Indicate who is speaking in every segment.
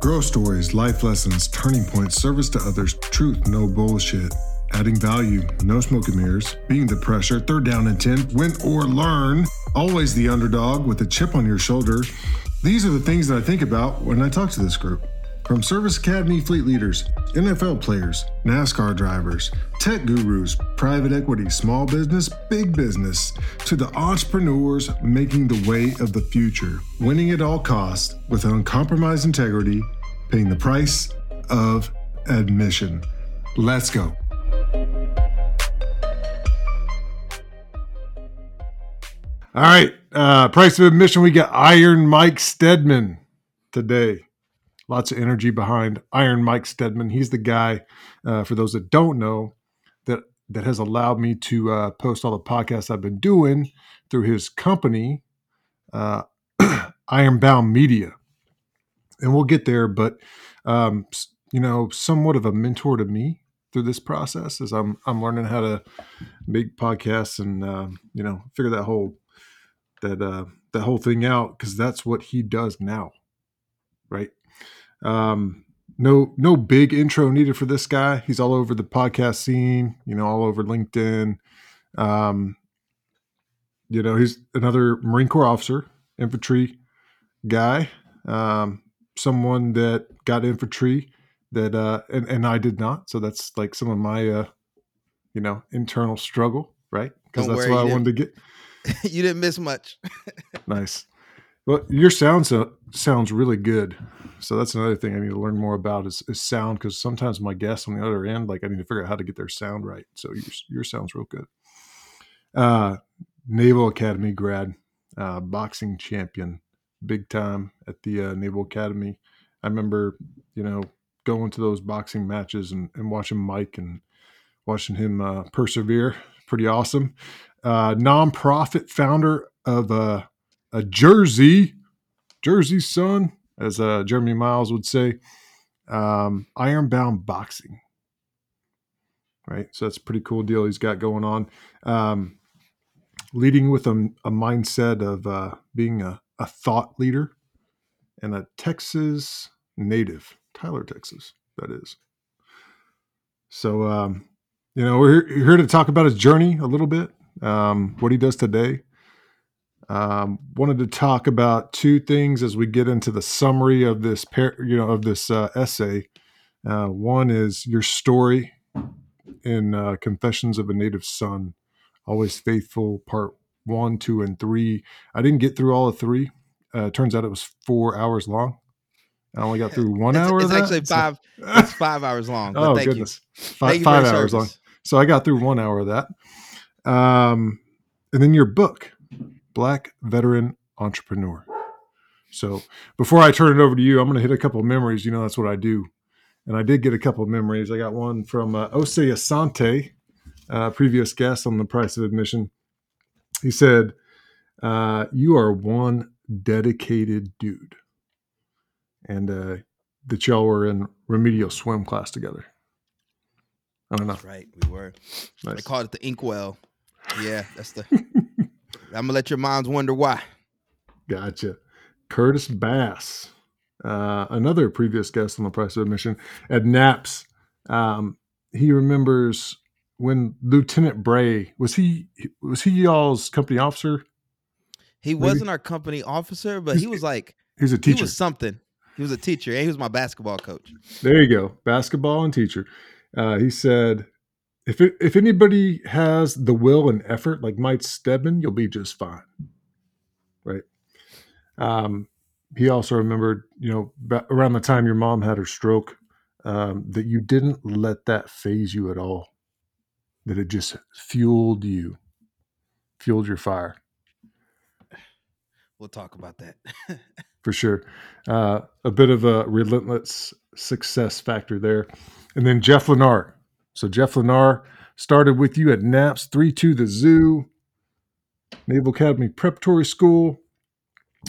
Speaker 1: Grow stories, life lessons, turning points, service to others, truth, no bullshit. Adding value, no smoke and mirrors, being the pressure, third down and 10, win or learn, always the underdog with a chip on your shoulder. These are the things that I think about when I talk to this group. From Service Academy fleet leaders, NFL players, NASCAR drivers, tech gurus, private equity, small business, big business, to the entrepreneurs making the way of the future, winning at all costs with uncompromised integrity, paying the price of admission. Let's go. All right, uh, price of admission. We got Iron Mike Steadman today. Lots of energy behind Iron Mike Steadman. He's the guy, uh, for those that don't know, that that has allowed me to uh, post all the podcasts I've been doing through his company, uh, Ironbound Media. And we'll get there, but um, you know, somewhat of a mentor to me through this process as I'm I'm learning how to make podcasts and uh, you know figure that whole that uh, that whole thing out because that's what he does now, right? Um, no no big intro needed for this guy. He's all over the podcast scene, you know, all over LinkedIn. Um, you know, he's another Marine Corps officer, infantry guy, um, someone that got infantry that uh and, and I did not. So that's like some of my uh you know, internal struggle, right? Because that's what I wanted to get.
Speaker 2: you didn't miss much.
Speaker 1: Nice. Well, your sound so, sounds really good. So that's another thing I need to learn more about is, is sound because sometimes my guests on the other end, like I need to figure out how to get their sound right. So your your sounds real good. Uh, Naval Academy grad, uh, boxing champion, big time at the uh, Naval Academy. I remember, you know, going to those boxing matches and, and watching Mike and watching him uh, persevere. Pretty awesome. Uh, nonprofit founder of uh, a Jersey, Jersey son, as uh, Jeremy Miles would say, um, Ironbound Boxing. Right, so that's a pretty cool deal he's got going on. Um, leading with a, a mindset of uh, being a, a thought leader and a Texas native, Tyler, Texas, that is. So, um, you know, we're here, to talk about his journey a little bit, um, what he does today. Um, wanted to talk about two things as we get into the summary of this, par- you know, of this uh, essay. Uh, one is your story in uh, Confessions of a Native Son, Always Faithful, Part One, Two, and Three. I didn't get through all of three. Uh, turns out it was four hours long. I only got through one
Speaker 2: it's,
Speaker 1: hour.
Speaker 2: It's
Speaker 1: of that.
Speaker 2: actually
Speaker 1: So-
Speaker 2: five. it's five hours long.
Speaker 1: Oh
Speaker 2: thank
Speaker 1: goodness,
Speaker 2: you.
Speaker 1: five,
Speaker 2: Thank you
Speaker 1: five hours long. So I got through one hour of that. Um, and then your book, Black Veteran Entrepreneur. So before I turn it over to you, I'm going to hit a couple of memories. You know, that's what I do. And I did get a couple of memories. I got one from uh, Ose Asante, uh, previous guest on the price of admission. He said, uh, You are one dedicated dude. And uh, that y'all were in remedial swim class together. I don't know.
Speaker 2: That's right. We were. They
Speaker 1: Nice.
Speaker 2: called it the inkwell. Yeah, that's the. I'm gonna let your moms wonder why.
Speaker 1: Gotcha. Curtis Bass, uh, another previous guest on the price of admission at Naps. Um, he remembers when Lieutenant Bray was he was he y'all's company officer?
Speaker 2: He
Speaker 1: Maybe.
Speaker 2: wasn't our company officer, but
Speaker 1: He's-
Speaker 2: he was like
Speaker 1: He's a
Speaker 2: he
Speaker 1: teacher.
Speaker 2: was something. He was a teacher, and he was my basketball coach.
Speaker 1: There you go, basketball and teacher. Uh, he said, if it, if anybody has the will and effort like Mike Steadman, you'll be just fine. Right. Um, he also remembered, you know, around the time your mom had her stroke, um, that you didn't let that phase you at all. That it just fueled you, fueled your fire
Speaker 2: We'll talk about that.
Speaker 1: for sure. Uh, a bit of a relentless success factor there. And then Jeff Lenar. So Jeff Lenar started with you at NAPS 3 2 the Zoo, Naval Academy Preparatory School.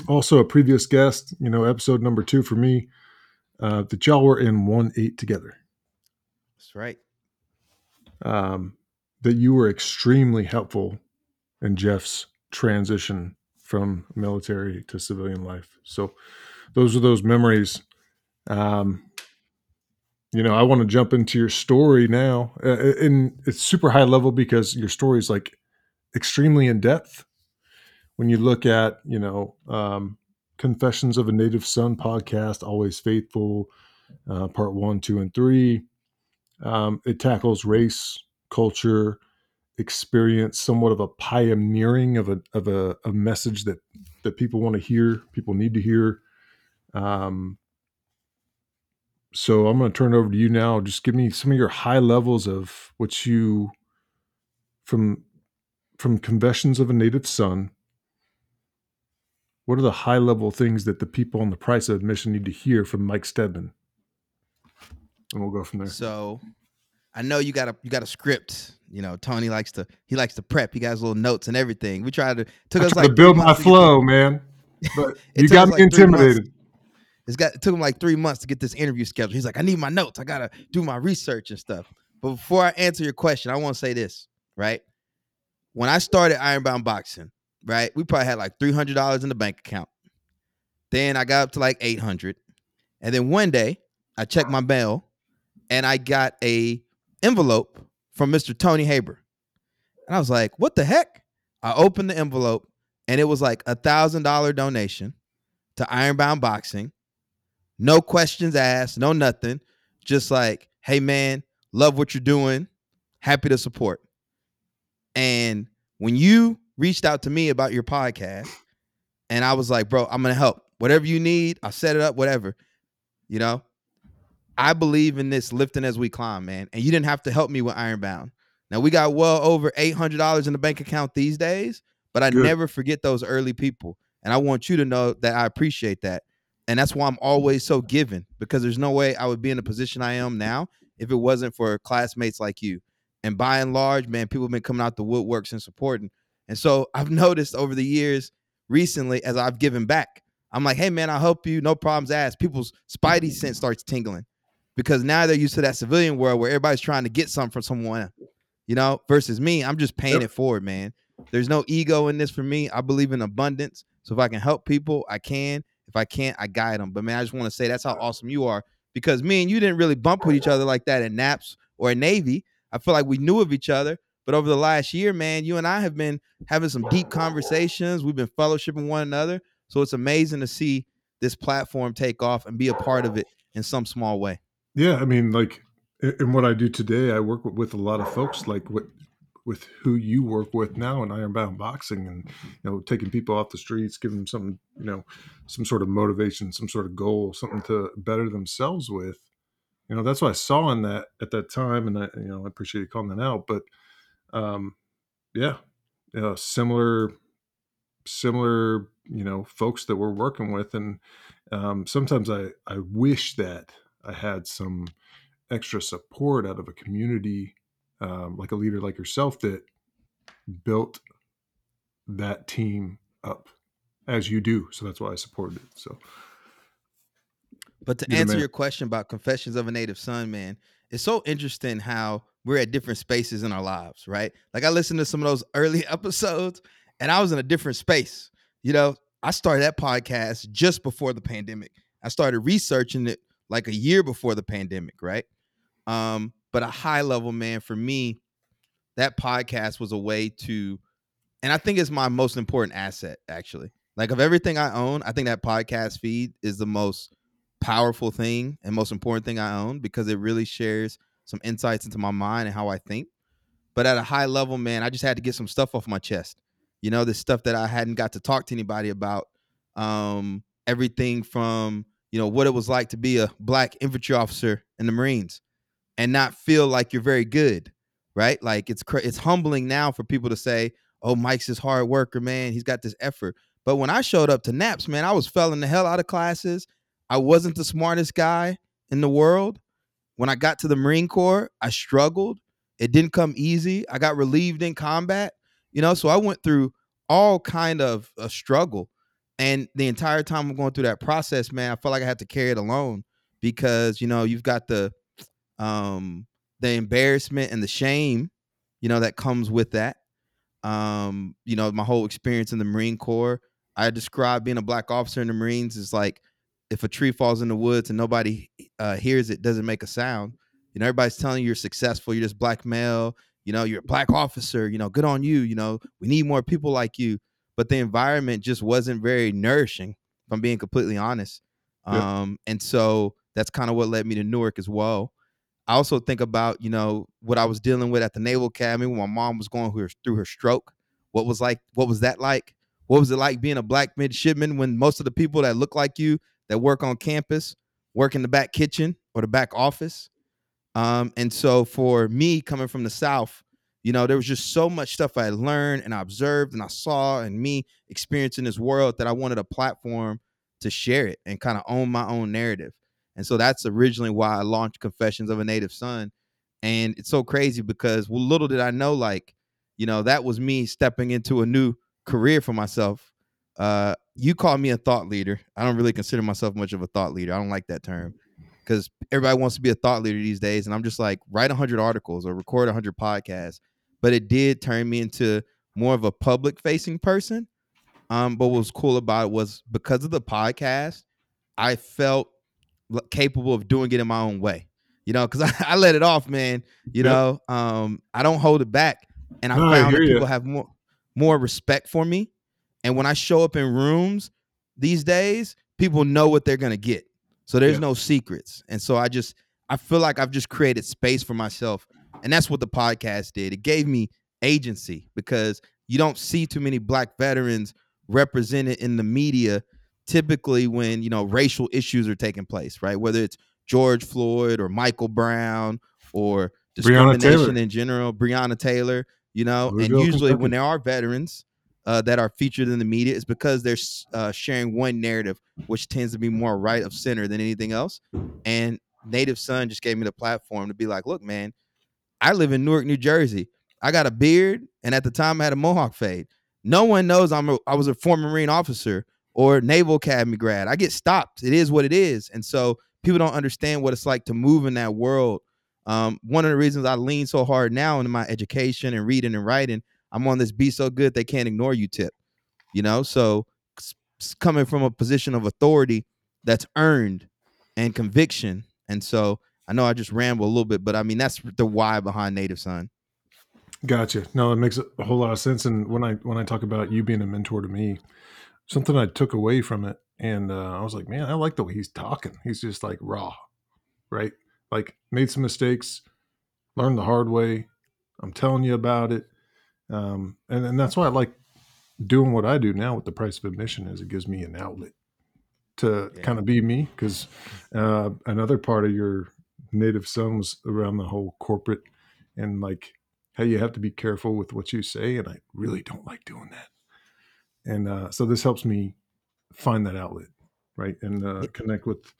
Speaker 1: Also a previous guest, you know, episode number two for me, uh, that y'all were in 1 8 together.
Speaker 2: That's right.
Speaker 1: Um, that you were extremely helpful in Jeff's transition from military to civilian life. So those are those memories Um, you know, I want to jump into your story now, uh, and it's super high level because your story is like extremely in depth. When you look at, you know, um, Confessions of a Native Son podcast, Always Faithful, uh, part one, two, and three, um, it tackles race, culture, experience, somewhat of a pioneering of a of a, a message that that people want to hear, people need to hear. Um, so I'm going to turn it over to you now. Just give me some of your high levels of what you from from Confessions of a Native Son. What are the high level things that the people on the price of admission need to hear from Mike Steadman? And we'll go from there.
Speaker 2: So I know you got a you got a script. You know, Tony likes to he likes to prep. He got his little notes and everything. We tried to took
Speaker 1: I
Speaker 2: us like
Speaker 1: to build my
Speaker 2: months to get
Speaker 1: flow, man. But you got me
Speaker 2: like
Speaker 1: intimidated.
Speaker 2: It's got it took him like three months to get this interview scheduled. He's like, I need my notes. I gotta do my research and stuff. But before I answer your question, I want to say this, right? When I started Ironbound Boxing, right, we probably had like three hundred dollars in the bank account. Then I got up to like eight hundred, and then one day I checked my mail, and I got a envelope from Mr. Tony Haber, and I was like, "What the heck?" I opened the envelope, and it was like a thousand dollar donation to Ironbound Boxing. No questions asked, no nothing. Just like, hey man, love what you're doing. Happy to support. And when you reached out to me about your podcast, and I was like, bro, I'm gonna help. Whatever you need, I'll set it up, whatever. You know, I believe in this lifting as we climb, man. And you didn't have to help me with Ironbound. Now we got well over $800 in the bank account these days, but I
Speaker 1: Good.
Speaker 2: never forget those early people. And I want you to know that I appreciate that. And that's why I'm always so giving because there's no way I would be in the position I am now if it wasn't for classmates like you. And by and large, man, people have been coming out the woodworks and supporting. And so I've noticed over the years recently as I've given back, I'm like, hey man, I'll help you, no problems asked. People's spidey sense starts tingling because now they're used to that civilian world where everybody's trying to get something from someone, you know, versus me, I'm just paying
Speaker 1: Yep.
Speaker 2: it forward, man. There's no ego in this for me. I believe in abundance. So if I can help people, I can. If I can't, I guide them. But man, I just want to say that's how awesome you are because me and you didn't really bump with each other like that in NAPS or in Navy. I feel like we knew of each other. But over the last year, man, you and I have been having some deep conversations. We've been fellowshipping one another. So it's amazing to see this platform take off and be a part of it in some small way.
Speaker 1: Yeah, I mean, like in what I do today, I work with, with a lot of folks like what with who you work with now in Ironbound Boxing, and you know, taking people off the streets, giving them some, you know, some sort of motivation, some sort of goal, something to better themselves with. You know, that's what I saw in that at that time, and I, you know, I appreciate you calling that out. But, um, yeah, you know, similar, similar, you know, folks that we're working with, and um, sometimes I I wish that I had some extra support out of a community um, like a leader like yourself that built that team up as you do so that's why i supported it so
Speaker 2: But to
Speaker 1: You're
Speaker 2: answer your question about Confessions of a Native Son, man, it's so interesting how we're at different spaces in our lives, right? Like I listened to some of those early episodes and I was in a different space. You know, I started that podcast just before the pandemic. I started researching it like a year before the pandemic, right? Um, but a high level, man, for me, that podcast was a way to, and I think it's my most important asset, actually. Like of everything I own, I think that podcast feed is the most powerful thing and most important thing I own because it really shares some insights into my mind and how I think. But at a high level, man, I just had to get some stuff off my chest. You know, this stuff that I hadn't got to talk to anybody about. Um, everything from, you know, what it was like to be a black infantry officer in the Marines and not feel like you're very good, right? Like it's it's humbling now for people to say, "Oh, Mike's this hard worker, man. He's got this effort." But when I showed up to Naps, man, I was failing the hell out of classes. I wasn't the smartest guy in the world. When I got to the Marine Corps, I struggled. It didn't come easy. I got relieved in combat, you know, so I went through all kind of a struggle. And the entire time I'm going through that process, man, I felt like I had to carry it alone because, you know, you've got the um the embarrassment and the shame, you know, that comes with that. Um, you know, my whole experience in the Marine Corps, I describe being a black officer in the Marines as like if a tree falls in the woods and nobody uh, hears it, doesn't make a sound. You know, everybody's telling you you're successful, you're just black male, you know, you're a black officer, you know, good on you, you know, we need more people like you. But the environment just wasn't very nourishing, if I'm being completely honest. Um, and so that's kind of what led me to Newark as well. I also think about, you know, what I was dealing with at the Naval Academy when my mom was going through her, through her stroke. What was like, what was that like? What was it like being a black midshipman when most of the people that look like you that work on campus work in the back kitchen or the back office? Um, and so for me coming from the South, you know, there was just so much stuff I learned and I observed and I saw and me experiencing this world that I wanted a platform to share it and kind of own my own narrative. And so that's originally why I launched Confessions of a Native Son. And it's so crazy because well, little did I know, like, you know, that was me stepping into a new career for myself. Uh, you call me a thought leader. I don't really consider myself much of a thought leader. I don't like that term because everybody wants to be a thought leader these days. And I'm just like, write 100 articles or record 100 podcasts. But it did turn me into more of a public facing person. Um, but what was cool about it was because of the podcast, I felt capable of doing it in my own way. You know, because I, I, let it off, man. You yep. know, um, I don't hold it back, and I no, found I that people you. have more more respect for me. And when I show up in rooms these days, people know what they're gonna get. So there's yeah. no secrets. And so I just I feel like I've just created space for myself. And that's what the podcast did. It gave me agency because you don't see too many black veterans represented in the media typically when, you know, racial issues are taking place, right? Whether it's George Floyd or Michael Brown or discrimination in general, Breonna Taylor, you know, and usually when there are veterans uh, that are featured in the media, it's because they're uh, sharing one narrative, which tends to be more right of center than anything else. And Native Son just gave me the platform to be like, look, man, I live in Newark, New Jersey. I got a beard, and at the time I had a mohawk fade. No one knows I'm a, I was a former Marine officer or Naval Academy grad. I get stopped. It is what it is, and so people don't understand what it's like to move in that world um, one of the reasons I lean so hard now into my education and reading and writing, I'm on this be so good they can't ignore you tip. You know, so coming from a position of authority that's earned and conviction. And so I know I just ramble a little bit, but I mean that's the why behind Native Son.
Speaker 1: Gotcha. No, it makes a whole lot of sense. And when I when I talk about you being a mentor to me, something I took away from it, and uh, I was like, man, I like the way he's talking. He's just like raw, right? like made some mistakes, learned the hard way. I'm telling you about it. Um, and, and that's why I like doing what I do now with the price of admission is it gives me an outlet to yeah. kind of be me. Cause, uh, another part of your native son was around the whole corporate and like, how you have to be careful with what you say. And I really don't like doing that. And, uh, so this helps me find that outlet. Right. And, uh, connect with,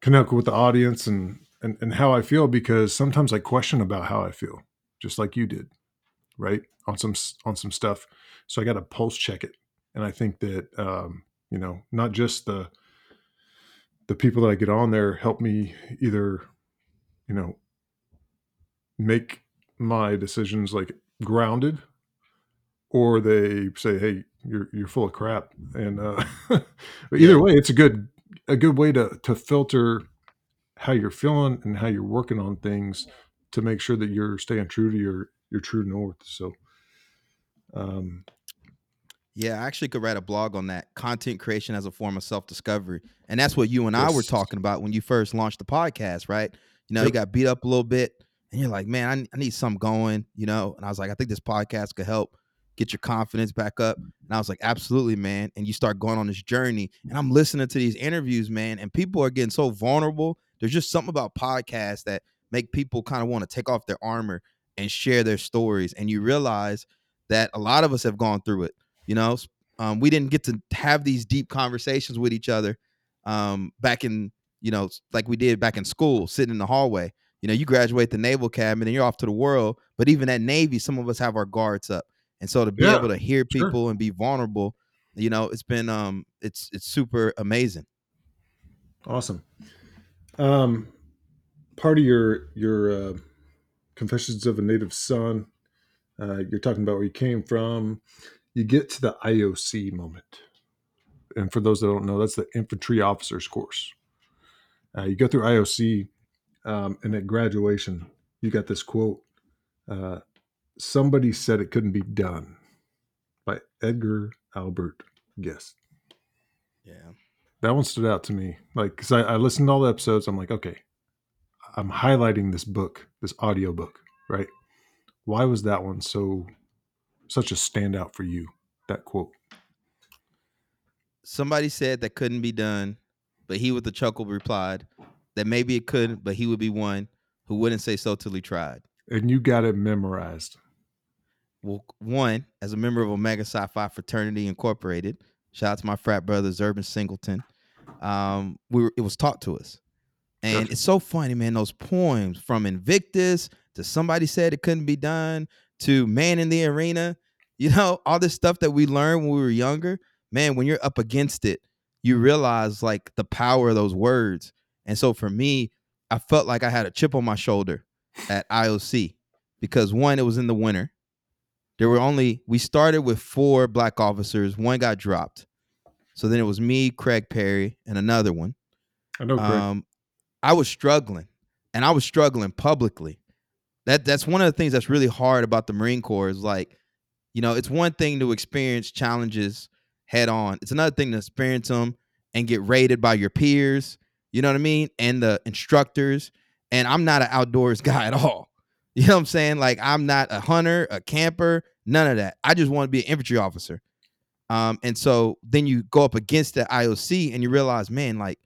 Speaker 1: connect with the audience and and, and how I feel because sometimes I question about how I feel, just like you did, right? On some on some stuff. So I got to pulse check it. And I think that um, you know, not just the the people that I get on there help me either, you know, make my decisions like grounded or they say, Hey, you're, you're full of crap. And, uh, either way, it's a good, a good way to, to filter how you're feeling and how you're working on things to make sure that you're staying true to your your true north. So,
Speaker 2: um, yeah, I actually could write a blog on that content creation as a form of self discovery, and that's what you and. I were talking about when you first launched the podcast, right? You know, yep. you got beat up a little bit, and you're like, man, I, I need something going, you know. And I was like, I think this podcast could help get your confidence back up. And I was like, absolutely, man. And you start going on this journey. And I'm listening to these interviews, man, and people are getting so vulnerable there's just something about podcasts that make people kind of want to take off their armor and share their stories. And you realize that a lot of us have gone through it. You know, um, we didn't get to have these deep conversations with each other um, back in, you know, like we did back in school, sitting in the hallway. You know, you graduate the Naval Academy and you're off to the world. But even at Navy, some of us have our guards up. And so to be yeah, able to hear people sure. and be vulnerable, you know, it's been um it's it's super amazing.
Speaker 1: Awesome. Um, part of your your uh, Confessions of a Native Son, uh, you're talking about where you came from. You get to the IOC moment, and for those that don't know, that's the infantry officers course. Uh, you go through IOC, um, and at graduation, you got this quote. Somebody said it couldn't be done by Edgar Albert Guest.
Speaker 2: Yeah.
Speaker 1: That one stood out to me. Like, because I, I listened to all the episodes. I'm like, okay, I'm highlighting this book, this audio book, right? Why was that one so, such a standout for you? That quote.
Speaker 2: Somebody said that couldn't be done, but he with a chuckle replied that maybe it could, but he would be one who wouldn't say so till he tried.
Speaker 1: And you got it memorized.
Speaker 2: Well, one, as a member of Omega Phi Fraternity Incorporated, shout out to my frat brothers, Urban Singleton. Um, we were, it was taught to us. And it's so funny, man. Those poems from Invictus to somebody said it couldn't be done to Man in the Arena, you know, all this stuff that we learned when we were younger. Man, when you're up against it, you realize like the power of those words. And so for me, I felt like I had a chip on my shoulder at IOC because one, it was in the winter. There were only, we started with four black officers, one got dropped. So then it was me, Craig Perry, and another one.
Speaker 1: I know, Greg.
Speaker 2: Um, I was struggling, and I was struggling publicly. That that's one of the things that's really hard about the Marine Corps is like, you know, it's one thing to experience challenges head on. It's another thing to experience them and get rated by your peers. You know what I mean? And the instructors. And I'm not an outdoors guy at all. You know what I'm saying? Like I'm not a hunter, a camper, none of that. I just want to be an infantry officer. Um, and so then you go up against the IOC and you realize, man, like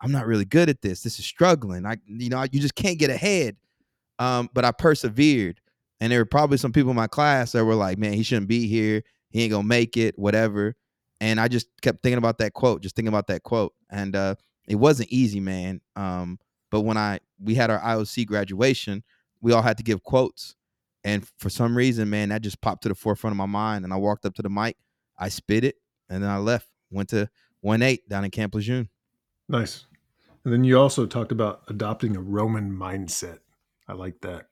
Speaker 2: I'm not really good at this. This is struggling. I, you know, you just can't get ahead. Um, but I persevered, and there were probably some people in my class that were like, "Man, he shouldn't be here. He ain't gonna make it. Whatever." And I just kept thinking about that quote, just thinking about that quote, and uh, it wasn't easy, man. Um, but when I we had our IOC graduation, we all had to give quotes, and for some reason, man, that just popped to the forefront of my mind. And I walked up to the mic, I spit it, and then I left. Went to one eight down in Camp Lejeune.
Speaker 1: Nice. And then you also talked about adopting a Roman mindset. I like that.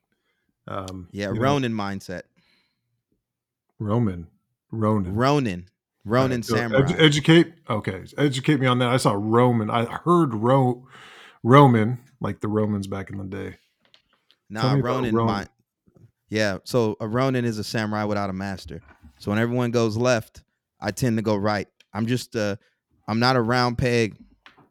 Speaker 1: Um,
Speaker 2: Yeah,
Speaker 1: you know,
Speaker 2: mindset.
Speaker 1: Roman. Ronan.
Speaker 2: Ronin. Ronin
Speaker 1: Alright, so
Speaker 2: samurai.
Speaker 1: edu- educate. Okay, educate me on that. I saw Roman. I heard Ro- Roman, like the Romans back in the day.
Speaker 2: nah, Ronin.
Speaker 1: Ronin.
Speaker 2: Yeah, so a Ronin is a samurai without a master. So when everyone goes left, I tend to go right. I'm just uh I'm not a round peg,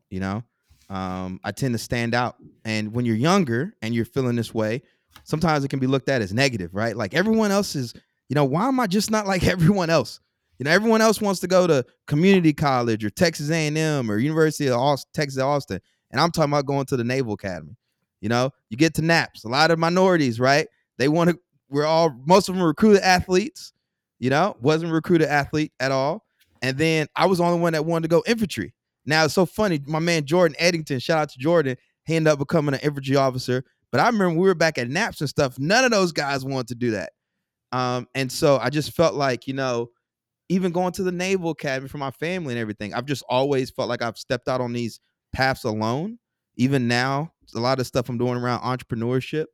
Speaker 2: you know. Um, I tend to stand out. And when you're younger and you're feeling this way, sometimes it can be looked at as negative, right? Like everyone else is, you know, why am I just not like everyone else? You know, everyone else wants to go to community college or Texas A&M or University of Austin, Texas Austin, and I'm talking about going to the Naval Academy. You know, you get to NAPS. A lot of minorities, right? They want to. We're all most of them recruited athletes. You know, wasn't recruited athlete at all. And then I was the only one that wanted to go infantry. Now it's so funny. My man Jordan Eddington, shout out to Jordan, he ended up becoming an infantry officer. But I remember we were back at NAPS and stuff. None of those guys wanted to do that. Um, and so I just felt like, you know, even going to the Naval Academy for my family and everything, I've just always felt like I've stepped out on these paths alone. Even now, a lot of stuff I'm doing around entrepreneurship.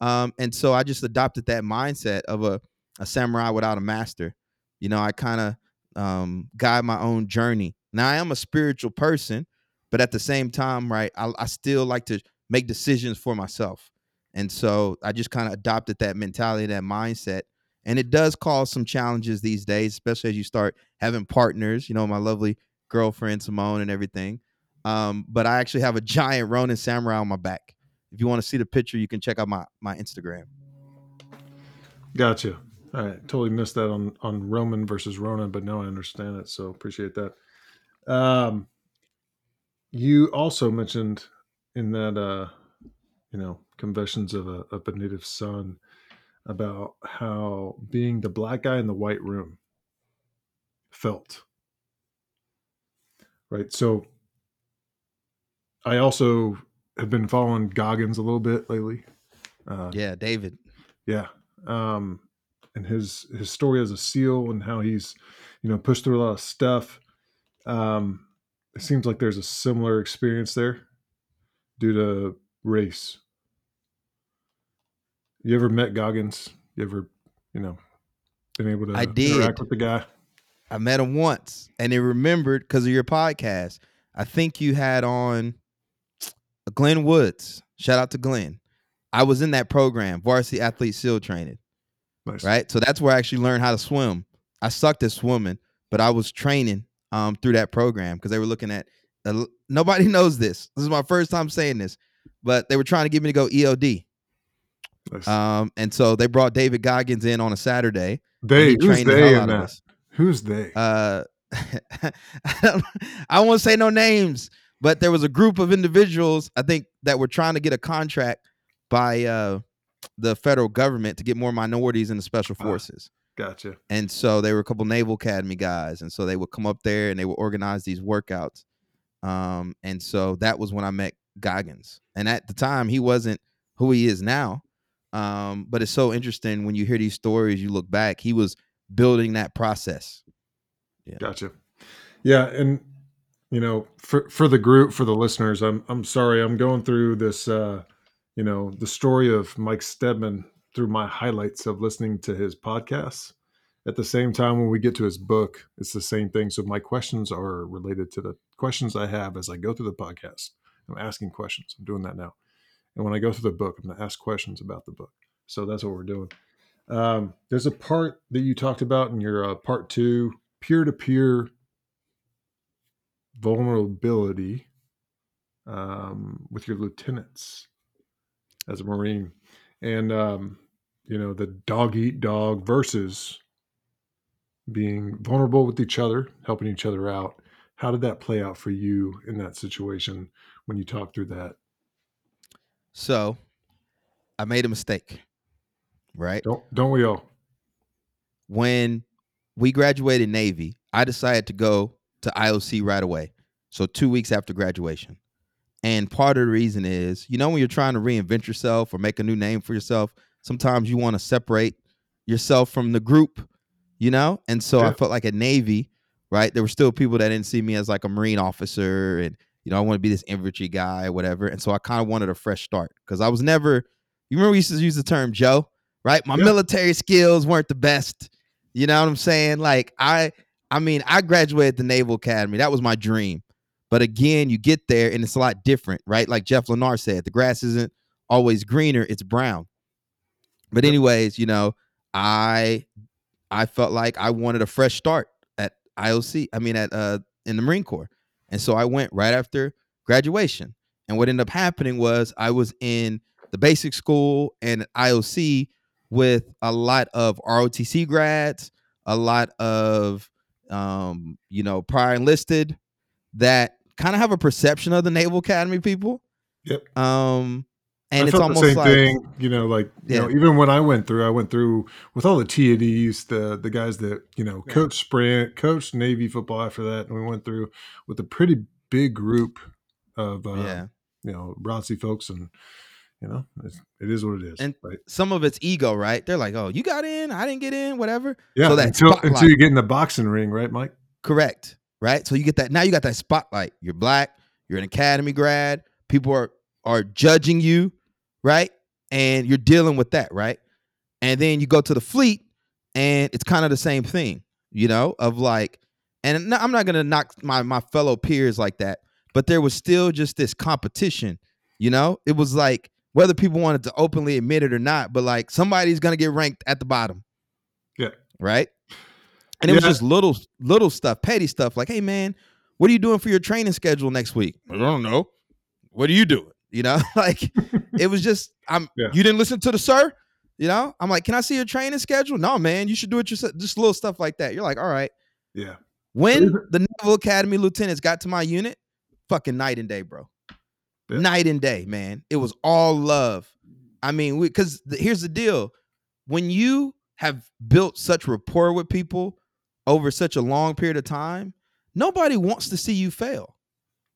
Speaker 2: Um, and so I just adopted that mindset of a, a samurai without a master. You know, I kind of um, guide my own journey. Now I am a spiritual person, but at the same time, right, I, I still like to make decisions for myself. And so I just kind of adopted that mentality, that mindset. And it does cause some challenges these days, especially as you start having partners, you know, my lovely girlfriend Simone and everything. Um, but I actually have a giant Ronin samurai on my back. If you want to see the picture, you can check out my my Instagram.
Speaker 1: Gotcha. All right, totally missed that on on Roman versus Ronin, but now I understand it. So appreciate that. Um, you also mentioned in that uh, you know, confessions of a of a native son about how being the black guy in the white room felt. Right. So I also have been following Goggins a little bit lately. Uh,
Speaker 2: Yeah, David.
Speaker 1: yeah. Um, and his his story as a SEAL and how he's, you know, pushed through a lot of stuff. Um, it seems like there's a similar experience there due to race. You ever met Goggins? You ever, you know, been able to
Speaker 2: I did.
Speaker 1: interact with the guy?
Speaker 2: I met him once, and they remembered because of your podcast. I think you had on Glenn Woods. Shout out to Glenn. I was in that program, varsity athlete SEAL training,
Speaker 1: Nice.
Speaker 2: right? So that's where I actually learned how to swim. I sucked at swimming, but I was training um, through that program because they were looking at. Uh, nobody knows this. This is my first time saying this, but they were trying to get me to go EOD.
Speaker 1: Nice.
Speaker 2: Um, and so they brought David Goggins in on a Saturday.
Speaker 1: they who's they in that?
Speaker 2: us.
Speaker 1: Who's they?
Speaker 2: Uh, I I won't say no names, but there was a group of individuals I think that were trying to get a contract by uh, the federal government to get more minorities in the special
Speaker 1: Ah.
Speaker 2: forces.
Speaker 1: gotcha.
Speaker 2: And so they were a couple Naval Academy guys, and so they would come up there and they would organize these workouts. Um, and so that was when I met Goggins, and at the time he wasn't who he is now. Um, but it's so interesting when you hear these stories, you look back, he was building that process.
Speaker 1: Gotcha. Yeah, and you know, for for the group, for the listeners, I'm I'm sorry, I'm going through this. uh You know, the story of Mike Steadman through my highlights of listening to his podcasts. At the same time, when we get to his book, it's the same thing. So my questions are related to the questions I have as I go through the podcast. I'm asking questions. I'm doing that now. And when I go through the book, I'm going to ask questions about the book. So that's what we're doing. Um, there's a part that you talked about in your uh, part two peer to peer vulnerability um, with your lieutenants as a Marine. And, um, you know, the dog eat dog versus being vulnerable with each other, helping each other out. How did that play out for you in that situation when you talked through that?
Speaker 2: So I made a mistake, right?
Speaker 1: Don't don't we all?
Speaker 2: When we graduated Navy, I decided to go to IOC right away. So two weeks after graduation. And part of the reason is, you know, when you're trying to reinvent yourself or make a new name for yourself, sometimes you want to separate yourself from the group, you know? And so I felt like at Navy, right, there were still people that didn't see me as like a Marine officer and, you know, I want to be this infantry guy or whatever. And so I kind of wanted a fresh start because I was never, you remember we used to use the term Joe, right? My
Speaker 1: Yeah.
Speaker 2: military skills weren't the best. You know what I'm saying? Like I, I mean, I graduated the Naval Academy. That was my dream. But again, you get there and it's a lot different, right? Like Jeff Lennar said, the grass isn't always greener, it's brown. But anyways, you know, I I felt like I wanted a fresh start at IOC, I mean at uh in the Marine Corps. And so I went right after graduation. And what ended up happening was I was in the basic school and IOC with a lot of ROTC grads, a lot of um, you know, prior enlisted that kind of have a perception of the Naval Academy people.
Speaker 1: Yep.
Speaker 2: Um, and
Speaker 1: I
Speaker 2: it's almost
Speaker 1: the same
Speaker 2: like
Speaker 1: thing. You know, like you know, even when I went through, I went through with all the TDs, the the guys that you know,
Speaker 2: Yeah.
Speaker 1: coach sprint, coach Navy football after that, and we went through with a pretty big group of uh,
Speaker 2: yeah.
Speaker 1: you know ROTC folks, and you know, it's, it is what it is.
Speaker 2: And
Speaker 1: right?
Speaker 2: Some of it's ego, right? They're like, "Oh, you got in, I didn't get in, whatever."
Speaker 1: Yeah,
Speaker 2: so that
Speaker 1: until
Speaker 2: spotlight-
Speaker 1: until you get in the boxing ring, right, Mike?
Speaker 2: Correct. Right. So you get that now. You got that spotlight. You're black. You're an academy grad. People are are judging you, right? And you're dealing with that, right? And then you go to the fleet, and it's kind of the same thing, you know, of like, and I'm not gonna knock my my fellow peers like that, but there was still just this competition, you know. It was like whether people wanted to openly admit it or not, but like somebody's gonna get ranked at the bottom.
Speaker 1: Yeah.
Speaker 2: Right. And it was just little little stuff, petty stuff, like, hey man, what are you doing for your training schedule next week? I don't know. What are you doing? You know, like it was just I'm
Speaker 1: Yeah.
Speaker 2: you didn't listen to the sir. You know, I'm like, can I see your training schedule? No, man, you should do it yourself. Just little stuff like that. You're like, all right.
Speaker 1: Yeah,
Speaker 2: When the Naval Academy lieutenants got to my unit, fucking night and day, bro. Night and day, man. It was all love. I mean, because here's the deal: when you have built such rapport with people over such a long period of time, nobody wants to see you fail.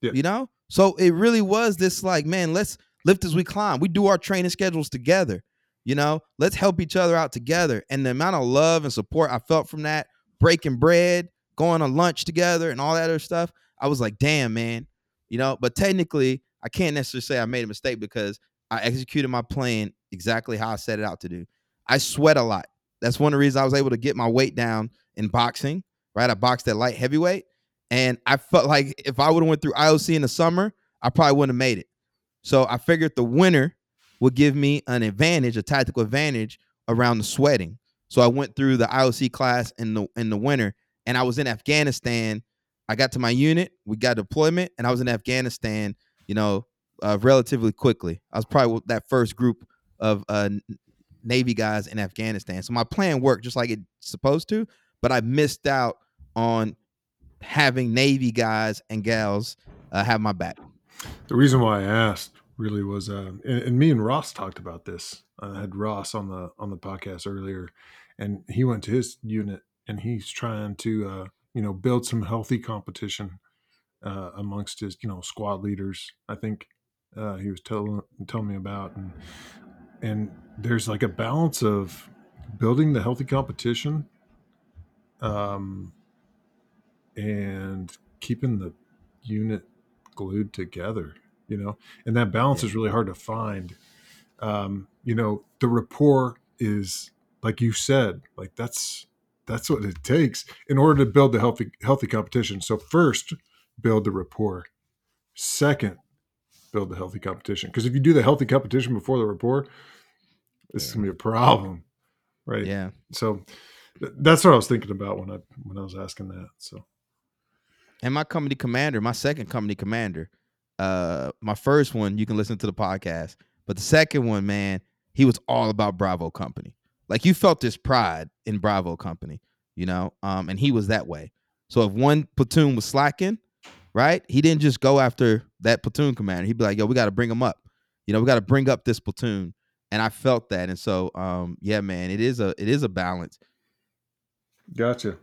Speaker 2: You know, so it really was this like, man, let's lift as we climb. We do our training schedules together. You know, let's help each other out together. And the amount of love and support I felt from that, breaking bread, going to lunch together, and all that other stuff, I was like, damn, man. You know, but technically, I can't necessarily say I made a mistake because I executed my plan exactly how I set it out to do. I sweat a lot. That's one of the reasons I was able to get my weight down in boxing right? I boxed at light heavyweight, and I felt like if I would have went through IOC in the summer, I probably wouldn't have made it. So I figured the winter would give me an advantage, a tactical advantage around the sweating. So I went through the IOC class in the in the winter, and I was in Afghanistan. I got to my unit, we got deployment, and I was in Afghanistan. You know, uh, relatively quickly. I was probably with that first group of uh, Navy guys in Afghanistan. So my plan worked just like it's supposed to, but I missed out on having Navy guys and gals uh, have my back.
Speaker 1: The reason why I asked really was, uh, and, and, me and Ross talked about this. I had Ross on the on the podcast earlier, and he went to his unit and he's trying to, uh, you know, build some healthy competition uh, amongst his, you know, squad leaders. I think uh, he was telling telling me about, and and there's like a balance of building the healthy competition um, and keeping the unit glued together you know and that balance yeah. is really hard to find um, you know the rapport is like you said like that's that's what it takes in order to build the healthy healthy competition so first build the rapport second build the healthy competition because if you do the healthy competition before the rapport this yeah. is gonna be a problem, right?
Speaker 2: Yeah.
Speaker 1: So th- that's what I was thinking about when I when I was asking that. So,
Speaker 2: and my company commander, my second company commander, uh, my first one you can listen to the podcast, but the second one, man, he was all about Bravo Company. Like you felt this pride in Bravo Company, you know, um, and he was that way. So if one platoon was slacking, right, he didn't just go after that platoon commander. He'd be like, "Yo, we got to bring him up. You know, we got to bring up this platoon." and I felt that. And so, um, yeah, man, it is a it is a balance.
Speaker 1: Gotcha.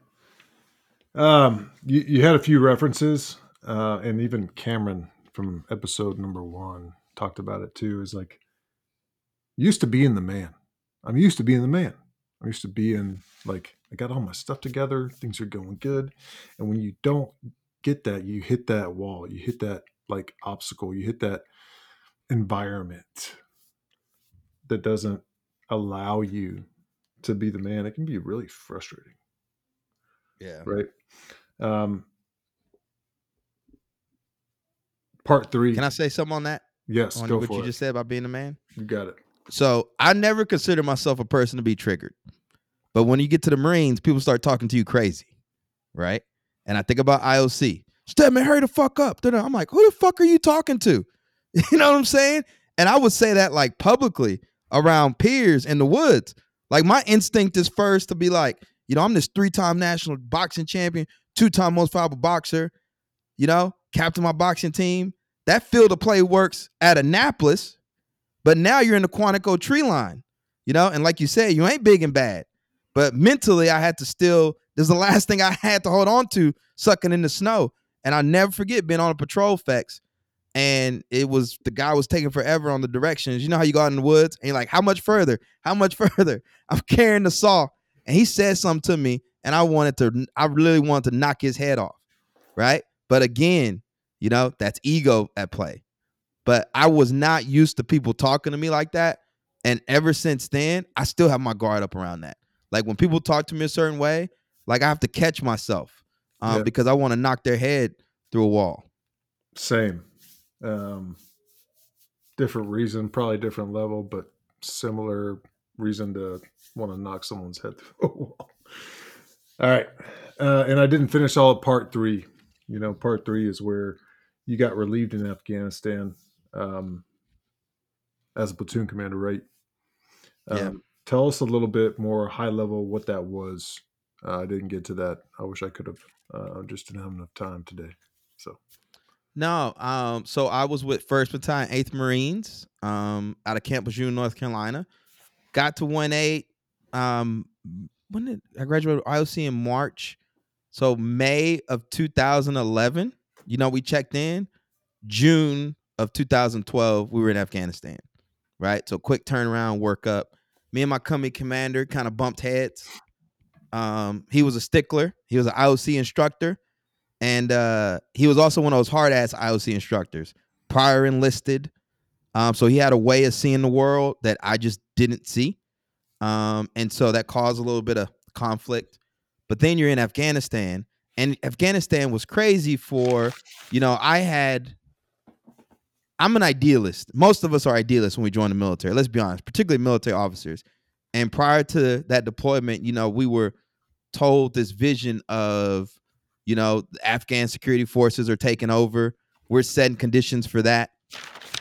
Speaker 1: Um, you, you had a few references, uh, and even Cameron from episode number one talked about it too. Is like used to being the man. I'm used to being the man. I'm used to being like I got all my stuff together, things are going good, and when you don't get that, you hit that wall, you hit that like obstacle, you hit that environment that doesn't allow you to be the man, it can be really frustrating.
Speaker 2: Yeah.
Speaker 1: Right. Um, part three.
Speaker 2: Can I say something on that?
Speaker 1: Yes.
Speaker 2: On
Speaker 1: go
Speaker 2: what you
Speaker 1: it.
Speaker 2: just said about being a man?
Speaker 1: You got it.
Speaker 2: So I never consider myself a person to be triggered. But when you get to the Marines, people start talking to you crazy. Right. And I think about IOC. Steadman, hurry the fuck up. I'm like, who the fuck are you talking to? You know what I'm saying? And I would say that like publicly around peers in the woods. Like my instinct is first to be like, you know, I'm this three-time national boxing champion, two-time most valuable boxer, you know, captain my boxing team. That field of play works at Annapolis, but now you're in the Quantico tree line, you know, and like you said, you ain't big and bad. But mentally, I had to still, this is the last thing I had to hold on to, sucking in the snow. And I'll never forget being on a patrol FEX and it was the guy was taking forever on the directions. You know how you go out in the woods and you're like, how much further? How much further? I'm carrying the saw. And he said something to me, and I wanted to, I really wanted to knock his head off. Right. But again, you know, that's ego at play. But I was not used to people talking to me like that. And ever since then, I still have my guard up around that. Like when people talk to me a certain way, like I have to catch myself um, yeah. because I want to knock their head through a wall.
Speaker 1: Same. Um, different reason, probably different level, but similar reason to want to knock someone's head through a wall. All right. Uh, and I didn't finish all of part three. You know, part three is where you got relieved in Afghanistan um, as a platoon commander, right? Um, yeah. Tell us a little bit more high level what that was. Uh, I didn't get to that. I wish I could have. Uh, just didn't have enough time today. So
Speaker 2: no, um, so I was with First Battalion, Eighth Marines, um, out of Camp Lejeune, North Carolina. Got to one eight. Um, when did I graduated IOC in March? So May of 2011. You know, we checked in. June of 2012, we were in Afghanistan. Right. So quick turnaround, work up. Me and my company commander kind of bumped heads. Um, he was a stickler. He was an IOC instructor and uh, he was also one of those hard ass IOC instructors, prior enlisted. Um, so he had a way of seeing the world that I just didn't see, um, and so that caused a little bit of conflict. But then you're in Afghanistan, and Afghanistan was crazy for, you know, I had. I'm an idealist. Most of us are idealists when we join the military. Let's be honest, particularly military officers. And prior to that deployment, you know, we were told this vision of, you know, the Afghan security forces are taking over. We're setting conditions for that.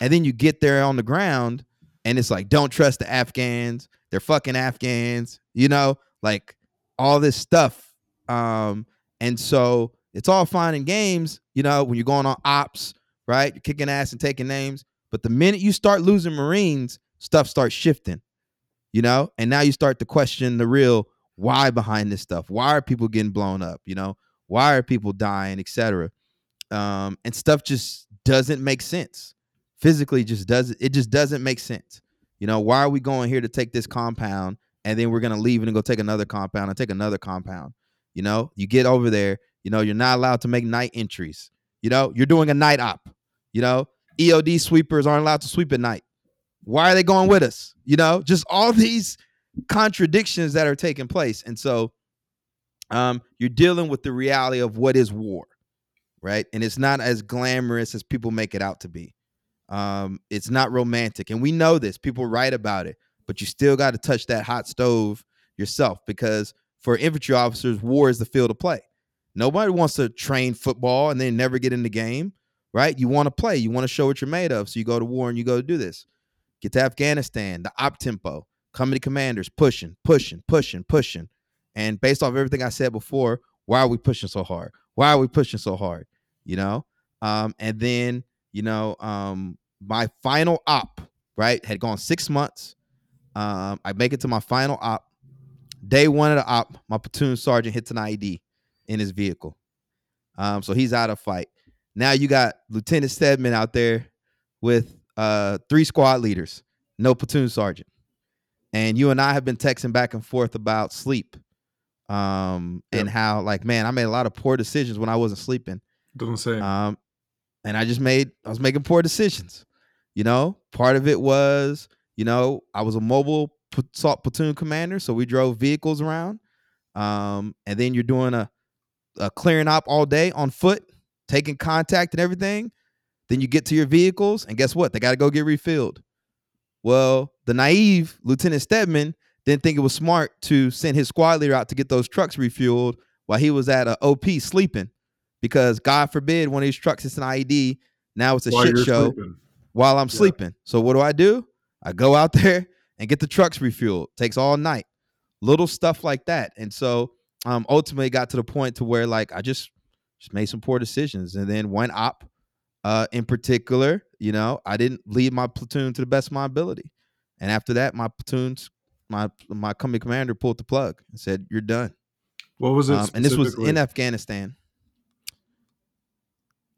Speaker 2: And then you get there on the ground and it's like, don't trust the Afghans. They're fucking Afghans, you know, like all this stuff. Um, and so it's all fine and games, you know, when you're going on ops, right? You're kicking ass and taking names. But the minute you start losing Marines, stuff starts shifting, you know, and now you start to question the real why behind this stuff. Why are people getting blown up? You know, why are people dying, etc. Um, and stuff just doesn't make sense. Physically, just doesn't. It just doesn't make sense. You know, why are we going here to take this compound and then we're gonna leave and go take another compound and take another compound? You know, you get over there. You know, you're not allowed to make night entries. You know, you're doing a night op. You know, EOD sweepers aren't allowed to sweep at night. Why are they going with us? You know, just all these contradictions that are taking place. And so um, you're dealing with the reality of what is war, right? And it's not as glamorous as people make it out to be. Um, it's not romantic. And we know this. People write about it, but you still got to touch that hot stove yourself because for infantry officers, war is the field of play. Nobody wants to train football and then never get in the game, right? You want to play, you want to show what you're made of. So you go to war and you go do this. Get to Afghanistan, the op tempo, company commanders pushing, pushing, pushing, pushing. And based off everything I said before, why are we pushing so hard? Why are we pushing so hard? You know? Um, and then, you know, um, my final op, right, had gone six months. Um, I make it to my final op. Day one of the op, my platoon sergeant hits an IED in his vehicle. Um, so he's out of fight. Now you got Lieutenant Steadman out there with uh, three squad leaders, no platoon sergeant. And you and I have been texting back and forth about sleep. Um,
Speaker 1: Yep.
Speaker 2: and how like, man, I made a lot of poor decisions when I wasn't sleeping.
Speaker 1: Doesn't say.
Speaker 2: Um, and I just made I was making poor decisions. You know, part of it was, you know, I was a mobile assault platoon commander, so we drove vehicles around. Um, and then you're doing a a clearing op all day on foot, taking contact and everything. Then you get to your vehicles, and guess what? They got to go get refilled. Well, the naive Lieutenant Steadman didn't think it was smart to send his squad leader out to get those trucks refueled while he was at a OP sleeping, because God forbid one of these trucks is an IED. Now it's a
Speaker 1: While
Speaker 2: shit show
Speaker 1: sleeping.
Speaker 2: while I'm
Speaker 1: Yeah.
Speaker 2: sleeping. So what do I do? I go out there and get the trucks refueled. Takes all night. Little stuff like that. And so um ultimately got to the point to where like I just just made some poor decisions. And then one op uh in particular, you know, I didn't lead my platoon to the best of my ability. And after that, my platoon's my my company commander pulled the plug and said, You're done.
Speaker 1: What was it?
Speaker 2: Um, and this was in Afghanistan.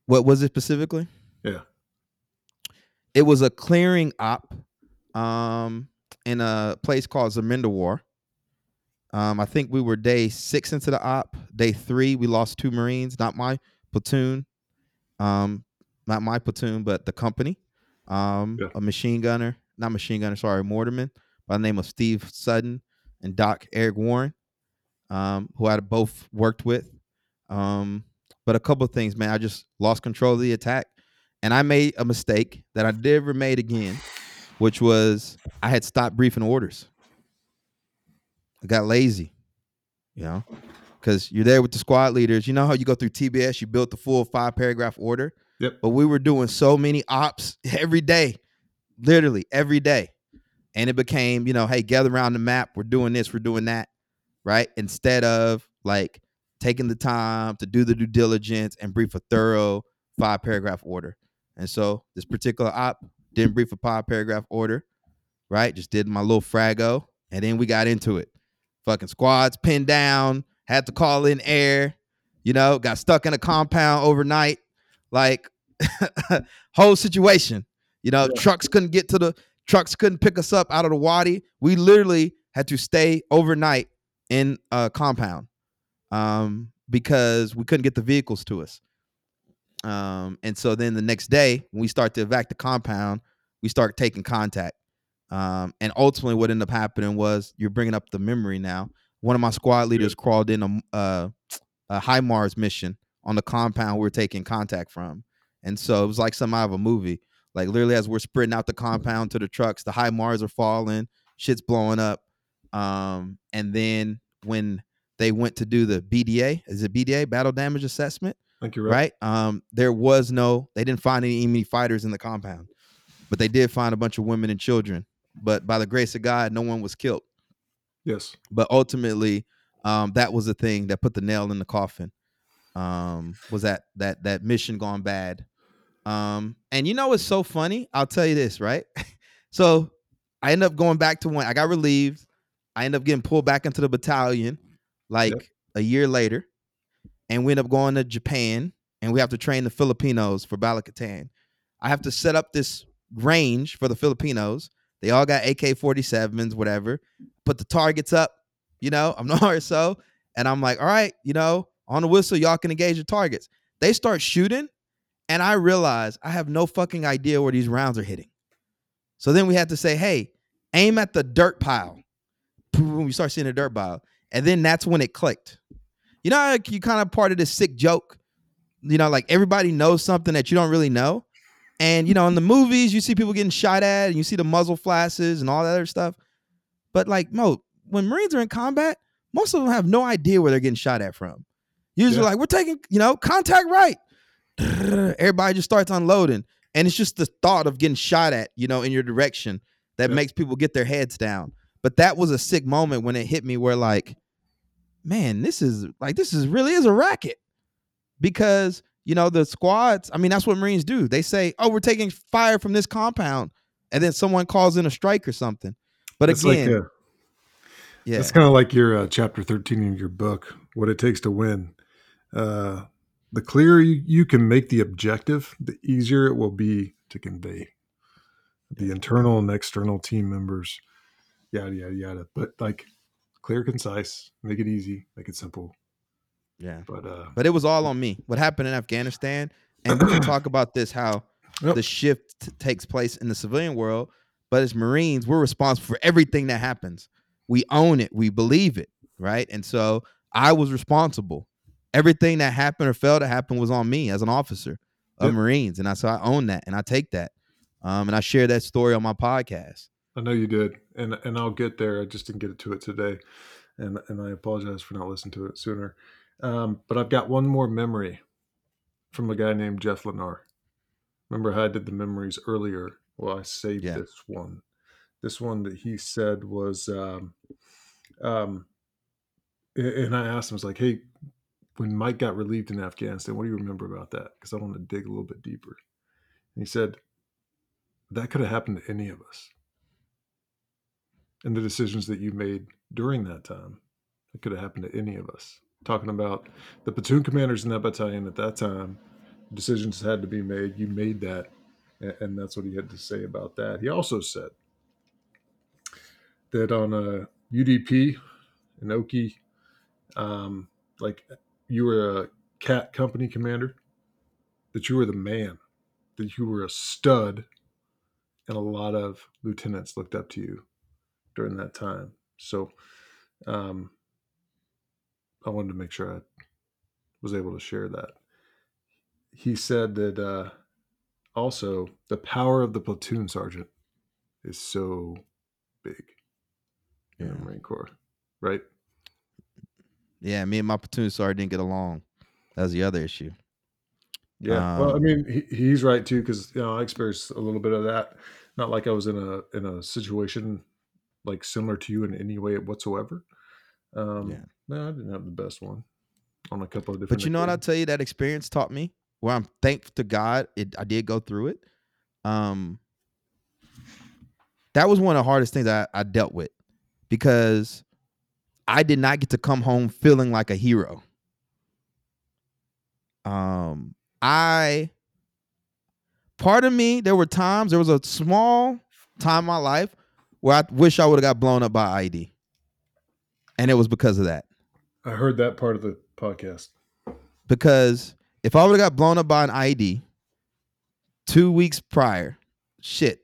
Speaker 2: What was it specifically?
Speaker 1: Yeah.
Speaker 2: It was a clearing op um, in a place called Zamindawar. Um, I think we were day six into the op. Day three, we lost two Marines, not my platoon, um, not my platoon, but the company. Um,
Speaker 1: Yeah.
Speaker 2: A machine gunner, not machine gunner, sorry, Mortarman, by the name of Steve Sutton and Doc Eric Warren, um, who I both worked with. Um, but a couple of things, man, I just lost control of the attack, and I made a mistake that I never made again, which was I had stopped briefing orders. I got lazy, you know, because you're there with the squad leaders. You know how you go through TBS, you built the full five paragraph order.
Speaker 1: Yep.
Speaker 2: But we were doing so many ops every day, literally every day. And it became, you know, hey, gather around the map. We're doing this, we're doing that, right? Instead of like taking the time to do the due diligence and brief a thorough five paragraph order. And so this particular op didn't brief a five paragraph order, right? Just did my little frago. And then we got into it. Fucking squads pinned down, had to call in air, you know, got stuck in a compound overnight. Like whole situation. You know,
Speaker 1: Yeah.
Speaker 2: trucks couldn't get to the trucks couldn't pick us up out of the wadi. We literally had to stay overnight in a compound um, because we couldn't get the vehicles to us. Um, and so then the next day, when we start to evac the compound, we start taking contact. Um, and ultimately, what ended up happening was you're bringing up the memory now one of my squad leaders crawled in a, uh, a HIMARS mission on the compound we are taking contact from, and so it was like some out of a movie. Like literally, as we're spreading out the compound to the trucks, the HIMARS are falling, shit's blowing up, um, and then when they went to do the BDA, is it BDA battle damage assessment?
Speaker 1: Thank you're right.
Speaker 2: Right. Um, there was no, they didn't find any enemy fighters in the compound, but they did find a bunch of women and children. But by the grace of God, no one was killed.
Speaker 1: Yes.
Speaker 2: But ultimately, um, that was the thing that put the nail in the coffin. Um, was that that that mission gone bad? Um, and you know what's so funny? I'll tell you this, right? so I end up going back to one. I got relieved. I end up getting pulled back into the battalion like yep. a year later, and we end up going to Japan, and we have to train the Filipinos for Balikatan. I have to set up this range for the Filipinos. They all got AK 47s, whatever. Put the targets up, you know, I'm the RSO. And I'm like, all right, you know, on the whistle, y'all can engage the targets. They start shooting, and I realize I have no fucking idea where these rounds are hitting. So then we had to say, hey, aim at the dirt pile. Boom, you start seeing the dirt pile. And then that's when it clicked. You know, like you kind of part of this sick joke. You know, like everybody knows something that you don't really know. And you know, in the movies, you see people getting shot at, and you see the muzzle flashes and all that other stuff. But like, Mo, when Marines are in combat, most of them have no idea where they're getting shot at from. Usually, yeah. like we're taking, you know, contact right. Everybody just starts unloading, and it's just the thought of getting shot at, you know, in your direction that yeah. makes people get their heads down. But that was a sick moment when it hit me where like, man, this is like this is really is a racket. Because, you know, the squads, I mean, that's what Marines do. They say, Oh, we're taking fire from this compound, and then someone calls in a strike or something. But that's again, like a,
Speaker 1: yeah. It's kind of like your uh, chapter 13 in your book, What It Takes to Win. Uh, the clearer you, you can make the objective, the easier it will be to convey the internal and external team members yada yada yada. But like clear, concise, make it easy, make it simple.
Speaker 2: Yeah. But uh but it was all on me. What happened in Afghanistan, and we can talk about this how yep. the shift takes place in the civilian world. But as Marines, we're responsible for everything that happens. We own it. We believe it, right? And so I was responsible. Everything that happened or failed to happen was on me as an officer of yep. Marines, and I so I own that and I take that. Um, and I share that story on my podcast.
Speaker 1: I know you did, and and I'll get there. I just didn't get to it today, and and I apologize for not listening to it sooner. Um, but I've got one more memory from a guy named Jeff Lenar. Remember how I did the memories earlier? Well, I saved yeah. this one. This one that he said was, um, um, and I asked him, I was like, hey, when Mike got relieved in Afghanistan, what do you remember about that? Because I want to dig a little bit deeper. And he said, that could have happened to any of us and the decisions that you made during that time. It could have happened to any of us. Talking about the platoon commanders in that battalion at that time, decisions had to be made. You made that, and that's what he had to say about that. He also said that on a UDP, an Oki, um, like you were a cat company commander, that you were the man, that you were a stud, and a lot of lieutenants looked up to you during that time. So um, I wanted to make sure I was able to share that. He said that uh, also the power of the platoon sergeant is so big yeah. in the Marine Corps, right?
Speaker 2: Yeah, me and my platoon sergeant didn't get along. That was the other issue.
Speaker 1: Yeah, um, well, I mean, he, he's right too because you know I experienced a little bit of that. Not like I was in a in a situation like similar to you in any way whatsoever. Um, yeah. No, I didn't have the best one on a couple of different.
Speaker 2: But you know what I'll tell you that experience taught me. Where I'm thankful to God, it I did go through it. Um, that was one of the hardest things I, I dealt with because I did not get to come home feeling like a hero. Um, I part of me, there were times, there was a small time in my life where I wish I would have got blown up by ID. And it was because of that.
Speaker 1: I heard that part of the podcast.
Speaker 2: Because if I would have got blown up by an ID two weeks prior, shit,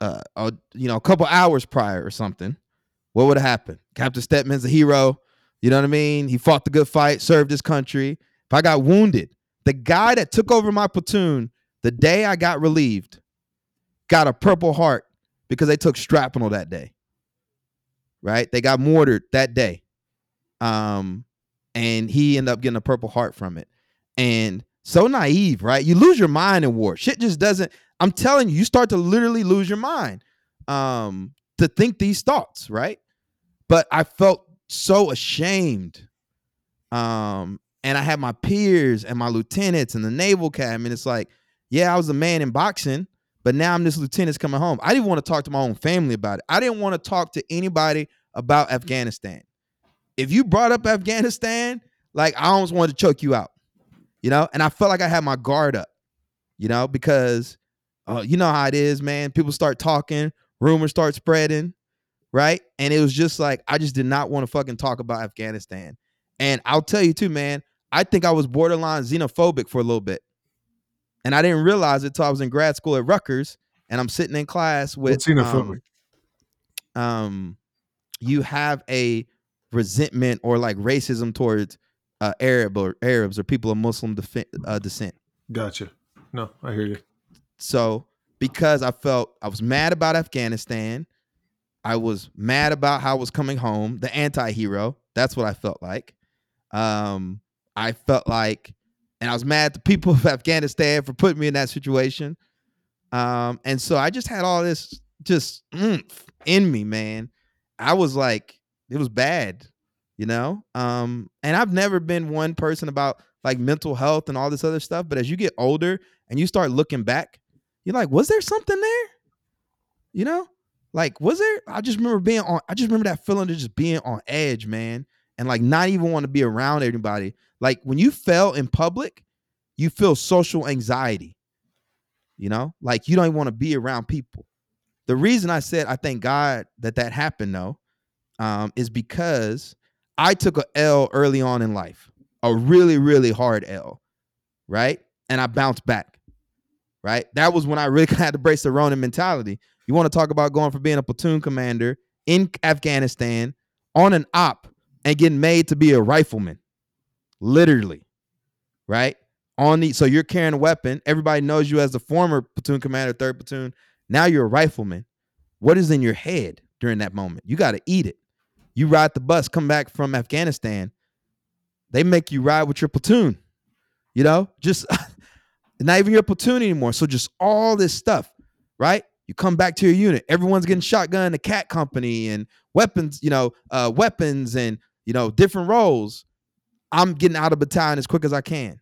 Speaker 2: uh, uh, you know, a couple hours prior or something, what would have happened? Captain Steadman's a hero. You know what I mean? He fought the good fight, served his country. If I got wounded, the guy that took over my platoon the day I got relieved got a Purple Heart because they took shrapnel that day. Right? They got mortared that day. Um, and he ended up getting a Purple Heart from it. And so naive, right? You lose your mind in war. Shit just doesn't. I'm telling you, you start to literally lose your mind um, to think these thoughts, right? But I felt so ashamed. Um, and I had my peers and my lieutenants and the naval academy. And it's like, yeah, I was a man in boxing, but now I'm this lieutenant's coming home. I didn't want to talk to my own family about it. I didn't want to talk to anybody about Afghanistan. If you brought up Afghanistan, like I almost wanted to choke you out, you know. And I felt like I had my guard up, you know, because uh, you know how it is, man. People start talking, rumors start spreading, right? And it was just like I just did not want to fucking talk about Afghanistan. And I'll tell you too, man. I think I was borderline xenophobic for a little bit. And I didn't realize it till I was in grad school at Rutgers and I'm sitting in class with
Speaker 1: What's xenophobic?
Speaker 2: Um, um you have a resentment or like racism towards uh, Arab or Arabs or people of Muslim defi- uh, descent.
Speaker 1: Gotcha. No, I hear you.
Speaker 2: So because I felt I was mad about Afghanistan, I was mad about how I was coming home, the anti-hero. That's what I felt like. Um, I felt like, and I was mad at the people of Afghanistan for putting me in that situation. Um, and so I just had all this just oomph in me, man. I was like, it was bad, you know? Um, and I've never been one person about like mental health and all this other stuff. But as you get older and you start looking back, you're like, was there something there? You know? Like, was there? I just remember being on, I just remember that feeling of just being on edge, man. And like not even want to be around anybody. Like when you fell in public, you feel social anxiety. You know, like you don't want to be around people. The reason I said I thank God that that happened though, um, is because I took a L early on in life, a really really hard L, right? And I bounced back, right? That was when I really had to brace the Ronin mentality. You want to talk about going from being a platoon commander in Afghanistan on an op and getting made to be a rifleman, literally, right? On the so you're carrying a weapon. Everybody knows you as the former platoon commander, third platoon. Now you're a rifleman. What is in your head during that moment? You got to eat it. You ride the bus, come back from Afghanistan. They make you ride with your platoon. You know, just not even your platoon anymore. So just all this stuff, right? You come back to your unit. Everyone's getting shotgun, the cat company, and weapons. You know, uh, weapons and you know different roles. I'm getting out of battalion as quick as I can.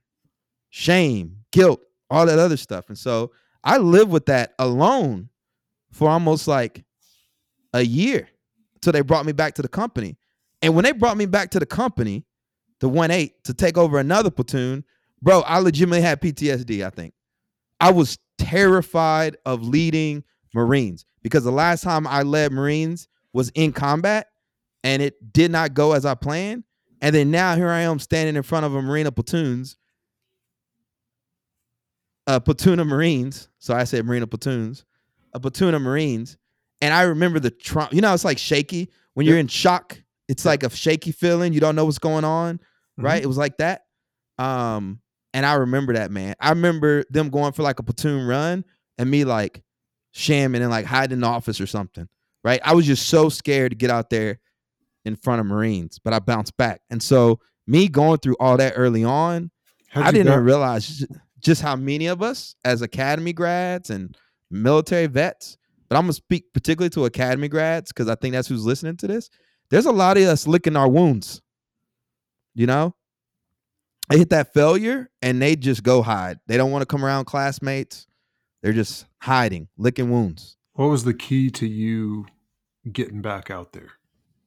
Speaker 2: Shame, guilt, all that other stuff, and so I lived with that alone for almost like a year until they brought me back to the company. And when they brought me back to the company, the 1 8 to take over another platoon, bro, I legitimately had PTSD. I think I was terrified of leading Marines because the last time I led Marines was in combat and it did not go as I planned. And then now here I am standing in front of a Marine of platoons a platoon of Marines. So I said Marine of platoons, a platoon of Marines. And I remember the trauma. You know, it's like shaky when you're in shock. It's like a shaky feeling. You don't know what's going on, right?
Speaker 1: Mhm.
Speaker 2: It was like that. Um, and I remember that man. I remember them going for like a platoon run and me like shamming and like hiding in the office or something, right? I was just so scared to get out there in front of Marines, but I bounced back. And so me going through all that early on,
Speaker 1: How'd
Speaker 2: I didn't
Speaker 1: got-
Speaker 2: realize just how many of us as academy grads and military vets, but I'm gonna speak particularly to academy grads because I think that's who's listening to this. There's a lot of us licking our wounds. You know, they hit that failure and they just go hide. They don't want to come around classmates. They're just hiding, licking wounds.
Speaker 1: What was the key to you getting back out there?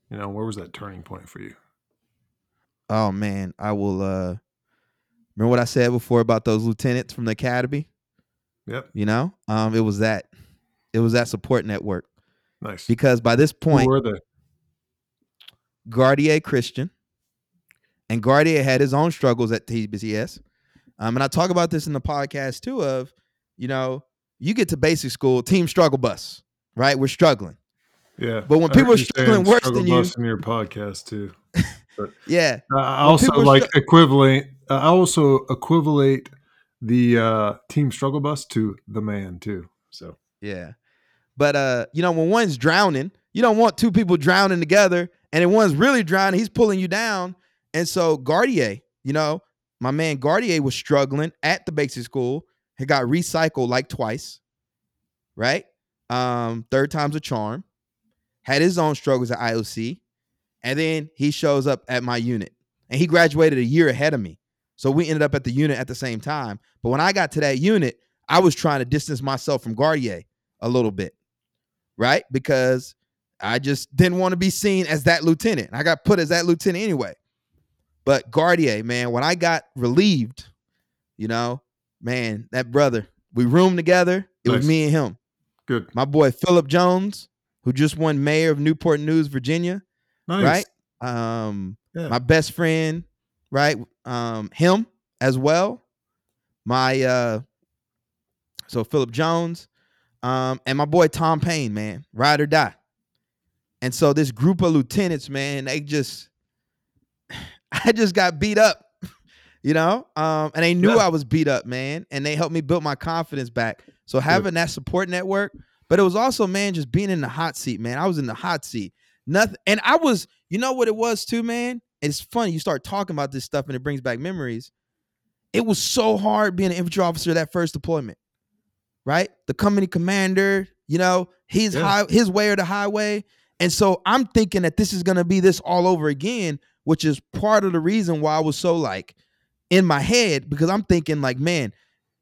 Speaker 1: You know, where was that turning point for you?
Speaker 2: Oh man, I will uh remember what I said before about those lieutenants from the academy?
Speaker 1: Yep.
Speaker 2: You know? Um, it was that it was that support network.
Speaker 1: Nice.
Speaker 2: Because by this
Speaker 1: Who
Speaker 2: point,
Speaker 1: were they?
Speaker 2: Gardier Christian, and Guardia had his own struggles at TBCS. Um, and I talk about this in the podcast too. Of you know, you get to basic school, team struggle bus, right? We're struggling.
Speaker 1: Yeah.
Speaker 2: But when
Speaker 1: I
Speaker 2: people are struggling worse
Speaker 1: struggle
Speaker 2: than you-
Speaker 1: in your podcast too.
Speaker 2: Yeah.
Speaker 1: I- I also like
Speaker 2: stru-
Speaker 1: equivalent. I also equivalate the uh, team struggle bus to the man too. So
Speaker 2: Yeah. But uh, you know, when one's drowning, you don't want two people drowning together, and if one's really drowning, he's pulling you down. And so Gardier, you know, my man Gardier was struggling at the basic school. He got recycled like twice, right? Um, third time's a charm. Had his own struggles at IOC, and then he shows up at my unit, and he graduated a year ahead of me. So we ended up at the unit at the same time. But when I got to that unit, I was trying to distance myself from Gardier a little bit, right? Because I just didn't want to be seen as that lieutenant. I got put as that lieutenant anyway. But Gardier, man, when I got relieved, you know, man, that brother, we roomed together. It was me and him.
Speaker 1: good.
Speaker 2: My boy Phillip Jones, who just won mayor of Newport News, Virginia,
Speaker 1: Nice.
Speaker 2: right? Um,
Speaker 1: Yeah.
Speaker 2: my best friend, right? Um, him as well. My uh so Phillip Jones, um, and my boy Tom Payne, man, ride or die. And so this group of lieutenants, man, they just I just got beat up, you know? Um, and they knew
Speaker 1: Yeah.
Speaker 2: I was beat up, man, and they helped me build my confidence back. So having that support network, but it was also, man, just being in the hot seat, man. I was in the hot seat. Nothing, and I was, you know what it was too, man? It's funny. You start talking about this stuff and it brings back memories. It was so hard being an infantry officer that first deployment, right? The company commander, you know, his
Speaker 1: Yeah.
Speaker 2: high, his way or the highway. And so I'm thinking that this is gonna be this all over again, which is part of the reason why I was so like in my head because I'm thinking like, man,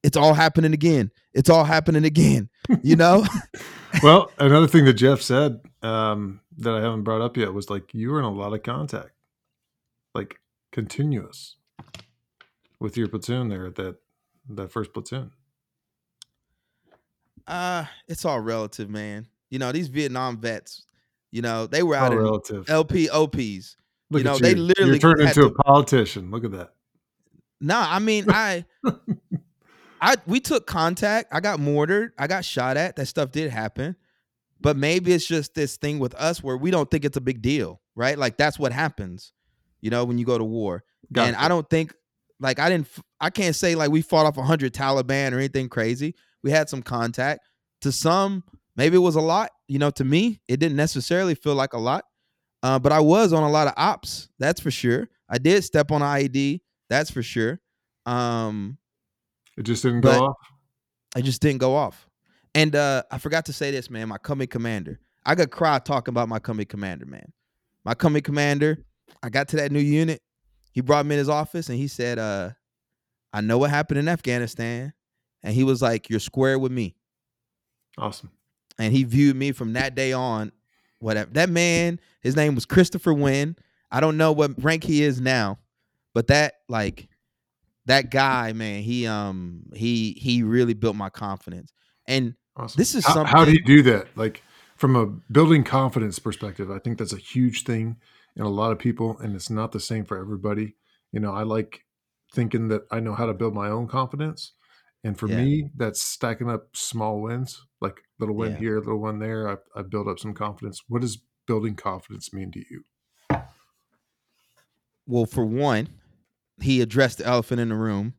Speaker 2: it's all happening again. It's all happening again. You know?
Speaker 1: well, another thing that Jeff said um, that I haven't brought up yet was like you were in a lot of contact, like continuous, with your platoon there at that that first platoon.
Speaker 2: uh, it's all relative, man. You know, these Vietnam vets, you know, they were
Speaker 1: All
Speaker 2: out in
Speaker 1: relative.
Speaker 2: LPOPs.
Speaker 1: Look
Speaker 2: know,
Speaker 1: at
Speaker 2: they literally
Speaker 1: You're turned into
Speaker 2: to-
Speaker 1: a politician. Look at that.
Speaker 2: No, I mean, I I we took contact. I got mortared. I got shot at. That stuff did happen. But maybe it's just this thing with us where we don't think it's a big deal, right? Like that's what happens, you know, when you go to war. And I don't think like I didn't I can't say like we fought off 100 Taliban or anything crazy. We had some contact. To some, maybe it was a lot. You know, to me, it didn't necessarily feel like a lot. Uh, but I was on a lot of ops, that's for sure. I did step on IED, that's for sure. Um,
Speaker 1: It just didn't go off.
Speaker 2: I just didn't go off. And uh, I forgot to say this, man. My company commander. I got cry talking about my company commander, man. My company commander. I got to that new unit. He brought me in his office and he said, uh, "I know what happened in Afghanistan," and he was like, "You're square with me."
Speaker 1: Awesome.
Speaker 2: and he viewed me from that day on. Whatever that man, his name was Christopher Wynn. I don't know what rank he is now, but that like that guy, man, he um he he really built my confidence. And
Speaker 1: Awesome.
Speaker 2: This is
Speaker 1: how, how do you do that? Like from a building confidence perspective, I think that's a huge thing in a lot of people, and it's not the same for everybody. You know, I like thinking that I know how to build my own confidence, and for
Speaker 2: Yeah.
Speaker 1: me, that's stacking up small wins, little win
Speaker 2: Yeah.
Speaker 1: here, little win there. I, I build up some confidence. What does building confidence mean to you?
Speaker 2: well, for one, he addressed the elephant in the room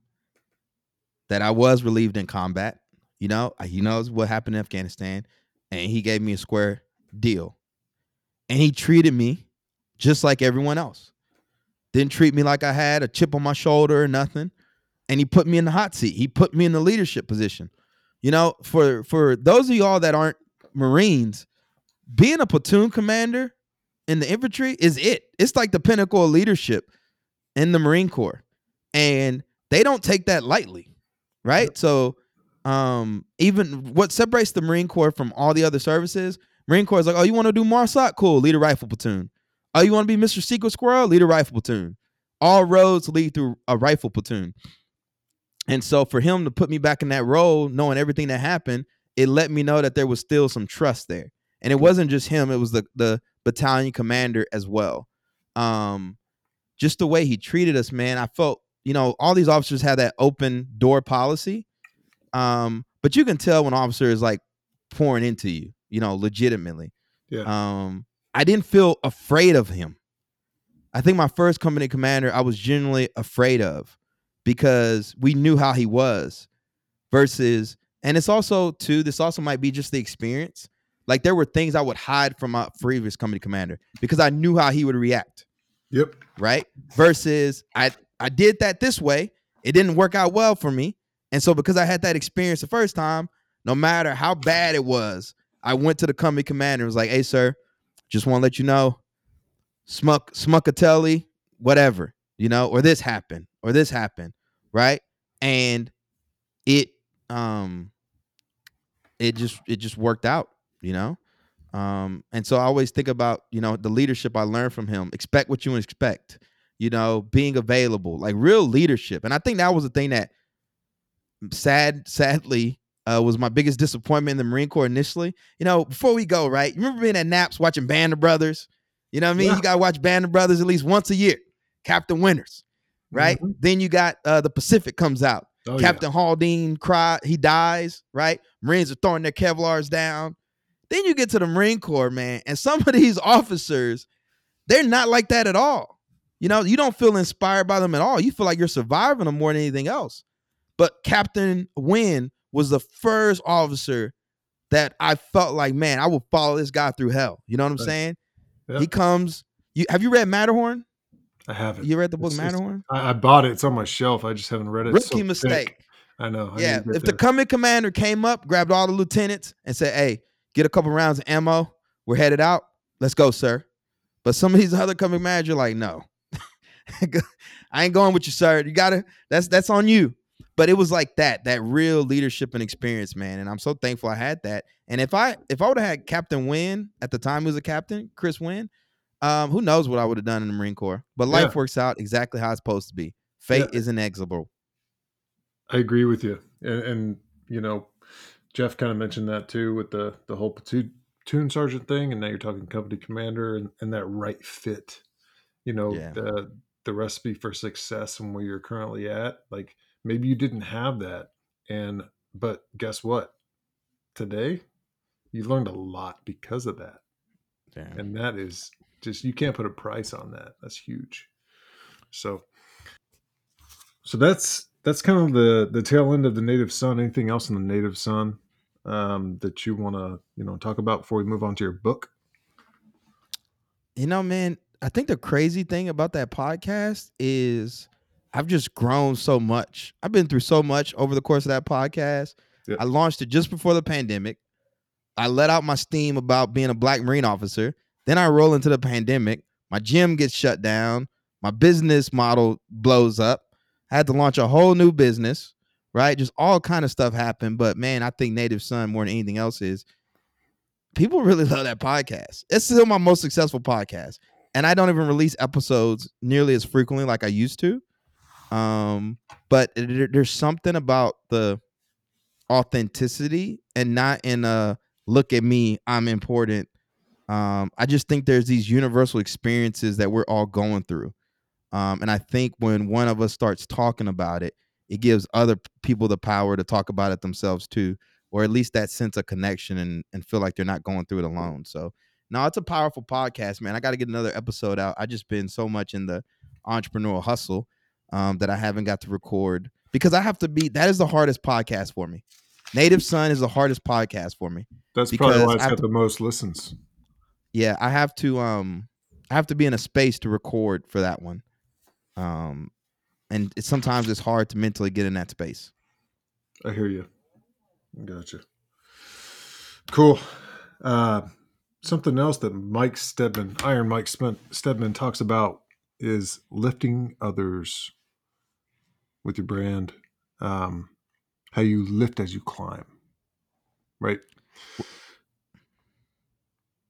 Speaker 2: that I was relieved in combat. You know, he knows what happened in Afghanistan, and he gave me a square deal. And he treated me just like everyone else. Didn't treat me like I had a chip on my shoulder or nothing. And he put me in the hot seat. He put me in the leadership position. You know, for for those of y'all that aren't Marines, being a platoon commander in the infantry is it. It's like the pinnacle of leadership in the Marine Corps. And they don't take that lightly. Right? So um even what separates the Marine Corps from all the other services, Marine Corps is like, oh, you want to do MARSOC? Cool, lead a rifle platoon. Oh, you want to be Mr. Secret Squirrel? Lead a rifle platoon. All roads lead through a rifle platoon. And so for him to put me back in that role, knowing everything that happened, it let me know that there was still some trust there. And it wasn't just him, it was the the battalion commander as well. Um just the way he treated us, man, I felt, you know, all these officers have that open door policy. Um, but you can tell when an officer is like pouring into you, you know, legitimately.
Speaker 1: Yeah.
Speaker 2: Um, I didn't feel afraid of him. I think my first company commander, I was genuinely afraid of because we knew how he was versus, and it's also too, this also might be just the experience. Like there were things I would hide from my previous company commander because I knew how he would react.
Speaker 1: Yep.
Speaker 2: Right. Versus I, I did that this way. It didn't work out well for me. And so because I had that experience the first time, no matter how bad it was, I went to the company commander and was like, hey, sir, just want to let you know, Smuck Smuckatelli, whatever, you know, or this happened, or this happened, right? And it um it just it just worked out, you know. Um, and so I always think about, you know, the leadership I learned from him. Expect what you expect, you know, being available, like real leadership. And I think that was the thing that sad, sadly, uh, was my biggest disappointment in the Marine Corps initially. You know, before we go, right? You remember being at Naps watching Band of Brothers? You know what I mean?
Speaker 1: Yeah.
Speaker 2: You gotta watch Band of Brothers at least once a year. Captain Winters, right?
Speaker 1: Mhm.
Speaker 2: Then you got uh, the Pacific comes out.
Speaker 1: Oh, yeah.
Speaker 2: Captain Haldane cry, he dies, right? Marines are throwing their Kevlars down. Then you get to the Marine Corps, man, and some of these officers, they're not like that at all. You know, you don't feel inspired by them at all. You feel like you're surviving them more than anything else. But Captain Wynn was the first officer that I felt like, man, I will follow this guy through hell. You know what I'm
Speaker 1: Right.
Speaker 2: saying?
Speaker 1: Yeah.
Speaker 2: He comes. You have you read Matterhorn?
Speaker 1: I haven't.
Speaker 2: You read the book
Speaker 1: It's just-
Speaker 2: Matterhorn?
Speaker 1: I, I bought it. It's on my shelf. I just haven't read it. It's so
Speaker 2: Rookie
Speaker 1: thick.
Speaker 2: mistake.
Speaker 1: I know. I
Speaker 2: yeah, if the coming commander came up, grabbed all the lieutenants, and said, "Hey, get a couple rounds of ammo. We're headed out. Let's go, sir." But some of these other company managers are like, "No, I ain't going with you, sir. You gotta. That's that's on you." But it was like that, that real leadership and experience, man. And I'm so thankful I had that. And if I if I would have had Captain Wynn at the time, he was a captain, Chris Wynn. Um, who knows what I would have done in the Marine Corps? But life
Speaker 1: Yeah.
Speaker 2: works out exactly how it's supposed to be. Fate
Speaker 1: Yeah.
Speaker 2: is inexorable.
Speaker 1: I agree with you, and, and you know, Jeff kind of mentioned that too with the the whole platoon, sergeant thing, and now you're talking company commander and, and that right fit. You know,
Speaker 2: Yeah.
Speaker 1: the the recipe for success and where you're currently at. Like maybe you didn't have that, and but guess what? Today, you learned a lot because of that,
Speaker 2: Damn.
Speaker 1: and that is just you can't put a price on that. That's huge. So, so that's that's kind of the the tail end of the Native Son. Anything else in the Native Son um, that you want to you know talk about before we move on to your book?
Speaker 2: You know, man, I think the crazy thing about that podcast is I've just grown so much. I've been through so much over the course of that podcast.
Speaker 1: Yeah.
Speaker 2: I launched it just before the pandemic. I let out my steam about being a black Marine officer. Then I roll into the pandemic. My gym gets shut down. My business model blows up. I had to launch a whole new business, right? Just all kind of stuff happened. But man, I think Native Son more than anything else is people really love that podcast. It's still my most successful podcast. And I don't even release episodes nearly as frequently like I used to. Um, but there- there's something about the authenticity and not in a look at me, I'm important. Um, I just think there's these universal experiences that we're all going through. Um, and I think when one of us starts talking about it, it gives other people the power to talk about it themselves too, or at least that sense of connection and, and feel like they're not going through it alone. So, no, it's a powerful podcast, man. I got to get another episode out. I just been so much in the entrepreneurial hustle um, that I haven't got to record because I have to be. That is the hardest podcast for me. Native Son is the hardest podcast for me.
Speaker 1: That's probably
Speaker 2: Because
Speaker 1: why it's got
Speaker 2: to-
Speaker 1: the most listens.
Speaker 2: Yeah, I have to. Um, I have to be in a space to record for that one. Um, and sometimes it's hard to mentally get in that space.
Speaker 1: I hear you. Gotcha. Cool. Uh, something else that Mike Steadman, Iron Mike Steadman, talks about is lifting others with your brand. Um, how you lift as you climb. Right.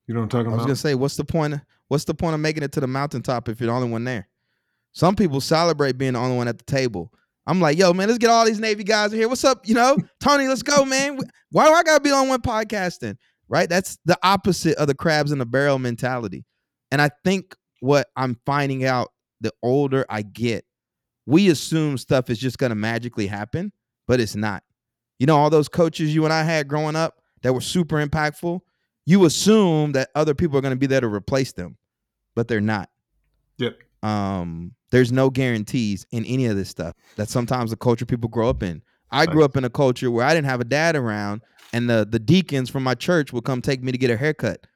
Speaker 1: You know what I'm talking
Speaker 2: I was
Speaker 1: about?
Speaker 2: gonna say, what's the point? Of, what's the point of making it to the mountaintop if you're the only one there? Some people celebrate being the only one at the table. I'm like, yo, man, let's get all these Navy guys in here. What's up? You know, Tony, let's go, man. Why do I gotta be on one podcasting? Right? That's the opposite of the crabs in the barrel mentality. And I think what I'm finding out the older I get, we assume stuff is just gonna magically happen, but it's not. You know, all those coaches you and I had growing up that were super impactful, you assume that other people are going to be there to replace them, but they're not.
Speaker 1: Yep.
Speaker 2: Um, there's no guarantees in any of this stuff. That's sometimes the culture people grow up in. I grew up in a culture where I didn't have a dad around, and the the deacons from my church would come take me to get a haircut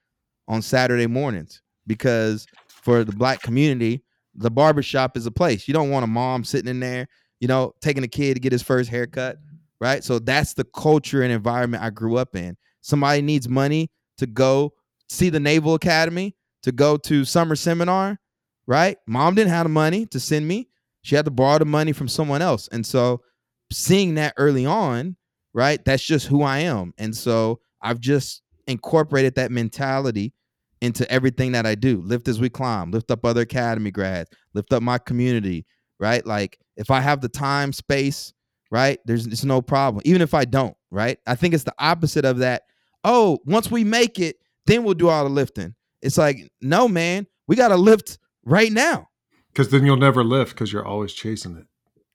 Speaker 2: on Saturday mornings because for the black community, the barbershop is a place. You don't want a mom sitting in there, you know, taking a kid to get his first haircut, right? So that's the culture and environment I grew up in. Somebody needs money to go see the Naval Academy, to go to summer seminar, right? Mom didn't have the money to send me. She had to borrow the money from someone else. And so seeing that early on, right? That's just who I am. And so I've just incorporated that mentality into everything that I do. Lift as we climb, lift up other academy grads, lift up my community, right? Like if I have the time, space, right? There's it's no problem. Even if I don't, right? I think it's the opposite of that. Oh, once we make it, then we'll do all the lifting. It's like, no, man, we got to lift right now.
Speaker 1: Because then you'll never lift because you're always chasing it,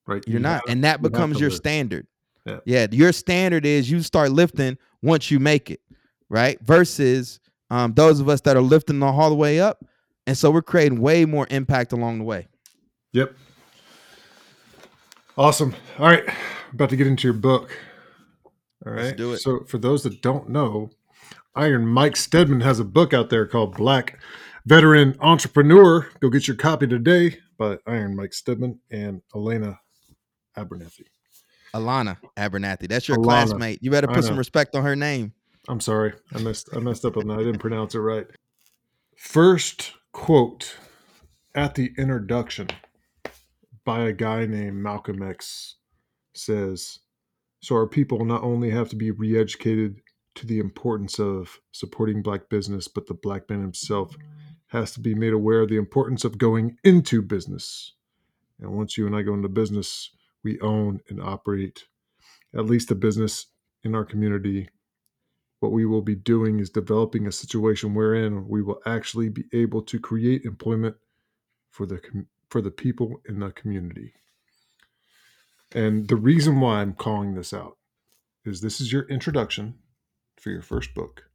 Speaker 1: right?
Speaker 2: You're
Speaker 1: You
Speaker 2: not, and that
Speaker 1: you
Speaker 2: becomes your
Speaker 1: lift.
Speaker 2: standard.
Speaker 1: Yeah.
Speaker 2: yeah, your standard is you start lifting once you make it, right? Versus um, those of us that are lifting the all the way up, and so we're creating way more impact along the way.
Speaker 1: Yep. Awesome. All right. About to get into your book. All right.
Speaker 2: Let's do it.
Speaker 1: So, for those that don't know, Iron Mike Steadman has a book out there called Black Veteran Entrepreneur. Go get your copy today by Iron Mike Steadman and Elena Abernathy.
Speaker 2: Alana Abernathy, that's your
Speaker 1: Alana.
Speaker 2: classmate. You better put some respect on her name.
Speaker 1: I'm sorry. I messed I messed up on that. I didn't pronounce it right. First quote at the introduction by a guy named Malcolm X says, So our people not only have to be re educated to the importance of supporting black business, but the black man himself has to be made aware of the importance of going into business. And once you and I go into business, we own and operate at least a business in our community what we will be doing is developing a situation wherein we will actually be able to create employment for the for the people in the community. And the reason why I'm calling this out is this is your introduction for your first book.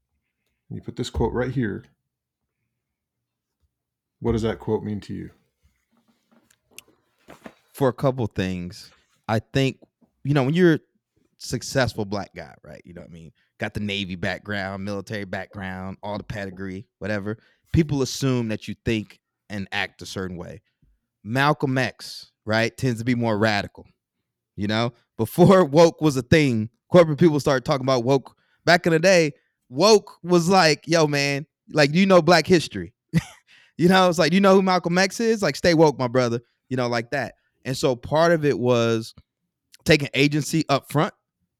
Speaker 1: And you put this quote right here. What does that quote mean to you?
Speaker 2: for a couple things. I think you know when you're a successful black guy, right? You know what I mean? Got the Navy background, military background, all the pedigree, whatever. People assume that you think and act a certain way. Malcolm X, right, tends to be more radical. You know, before woke was a thing, corporate people started talking about woke. Back in the day, woke was like, yo, man, like, you know black history? you know, it's like, you know who Malcolm X is? Like, stay woke, my brother. You know, like that. And so part of it was taking agency up front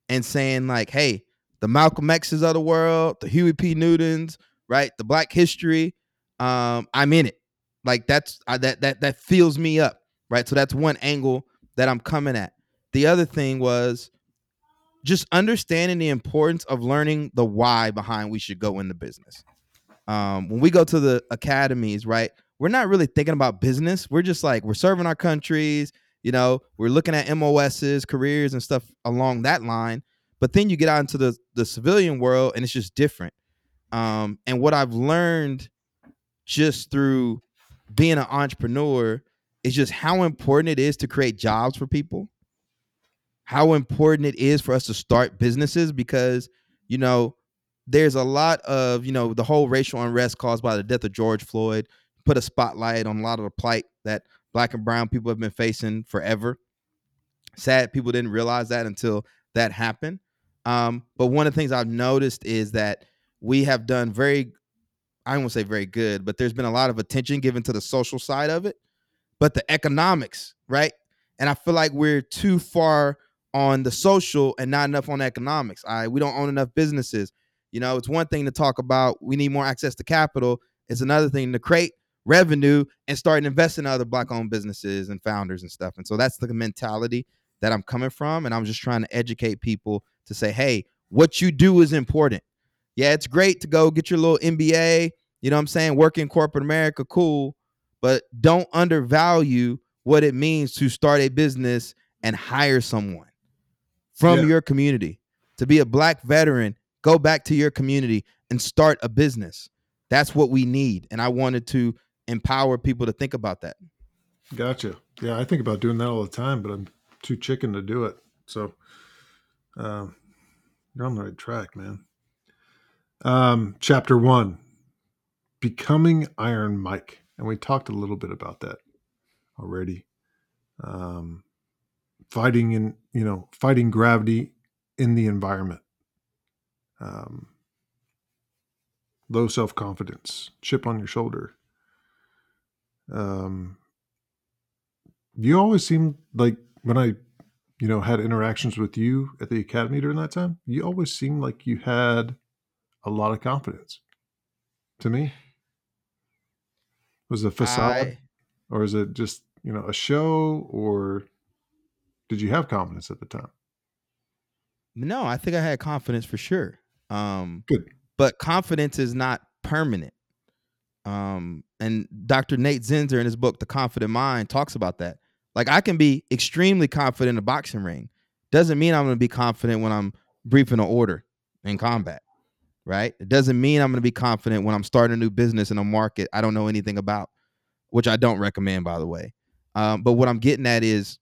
Speaker 2: and saying, like, hey, the Malcolm X's of the world, the Huey P. Newtons, right? The black history. Um, I'm in it. Like that's I, that that that fills me up, right? So that's one angle that I'm coming at. The other thing was just understanding the importance of learning the why behind we should go into business. Um, when we go to the academies, right? We're not really thinking about business. We're just like we're serving our countries. You know, we're looking at MOSs, careers, and stuff along that line. But then you get out into the the civilian world, and it's just different. Um, and what I've learned just through being an entrepreneur is just how important it is to create jobs for people. How important it is for us to start businesses because you know there's a lot of you know the whole racial unrest caused by the death of George Floyd put a spotlight on a lot of the plight that black and brown people have been facing forever. Sad people didn't realize that until that happened. Um, but one of the things I've noticed is that we have done very, I won't say very good, but there's been a lot of attention given to the social side of it, but the economics, right? And I feel like we're too far on the social and not enough on economics. I we don't own enough businesses. You know, it's one thing to talk about we need more access to capital. It's another thing to create revenue and start investing in other black owned businesses and founders and stuff. And so that's the mentality that I'm coming from. And I'm just trying to educate people to say, hey, what you do is important. Yeah, it's great to go get your little MBA, you know what I'm saying? Work in corporate America, cool. But don't undervalue what it means to start a business and hire someone from
Speaker 1: Yeah.
Speaker 2: your community. To be a black veteran go back to your community and start a business. That's what we need. And I wanted to empower people to think about that.
Speaker 1: Gotcha. Yeah, I think about doing that all the time, but I'm too chicken to do it. So um, you're on the right track, man. Um, chapter one Becoming Iron Mike. And we talked a little bit about that already. Um, fighting in, you know, fighting gravity in the environment. Um, low self confidence, chip on your shoulder. Um, you always seemed like when I, you know, had interactions with you at the academy during that time, you always seemed like you had a lot of confidence. To me, was it a facade,
Speaker 2: I
Speaker 1: or is it just you know a show, or did you have confidence at the time?
Speaker 2: no, I think I had confidence for sure. Um,
Speaker 1: Good.
Speaker 2: but confidence is not permanent. Um, and Dr. Nate Zinsser in his book, The Confident Mind, talks about that. Like I can be extremely confident in a boxing ring. Doesn't mean I'm gonna be confident when I'm briefing an order in combat. Right? It doesn't mean I'm gonna be confident when I'm starting a new business in a market I don't know anything about, which I don't recommend, by the way. Um, but what I'm getting at is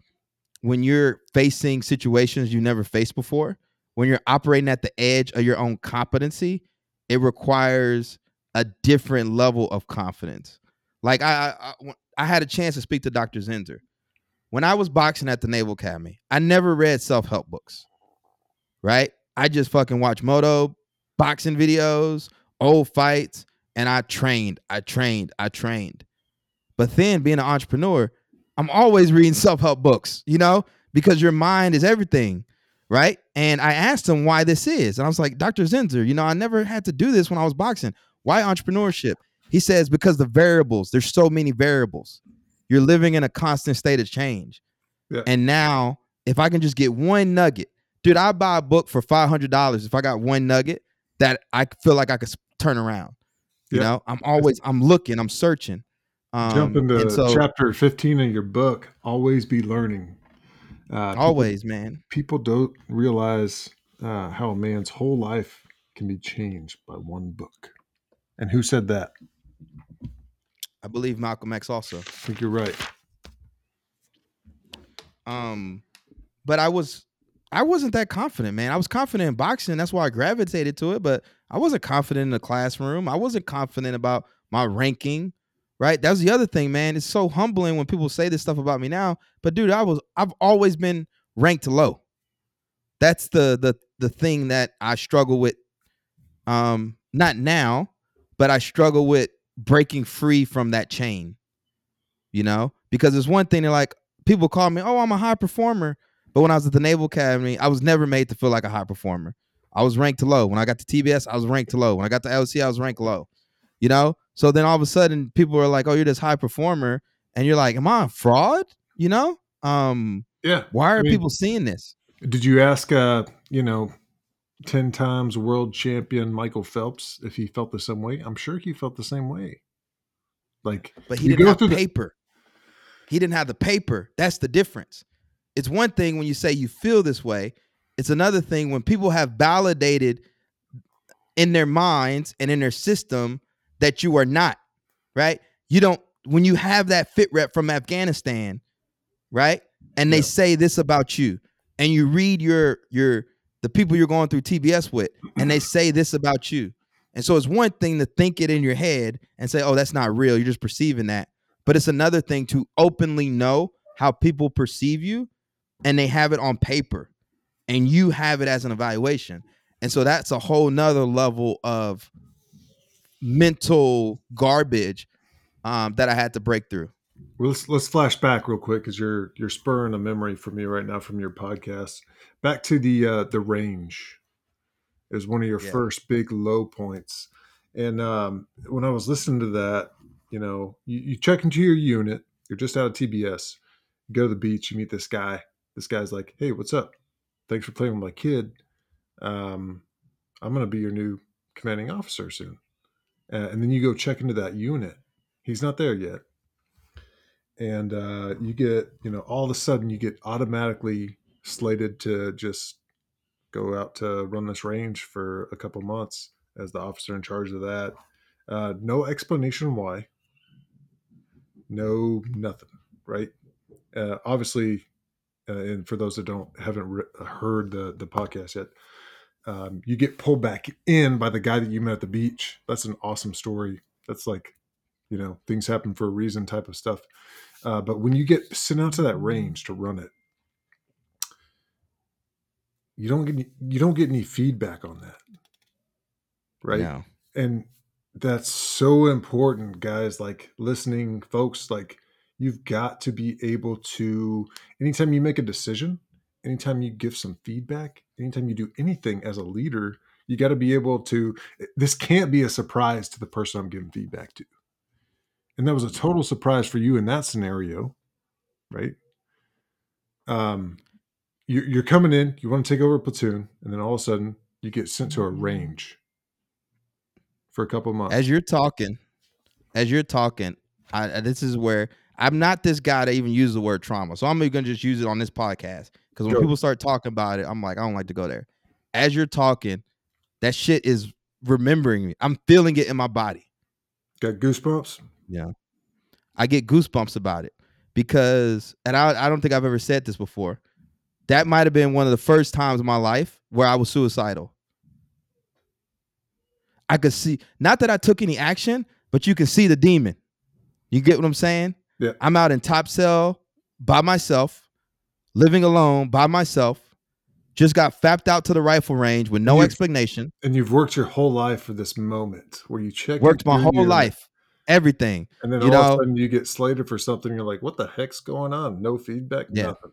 Speaker 2: when you're facing situations you never faced before, when you're operating at the edge of your own competency, it requires a different level of confidence. Like I, I, I- had a chance to speak to Dr. Zinsser when I was boxing at the Naval Academy. I never read self help books, right? I just fucking watched moto boxing videos, old fights, and I trained, I trained, I trained. But then being an entrepreneur, I'm always reading self help books, you know, because your mind is everything, right? And I asked him why this is. And I was like, Dr. Zinsser, you know, I never had to do this when I was boxing. Why entrepreneurship? He says, because the variables, there's so many variables. You're living in a constant state of change.
Speaker 1: Yeah.
Speaker 2: And now, if I can just get one nugget, dude, I buy a book for $500 if I got one nugget that I feel like I could turn around. You
Speaker 1: Yeah.
Speaker 2: know, I'm always, I'm looking, I'm searching. Um,
Speaker 1: Jump into
Speaker 2: so
Speaker 1: chapter 15 of your book. Always be learning. Uh, people-
Speaker 2: always, man.
Speaker 1: people don't realize uh, how a man's whole life can be changed by one book. And who said that?
Speaker 2: I believe Malcolm X also.
Speaker 1: I think you're right.
Speaker 2: Um, but I was I wasn't that confident, man. I was confident in boxing. That's why I gravitated to it, but I wasn't confident in the classroom. I wasn't confident about my ranking. Right. That's the other thing, man. It's so humbling when people say this stuff about me now. But dude, I was I've always been ranked low. That's the the the thing that I struggle with. Um, not now, but I struggle with breaking free from that chain. You know, because it's one thing they're like, people call me, oh, I'm a high performer. But when I was at the Naval Academy, I was never made to feel like a high performer. I was ranked low. When I got to TBS, I was ranked low. When I got to LC, I was ranked low. You know? So then all of a sudden people are like, oh, you're this high performer. And you're like, am I a fraud? You know? Um,
Speaker 1: Yeah.
Speaker 2: why are
Speaker 1: I mean-
Speaker 2: people seeing this?
Speaker 1: Did you ask, uh, you know, 10 times world champion Michael Phelps if he felt the same way? I'm sure he felt the same way. Like,
Speaker 2: But he didn't
Speaker 1: go
Speaker 2: have
Speaker 1: through the-
Speaker 2: paper. He didn't have the paper. That's the difference. It's one thing when you say you feel this way. It's another thing when people have validated in their minds and in their system that you are not, right? You don't when you have that fit rep from Afghanistan, right? And they
Speaker 1: Yeah.
Speaker 2: say this about you and you read your your the people you're going through TBS with and they say this about you. And so it's one thing to think it in your head and say, "Oh, that's not real. You're just perceiving that." But it's another thing to openly know how people perceive you and they have it on paper and you have it as an evaluation. And so that's a whole nother level of mental garbage um, that I had to break through.
Speaker 1: Well, let's let's flash back real quick because you're you're spurring a memory for me right now from your podcast. Back to the uh, the range. It was one of your
Speaker 2: Yeah.
Speaker 1: first big low points, and um, when I was listening to that, you know, you, you check into your unit. You're just out of TBS. You go to the beach. You meet this guy. This guy's like, "Hey, what's up? Thanks for playing with my kid. Um, I'm gonna be your new commanding officer soon." Uh, and then you go check into that unit. He's not there yet and uh, you get you know all of a sudden you get automatically slated to just go out to run this range for a couple months as the officer in charge of that. Uh, no explanation why. No nothing. Right. Uh, obviously, uh, and for those that don't haven't re- heard the the podcast yet, um, you get pulled back in by the guy that you met at the beach. That's an awesome story. That's like, you know, things happen for a reason type of stuff. Uh, but when you get sent out to that range to run it, you don't get any, you don't get any feedback on that, right?
Speaker 2: No.
Speaker 1: And that's so important, guys. Like listening, folks. Like you've got to be able to. Anytime you make a decision, anytime you give some feedback, anytime you do anything as a leader, you got to be able to. This can't be a surprise to the person I'm giving feedback to. And that was a total surprise for you in that scenario, right? Um, you're, you're coming in, you want to take over a platoon, and then all of a sudden you get sent to a range for a couple months.
Speaker 2: As you're talking, as you're talking, I, this is where I'm not this guy to even use the word trauma. So I'm gonna just use it on this podcast because when
Speaker 1: Go.
Speaker 2: people start talking about it, I'm like, I don't like to go there. As you're talking, that shit is remembering me. I'm feeling it in my body.
Speaker 1: Got goosebumps?
Speaker 2: Yeah. I get goosebumps about it because, and I, I don't think I've ever said this before. That might have been one of the first times in my life where I was suicidal. I could see, not that I took any action, but you can see the demon. You get what I'm saying?
Speaker 1: Yeah.
Speaker 2: I'm out in Topsail by myself, living alone by myself. Just got fapped out to the rifle range with no
Speaker 1: You-
Speaker 2: explanation.
Speaker 1: And you've worked your whole life for this moment where you check.
Speaker 2: Worked my whole
Speaker 1: unit,
Speaker 2: life, everything.
Speaker 1: and then
Speaker 2: you
Speaker 1: all of
Speaker 2: know-
Speaker 1: a sudden you get slated for something. You're like, "What the heck's going on? No feedback,
Speaker 2: Yeah.
Speaker 1: nothing."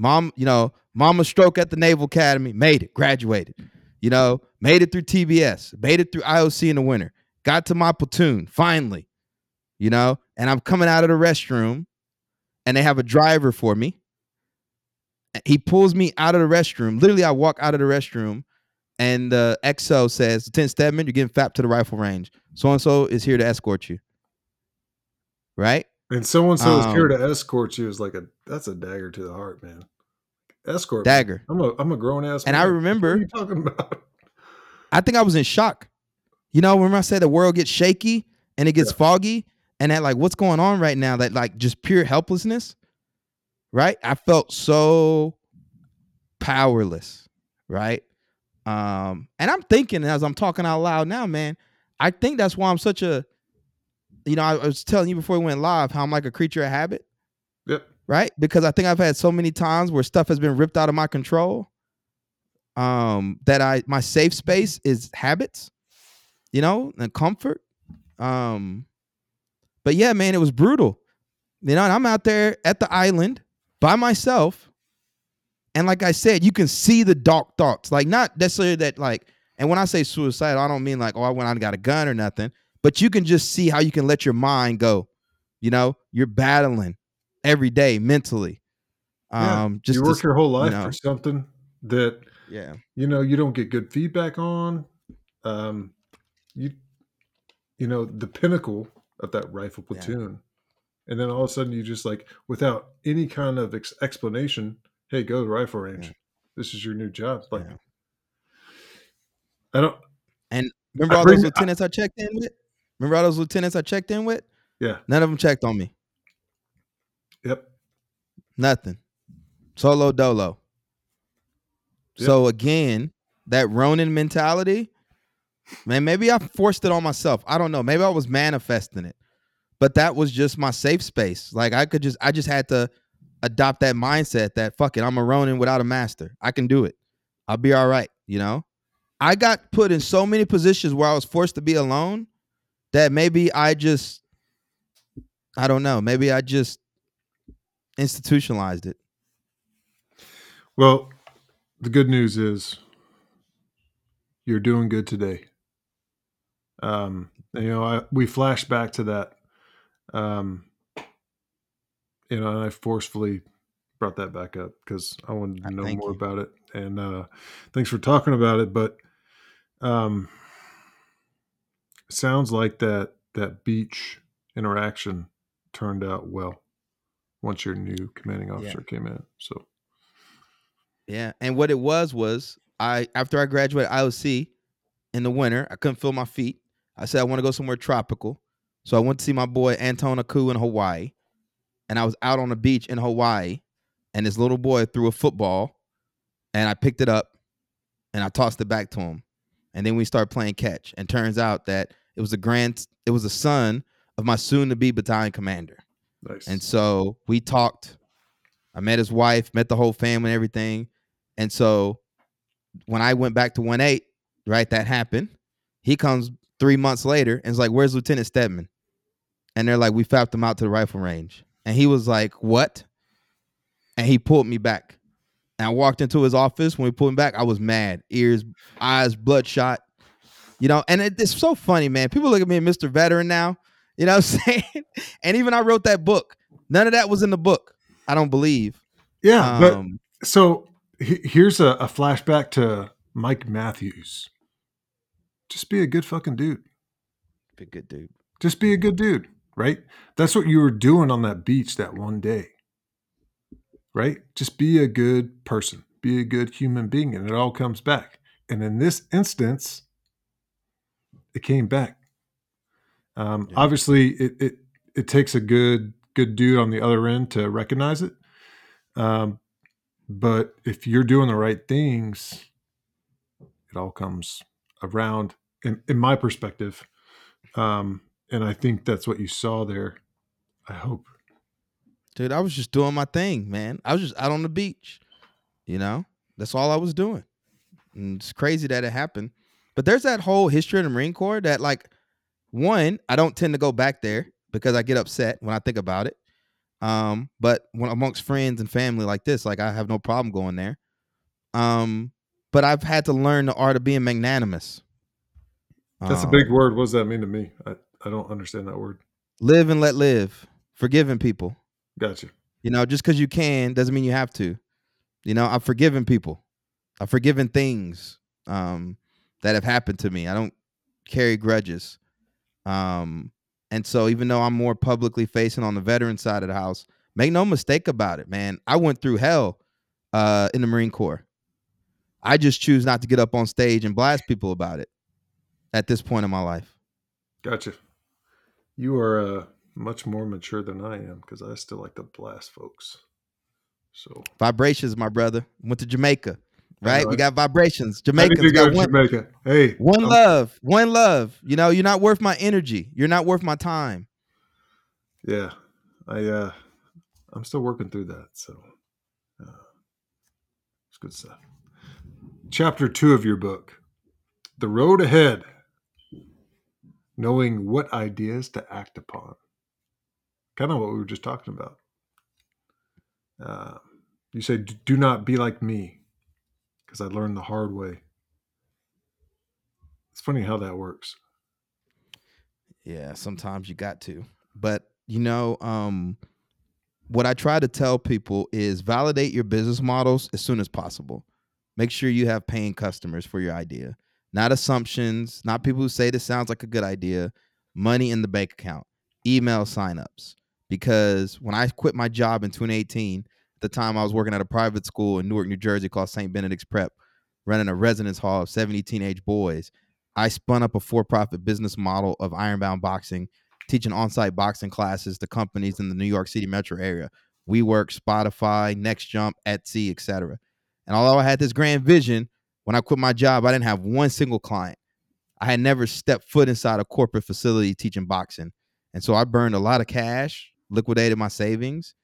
Speaker 2: mom, you know, mama stroke at the Naval Academy, made it, graduated, you know, made it through TBS, made it through IOC in the winter, got to my platoon finally, you know, and I'm coming out of the restroom and they have a driver for me. He pulls me out of the restroom. Literally, I walk out of the restroom and the XO says, Lieutenant Steadman, you're getting fapped to the rifle range. So and so is here to escort you. Right?
Speaker 1: And someone says
Speaker 2: Um,
Speaker 1: here to escort you is like a that's a dagger to the heart, man. Escort.
Speaker 2: Dagger.
Speaker 1: I'm a I'm a grown ass.
Speaker 2: And I remember-
Speaker 1: What are you talking about?
Speaker 2: I think I was in shock. You know, remember I said the world gets shaky and it gets
Speaker 1: Yeah.
Speaker 2: foggy and that like what's going on right now? That like just pure helplessness. Right? I felt so powerless, right? Um, and I'm thinking as I'm talking out loud now, man, I think that's why I'm such a you know, I, I was telling you before we went live how I'm like a creature of habit,
Speaker 1: Yep.
Speaker 2: right? Because I think I've had so many times where stuff has been ripped out of my control. Um, that I my safe space is habits, you know, and comfort. Um, but yeah, man, it was brutal. You know, and I'm out there at the island by myself. And like I said, you can see the dark thoughts. Like not necessarily that like, and when I say suicidal, I don't mean like, oh, I went out and got a gun or nothing, but you can just see how you can let your mind go. You know, you're battling every day mentally.
Speaker 1: Yeah,
Speaker 2: Um, just
Speaker 1: you
Speaker 2: to
Speaker 1: work your whole life
Speaker 2: know.
Speaker 1: for something that
Speaker 2: yeah.
Speaker 1: you know you don't get good feedback on. Um, you you know the pinnacle of that rifle platoon, and then all of a sudden you just like without any kind of ex- explanation, hey, go to the rifle range.
Speaker 2: Yeah.
Speaker 1: This is your new job. Like
Speaker 2: Yeah.
Speaker 1: I don't.
Speaker 2: And remember
Speaker 1: I
Speaker 2: all
Speaker 1: bring-
Speaker 2: those
Speaker 1: I-
Speaker 2: lieutenants I checked in with? Remember all those lieutenants I checked in with?
Speaker 1: Yeah.
Speaker 2: None of them checked on me.
Speaker 1: Yep.
Speaker 2: Nothing. Solo dolo.
Speaker 1: Yep.
Speaker 2: So again, that Ronin mentality, man, maybe I forced it on myself. I don't know. Maybe I was manifesting it. But that was just my safe space. Like I could just I just had to adopt that mindset that fuck it, I'm a Ronin without a master. I can do it. I'll be all right, you know? I got put in so many positions where I was forced to be alone that maybe I just I don't know, maybe I just institutionalized it.
Speaker 1: Well, the good news is you're doing good today. Um, you know, I, we flash back to that. Um, you know, and I forcefully brought that back up because I wanted to
Speaker 2: Uh,
Speaker 1: know
Speaker 2: thank
Speaker 1: more
Speaker 2: you.
Speaker 1: about it. And uh, thanks for talking about it. But um, sounds like that that beach interaction turned out well once your new commanding officer came in. So
Speaker 2: Yeah, and what it was was I after I graduated IOC in the winter, I couldn't feel my feet. I said I want to go somewhere tropical, so I went to see my boy Anton Aku in Hawaii, and I was out on the beach in Hawaii, and this little boy threw a football, and I picked it up, and I tossed it back to him, and then we started playing catch, and turns out that it was a grand, it was a son of my soon-to-be battalion commander,
Speaker 1: Nice.
Speaker 2: and so we talked. I met his wife, met the whole family, and everything. And so when I went back to 1 8, right, that happened. He comes three months later and it's like, Where's Lieutenant Steadman? And they're like, We fapped him out to the rifle range. And he was like, What? And he pulled me back. And I walked into his office. When we pulled him back, I was mad. Ears, eyes, bloodshot. You know, and it, it's so funny, man. People look at me, Mr. Veteran now. You know what I'm saying? And even I wrote that book. None of that was in the book. I don't believe.
Speaker 1: yeah, but
Speaker 2: Um,
Speaker 1: so here's a, a flashback to Mike Matthews. Just be a good fucking dude.
Speaker 2: be a good dude.
Speaker 1: Just be a good dude, right? That's what you were doing on that beach that one day, right? Just be a good person, be a good human being, and it all comes back. And in this instance, it came back. Um,
Speaker 2: Yeah.
Speaker 1: Obviously, it, it it takes a good good dude on the other end to recognize it. Um, but if you're doing the right things, it all comes around. In, in my perspective, um, and I think that's what you saw there. I hope.
Speaker 2: Dude, I was just doing my thing, man. I was just out on the beach. You know, that's all I was doing. And it's crazy that it happened. But there's that whole history of the Marine Corps that, like, one, I don't tend to go back there because I get upset when I think about it. Um, but when amongst friends and family like this, like I have no problem going there. Um, but I've had to learn the art of being magnanimous.
Speaker 1: That's a big
Speaker 2: Um,
Speaker 1: word. What does that mean to me? I, I don't understand that word.
Speaker 2: Live and let live. Forgiving people.
Speaker 1: Gotcha.
Speaker 2: You know, just because you can doesn't mean you have to. You know, I've forgiven people. I've forgiven things um, that have happened to me. I don't carry grudges. Um, and so, even though I'm more publicly facing on the veteran side of the house, make no mistake about it, man. I went through hell uh, in the Marine Corps. I just choose not to get up on stage and blast people about it at this point in my life.
Speaker 1: Gotcha. You are uh, much more mature than I am because I still like to blast folks. So
Speaker 2: Vibrations, my brother. Went to Jamaica, right?
Speaker 1: know
Speaker 2: We got vibrations.
Speaker 1: I
Speaker 2: Jamaicans
Speaker 1: go
Speaker 2: got one,
Speaker 1: Jamaica. Hey,
Speaker 2: One
Speaker 1: I'm-
Speaker 2: love, one love. You know, you're not worth my energy. You're not worth my time.
Speaker 1: Yeah, I uh, I'm still working through that. So uh, it's good stuff. Chapter two of your book, the road ahead. Knowing what ideas to act upon. Kind of what we were just talking about. Uh, you say, "Do not be like me," because I learned the hard way. It's funny how that works.
Speaker 2: Yeah, sometimes you got to. But you know, um, what I try to tell people is validate your business models as soon as possible. Make sure you have paying customers for your idea, not assumptions, not people who say this sounds like a good idea, money in the bank account, email signups. Because when I quit my job in 2018, at the time I was working at a private school in Newark, New Jersey called St. Benedict's Prep, running a residence hall of 70 teenage boys. I spun up a for-profit business model of Ironbound Boxing, teaching on-site boxing classes to companies in the New York City metro area. WeWork, Spotify, Next Jump, Etsy, etc. And although I had this grand vision, when I quit my job, I didn't have one single client. I had never stepped foot inside a corporate facility teaching boxing, and so I burned a lot of cash, liquidated my savings,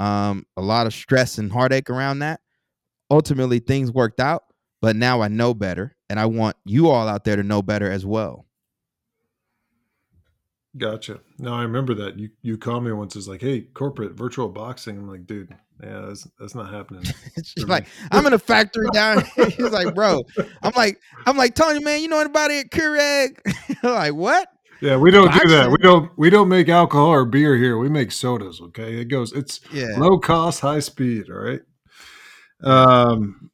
Speaker 2: um, a lot of stress and heartache around that. Ultimately, things worked out, but now I know better, and I want you all out there to know better as well.
Speaker 1: Gotcha. No, I remember that you you called me once. It's like, hey, corporate virtual boxing. I'm like, dude, yeah, that's, that's not happening.
Speaker 2: She's like, I'm in a factory down here. He's like, bro. I'm like, I'm like, Tony, man, you know anybody at Keurig? like, what?
Speaker 1: Yeah, we don't do that. We don't we don't make alcohol or beer here. We make sodas. Okay, it goes. It's
Speaker 2: Yeah.
Speaker 1: low cost, high speed. All right. Um.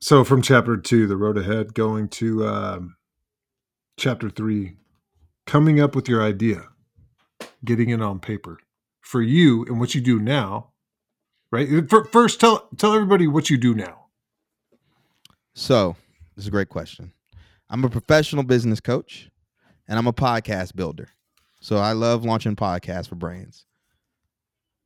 Speaker 1: So from chapter two, the road ahead, going to um, chapter three, coming up with your idea, getting it on paper for you and what you do now. right? Uh, first, tell tell everybody what you do now.
Speaker 2: So, this is a great question. I'm a professional business coach, and I'm a podcast builder. So I love launching podcasts for brands.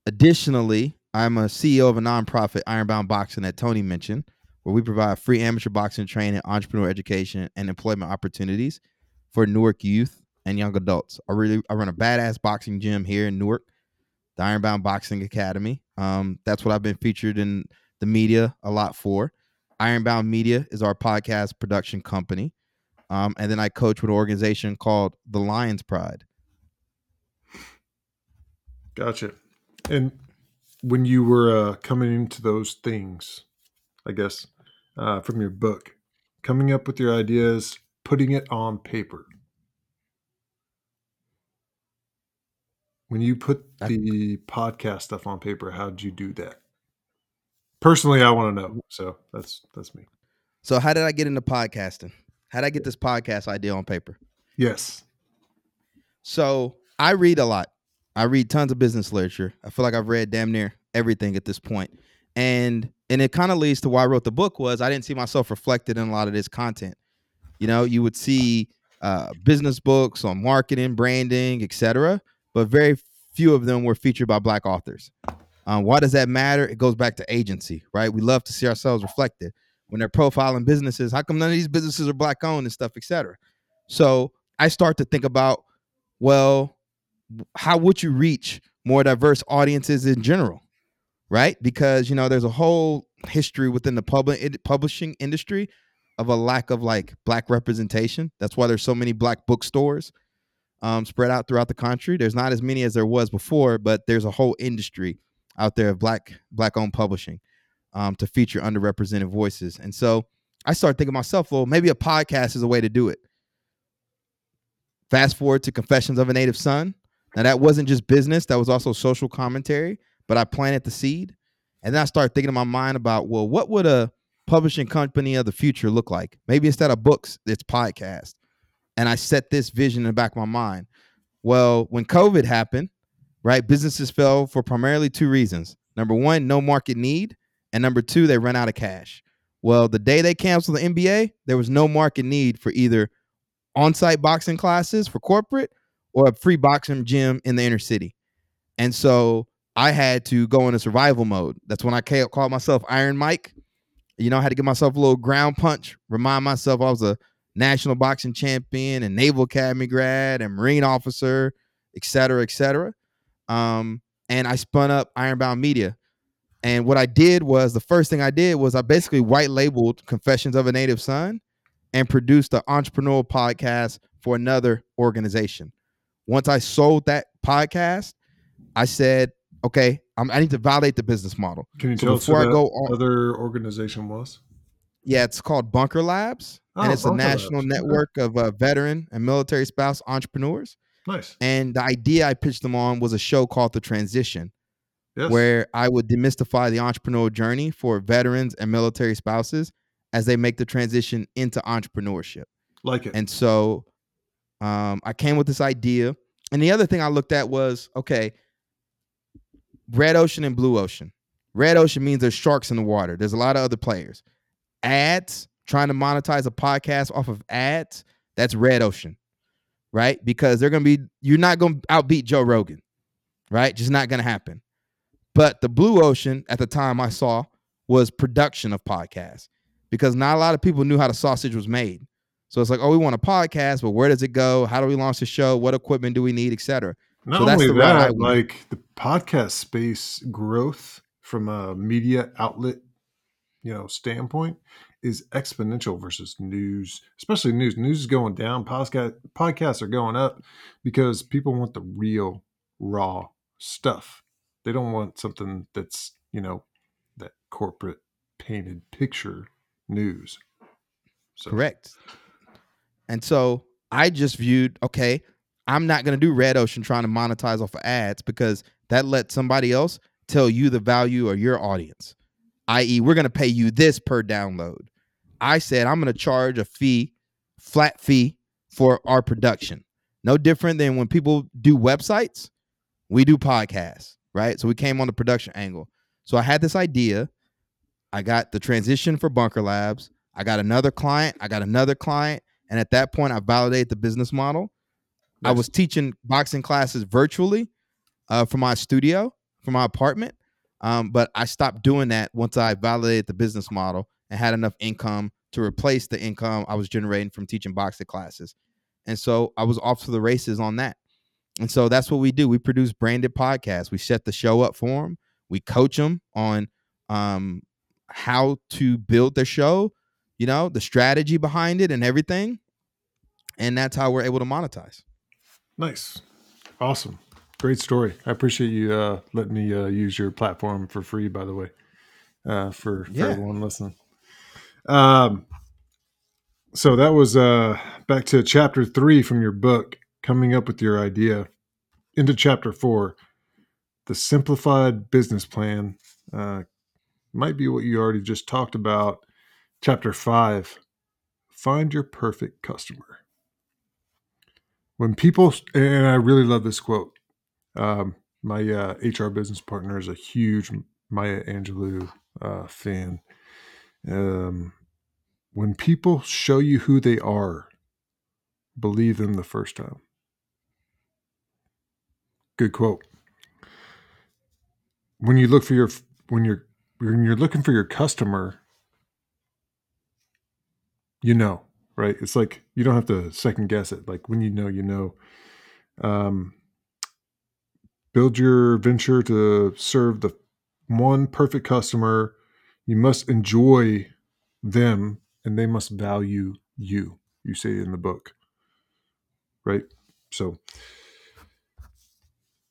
Speaker 2: Additionally, I'm a CEO of a nonprofit, Ironbound Boxing, that Tony mentioned, where we provide free amateur boxing training, entrepreneur education, and employment opportunities for Newark youth and young adults. I really I run a badass boxing gym here in Newark, the Ironbound Boxing Academy. Um, that's what I've been featured in the media a lot for. Ironbound Media is our podcast production company. Um, and then I coach with an organization called the Lions Pride.
Speaker 1: Gotcha. And when you were uh, coming into those things, I guess, uh, from your book, coming up with your ideas, putting it on paper. When you put the podcast stuff on paper, how did you do that? Personally, I want to know. So that's that's me.
Speaker 2: So how did I get into podcasting? How did I get this podcast idea on paper?
Speaker 1: Yes.
Speaker 2: So I read a lot. I read tons of business literature. I feel like I've read damn near everything at this point. And and it kind of leads to why I wrote the book was I didn't see myself reflected in a lot of this content. You know, you would see uh, business books on marketing, branding, etc., but very few of them were featured by black authors. Um, why does that matter? It goes back to agency, right? We love to see ourselves reflected when they're profiling businesses. How come none of these businesses are black owned and stuff, etc. So I start to think about, well, how would you reach more diverse audiences in general, right? Because you know there's a whole history within the public publishing industry of a lack of like black representation. That's why there's so many black bookstores um, spread out throughout the country. There's not as many as there was before, but there's a whole industry out there of black black owned publishing um, to feature underrepresented voices. And so I started thinking myself, well, maybe a podcast is a way to do it. Fast forward to Confessions of a Native Son. Now that wasn't just business, that was also social commentary, but I planted the seed. And then I started thinking in my mind about, well, what would a publishing company of the future look like? Maybe instead of books, it's podcast. And I set this vision in the back of my mind. Well, when COVID happened, right, businesses fell for primarily two reasons. Number one, no market need. And number two, they ran out of cash. Well, the day they canceled the NBA, there was no market need for either on site boxing classes for corporate or a free boxing gym in the inner city. And so I had to go into survival mode. That's when I called myself Iron Mike. You know, I had to give myself a little ground punch, remind myself I was a national boxing champion and Naval Academy grad and Marine officer, et cetera, et cetera. Um, and I spun up Ironbound Media. And what I did was the first thing I did was I basically white labeled Confessions of a Native Son and produced an entrepreneurial podcast for another organization. Once I sold that podcast, I said, okay, I'm, i need to validate the business model.
Speaker 1: Can you so tell before us I go on, other organization was?
Speaker 2: Yeah, it's called Bunker Labs, oh, and it's a national Labs. network of uh, veteran and military spouse entrepreneurs.
Speaker 1: Nice.
Speaker 2: And the idea I pitched them on was a show called The Transition, yes. where I would demystify the entrepreneurial journey for veterans and military spouses as they make the transition into entrepreneurship.
Speaker 1: Like it.
Speaker 2: And so um, I came with this idea. And the other thing I looked at was okay, red ocean and blue ocean. Red ocean means there's sharks in the water. There's a lot of other players. Ads, trying to monetize a podcast off of ads, that's red ocean, right? Because they're going to be, you're not going to outbeat Joe Rogan, right? Just not going to happen. But the blue ocean at the time I saw was production of podcasts because not a lot of people knew how the sausage was made. So it's like, oh, we want a podcast, but where does it go? How do we launch the show? What equipment do we need, etc.
Speaker 1: Not so only that, like the podcast space growth from a media outlet, you know, standpoint is exponential versus news, especially news. News is going down. Podcast podcasts are going up because people want the real, raw stuff. They don't want something that's you know that corporate painted picture news.
Speaker 2: So. Correct. And so I just viewed, okay, I'm not going to do Red Ocean trying to monetize off of ads because that lets somebody else tell you the value of your audience, i.e., we're going to pay you this per download. I said, I'm going to charge a fee, flat fee for our production. No different than when people do websites, we do podcasts, right? So we came on the production angle. So I had this idea. I got the transition for Bunker Labs. I got another client. I got another client. And at that point, I validated the business model. I was teaching boxing classes virtually uh, from my studio, from my apartment. Um, but I stopped doing that once I validated the business model and had enough income to replace the income I was generating from teaching boxing classes. And so I was off to the races on that. And so that's what we do. We produce branded podcasts. We set the show up for them. We coach them on um, how to build their show, you know, the strategy behind it and everything. And that's how we're able to monetize.
Speaker 1: Nice. Awesome. Great story. I appreciate you uh, letting me uh, use your platform for free, by the way, uh, for, for
Speaker 2: Yeah.
Speaker 1: everyone listening. Um, so that was uh, back to chapter three from your book, coming up with your idea, into chapter four, the simplified business plan. Uh, might be what you already just talked about. Chapter five, find your perfect customer when people and i really love this quote um, my uh, hr business partner is a huge maya angelou uh, fan um, when people show you who they are believe them the first time. Good quote. When you look for your when you're when you're looking for your customer you know right? It's like you don't have to second guess it. Like when you know you know. Um, build your venture to serve the one perfect customer you must enjoy them and they must value you you say in the book right? So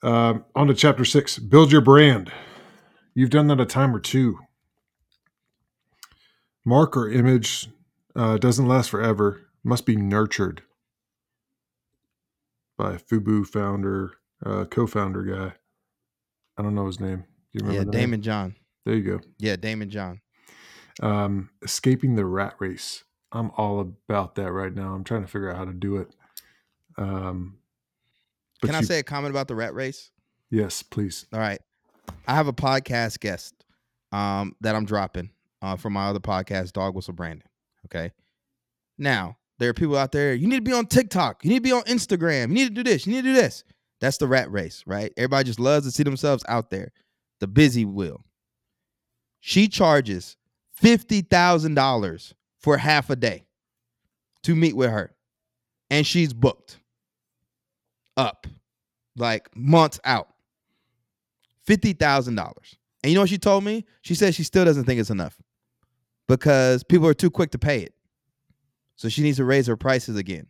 Speaker 1: um, on to chapter six build your brand. You've done that a time or two. Mark or image uh, doesn't last forever must be nurtured by fubu founder uh, co-founder guy. I don't know his name. Do you remember
Speaker 2: Yeah,
Speaker 1: the name?
Speaker 2: Daymond John.
Speaker 1: There you go
Speaker 2: Yeah, Daymond John.
Speaker 1: um, escaping the rat race. I'm all about that right now. I'm trying to figure out how to do it. Um,
Speaker 2: Can I
Speaker 1: you-
Speaker 2: say a comment about the rat race?
Speaker 1: yes, please?
Speaker 2: All right. I have a podcast guest um, that I'm dropping uh, from my other podcast, Dog Whistle Branding. Okay. Now, there are people out there, you need to be on TikTok. You need to be on Instagram. You need to do this. You need to do this. That's the rat race, right? Everybody just loves to see themselves out there. The busy wheel. She charges $50,000 for half a day to meet with her. And she's booked up like months out. Fifty thousand dollars. And you know what she told me? She said she still doesn't think it's enough because people are too quick to pay it. So she needs to raise her prices again.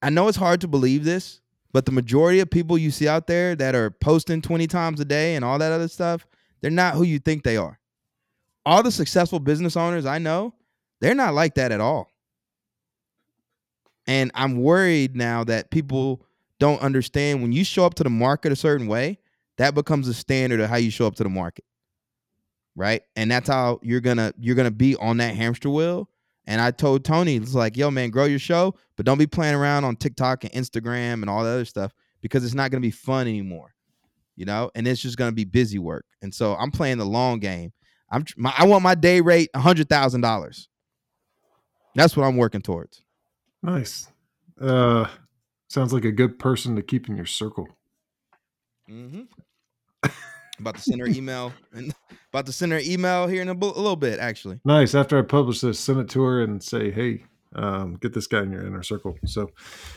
Speaker 2: I know it's hard to believe this, but the majority of people you see out there that are posting 20 times a day and all that other stuff, they're not who you think they are. All the successful business owners I know, they're not like that at all. And I'm worried now that people don't understand when you show up to the market a certain way, that becomes a standard of how you show up to the market. Right? And that's how you're gonna you're gonna be on that hamster wheel. And I told Tony, it's like, yo, man, grow your show, but don't be playing around on TikTok and Instagram and all the other stuff because it's not gonna be fun anymore. You know, and it's just gonna be busy work. And so I'm playing the long game. I'm my, I want my day rate a hundred thousand dollars. That's what I'm working towards.
Speaker 1: Nice. Uh, sounds like a good person to keep in your circle.
Speaker 2: Mm-hmm. about to send her email and about to send her email here in a little bit, actually.
Speaker 1: Nice. After I publish this, send it to her and say, "Hey, um, get this guy in your inner circle." So,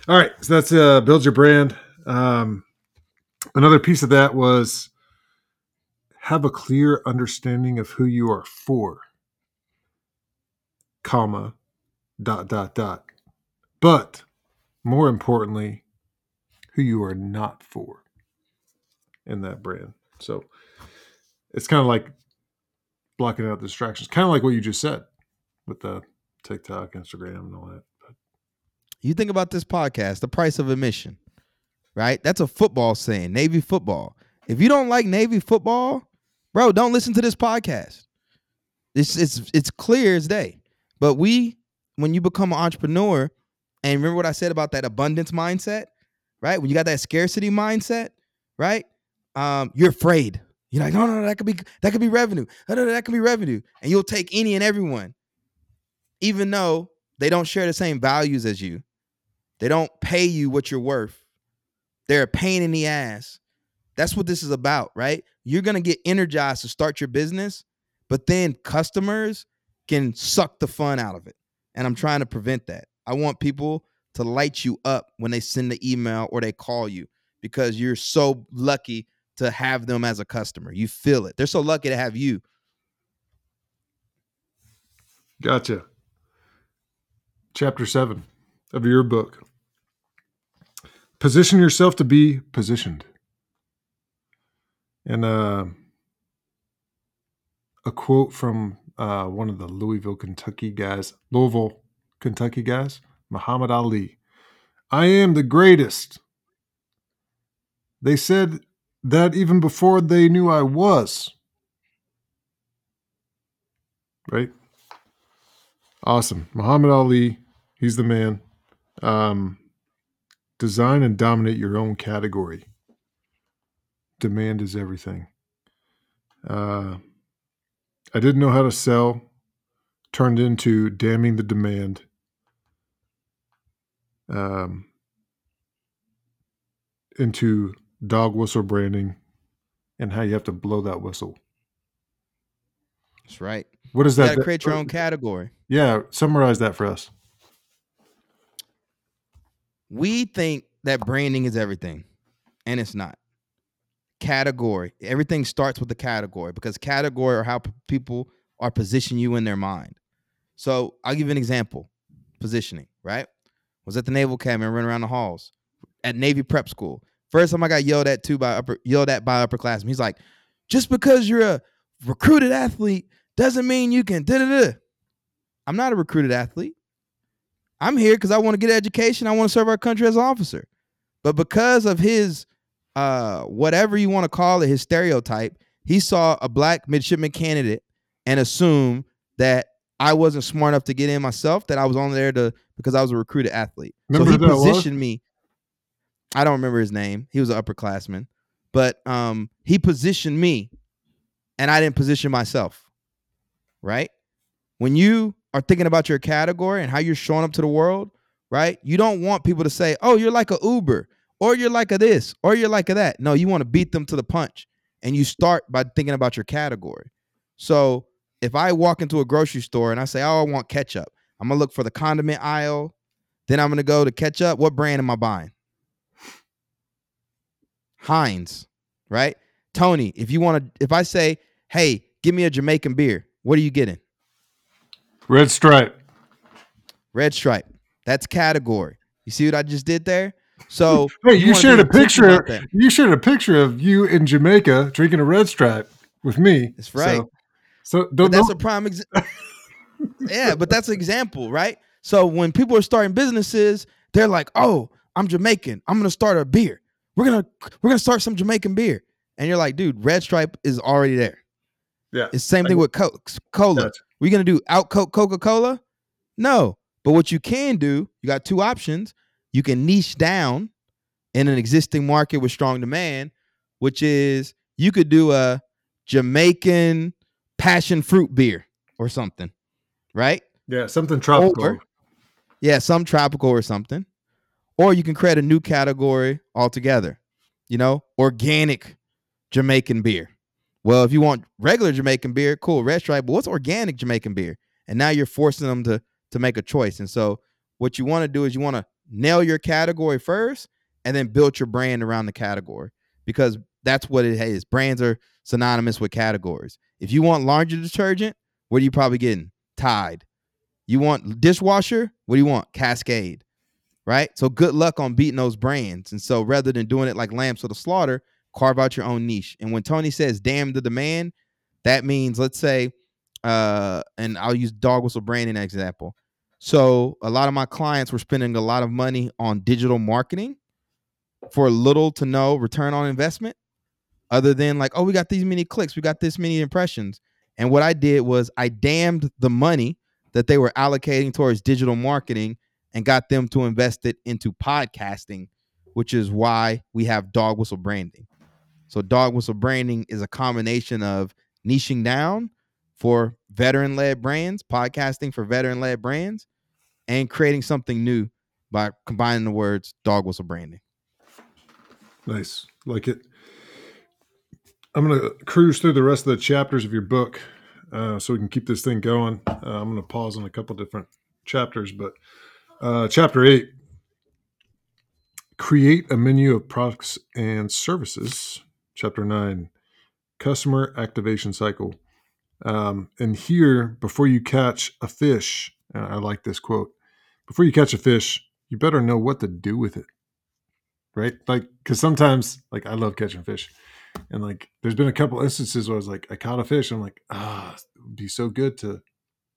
Speaker 1: all right. So that's uh, build your brand. Um, another piece of that was have a clear understanding of who you are for. Comma, dot dot dot. But more importantly, who you are not for in that brand. So it's kind of like blocking out distractions, kind of like what you just said with the TikTok, Instagram, and all that. But
Speaker 2: You think about this podcast, the price of admission, right? That's a football saying, Navy football. If you don't like Navy football, bro, don't listen to this podcast. It's it's it's clear as day. But we, when you become an entrepreneur, and remember what I said about that abundance mindset, right? When you got that scarcity mindset, right? Um, you're afraid. You're like, no, no, no, that could be that could be revenue. No, no, no, that could be revenue. And you'll take any and everyone, even though they don't share the same values as you. They don't pay you what you're worth. They're a pain in the ass. That's what this is about, right? You're gonna get energized to start your business, but then customers can suck the fun out of it. And I'm trying to prevent that. I want people to light you up when they send the email or they call you because you're so lucky to have them as a customer. You feel it. They're so lucky to have you.
Speaker 1: Gotcha. Chapter seven of your book. Position yourself to be positioned. And uh, a quote from uh, one of the Louisville, Kentucky guys, Louisville, Kentucky guys, Muhammad Ali. I am the greatest. They said that even before they knew I was. Right? Awesome. Muhammad Ali, he's the man. Um, design and dominate your own category. Demand is everything. Uh, I didn't know how to sell, turned into damning the demand. Um, into dog whistle branding and how you have to blow that whistle.
Speaker 2: That's right.
Speaker 1: What is
Speaker 2: You
Speaker 1: that?
Speaker 2: create your own category.
Speaker 1: Yeah, summarize that for us.
Speaker 2: We think that branding is everything, and it's not. Category. Everything starts with the category because category are how p- people are position you in their mind. So I'll give you an example. Positioning, right? Was at the Naval Academy, running around the halls at Navy Prep School. First time I got yelled at too by upper yelled at by upperclassmen. He's like, just because you're a recruited athlete doesn't mean you can da da da. I'm not a recruited athlete. I'm here because I want to get education. I want to serve our country as an officer. But because of his uh whatever you want to call it, his stereotype, he saw a black midshipman candidate and assumed that I wasn't smart enough to get in myself, that I was only there to because I was a recruited athlete.
Speaker 1: Remember
Speaker 2: so he
Speaker 1: was?
Speaker 2: positioned me. I don't remember his name. He was an upperclassman, but um, he positioned me, and I didn't position myself. Right? When you are thinking about your category and how you're showing up to the world, right? You don't want people to say, "Oh, you're like a Uber," or "You're like a this," or "You're like a that." No, you want to beat them to the punch, and you start by thinking about your category. So if I walk into a grocery store and I say, "Oh, I want ketchup," I'm gonna look for the condiment aisle. Then I'm gonna go to ketchup. What brand am I buying? Heinz, right? Tony, if you want to, if I say, "Hey, give me a Jamaican beer," what are you getting?
Speaker 1: Red stripe.
Speaker 2: Red Stripe. That's category. You see what I just did there? So
Speaker 1: Hey, you,
Speaker 2: wanna
Speaker 1: shared a picture.
Speaker 2: intentional about that.
Speaker 1: You shared a picture of you in Jamaica drinking a red stripe with me.
Speaker 2: That's right.
Speaker 1: So, so don't,
Speaker 2: that's
Speaker 1: don't
Speaker 2: a prime example. yeah, but that's an example, right? So when people are starting businesses, they're like, "Oh, I'm Jamaican. I'm gonna start a beer. We're gonna we're gonna start some Jamaican beer." And you're like, "Dude, Red Stripe is already there."
Speaker 1: yeah.
Speaker 2: It's the same thing with Coke, cola.
Speaker 1: Gotcha.
Speaker 2: We're gonna do out Coca Cola? No. But what you can do, you got two options. You can niche down in an existing market with strong demand, which is you could do a Jamaican passion fruit beer or something, right?
Speaker 1: Yeah, something tropical.
Speaker 2: Or- Yeah, some tropical or something. Or you can create a new category altogether. You know, organic Jamaican beer. Well, if you want regular Jamaican beer, cool, red stripe. But what's organic Jamaican beer? And now you're forcing them to to make a choice. And so what you want to do is you want to nail your category first and then build your brand around the category because that's what it is. Brands are synonymous with categories. If you want laundry detergent, what are you probably getting? Tide. You want dishwasher? What do you want? Cascade. Right? So good luck on beating those brands. And so rather than doing it like lambs to the slaughter, carve out your own niche. And when Tony says damn the demand, that means let's say, uh, and I'll use dog whistle branding example. So a lot of my clients were spending a lot of money on digital marketing for little to no return on investment, other than like, oh, we got these many clicks, we got this many impressions. And what I did was I damned the money that they were allocating towards digital marketing and got them to invest it into podcasting, which is why we have dog whistle branding. So dog whistle branding is a combination of niching down for veteran led brands, podcasting for veteran led brands, and creating something new by combining the words dog whistle branding.
Speaker 1: Nice. Like it. I'm going to cruise through the rest of the chapters of your book uh, so we can keep this thing going. Uh, I'm going to pause on a couple different chapters, but uh, chapter eight create a menu of products and services. Chapter nine customer activation cycle. Um, and here, before you catch a fish, I like this quote before you catch a fish, you better know what to do with it. Right? Like, because sometimes, like, I love catching fish. And like, there's been a couple instances where I was like, I caught a fish. I'm like, ah, it would be so good to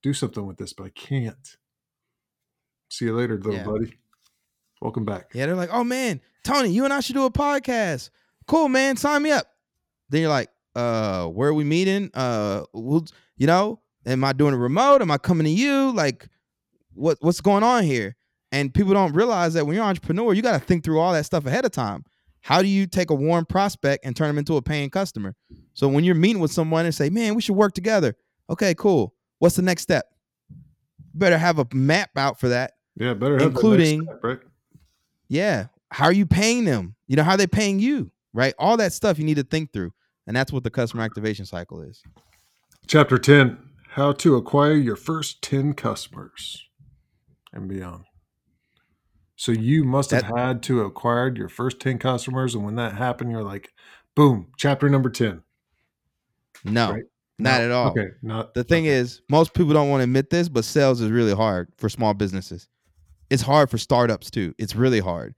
Speaker 1: do something with this, but I can't. See you later, little
Speaker 2: Yeah.
Speaker 1: buddy. Welcome back.
Speaker 2: Yeah, they're like, oh man, Tony, you and I should do a podcast. Cool, man, sign me up. Then you're like, uh, where are we meeting? Uh, we'll, you know, am I doing a remote? Am I coming to you? Like, what what's going on here? And people don't realize that when you're an entrepreneur, you got to think through all that stuff ahead of time. How do you take a warm prospect and turn them into a paying customer? So when you're meeting with someone and say, man, we should work together. Okay, cool. What's the next step? Better have a map out for that
Speaker 1: Yeah, better have that next
Speaker 2: Including-
Speaker 1: step, right.
Speaker 2: yeah. How are you paying them? You know, how are they paying you? Right? All that stuff you need to think through. And that's what the customer activation cycle is.
Speaker 1: Chapter 10 How to Acquire Your First 10 Customers and Beyond. So you must have
Speaker 2: That-
Speaker 1: had to acquired your first 10 customers. And when that happened, you're like, boom, chapter number 10.
Speaker 2: No,
Speaker 1: Right.
Speaker 2: not
Speaker 1: No.
Speaker 2: at all.
Speaker 1: Okay. Not
Speaker 2: The thing
Speaker 1: okay.
Speaker 2: is, most people don't want to admit this, but sales is really hard for small businesses. It's hard for startups too. It's really hard.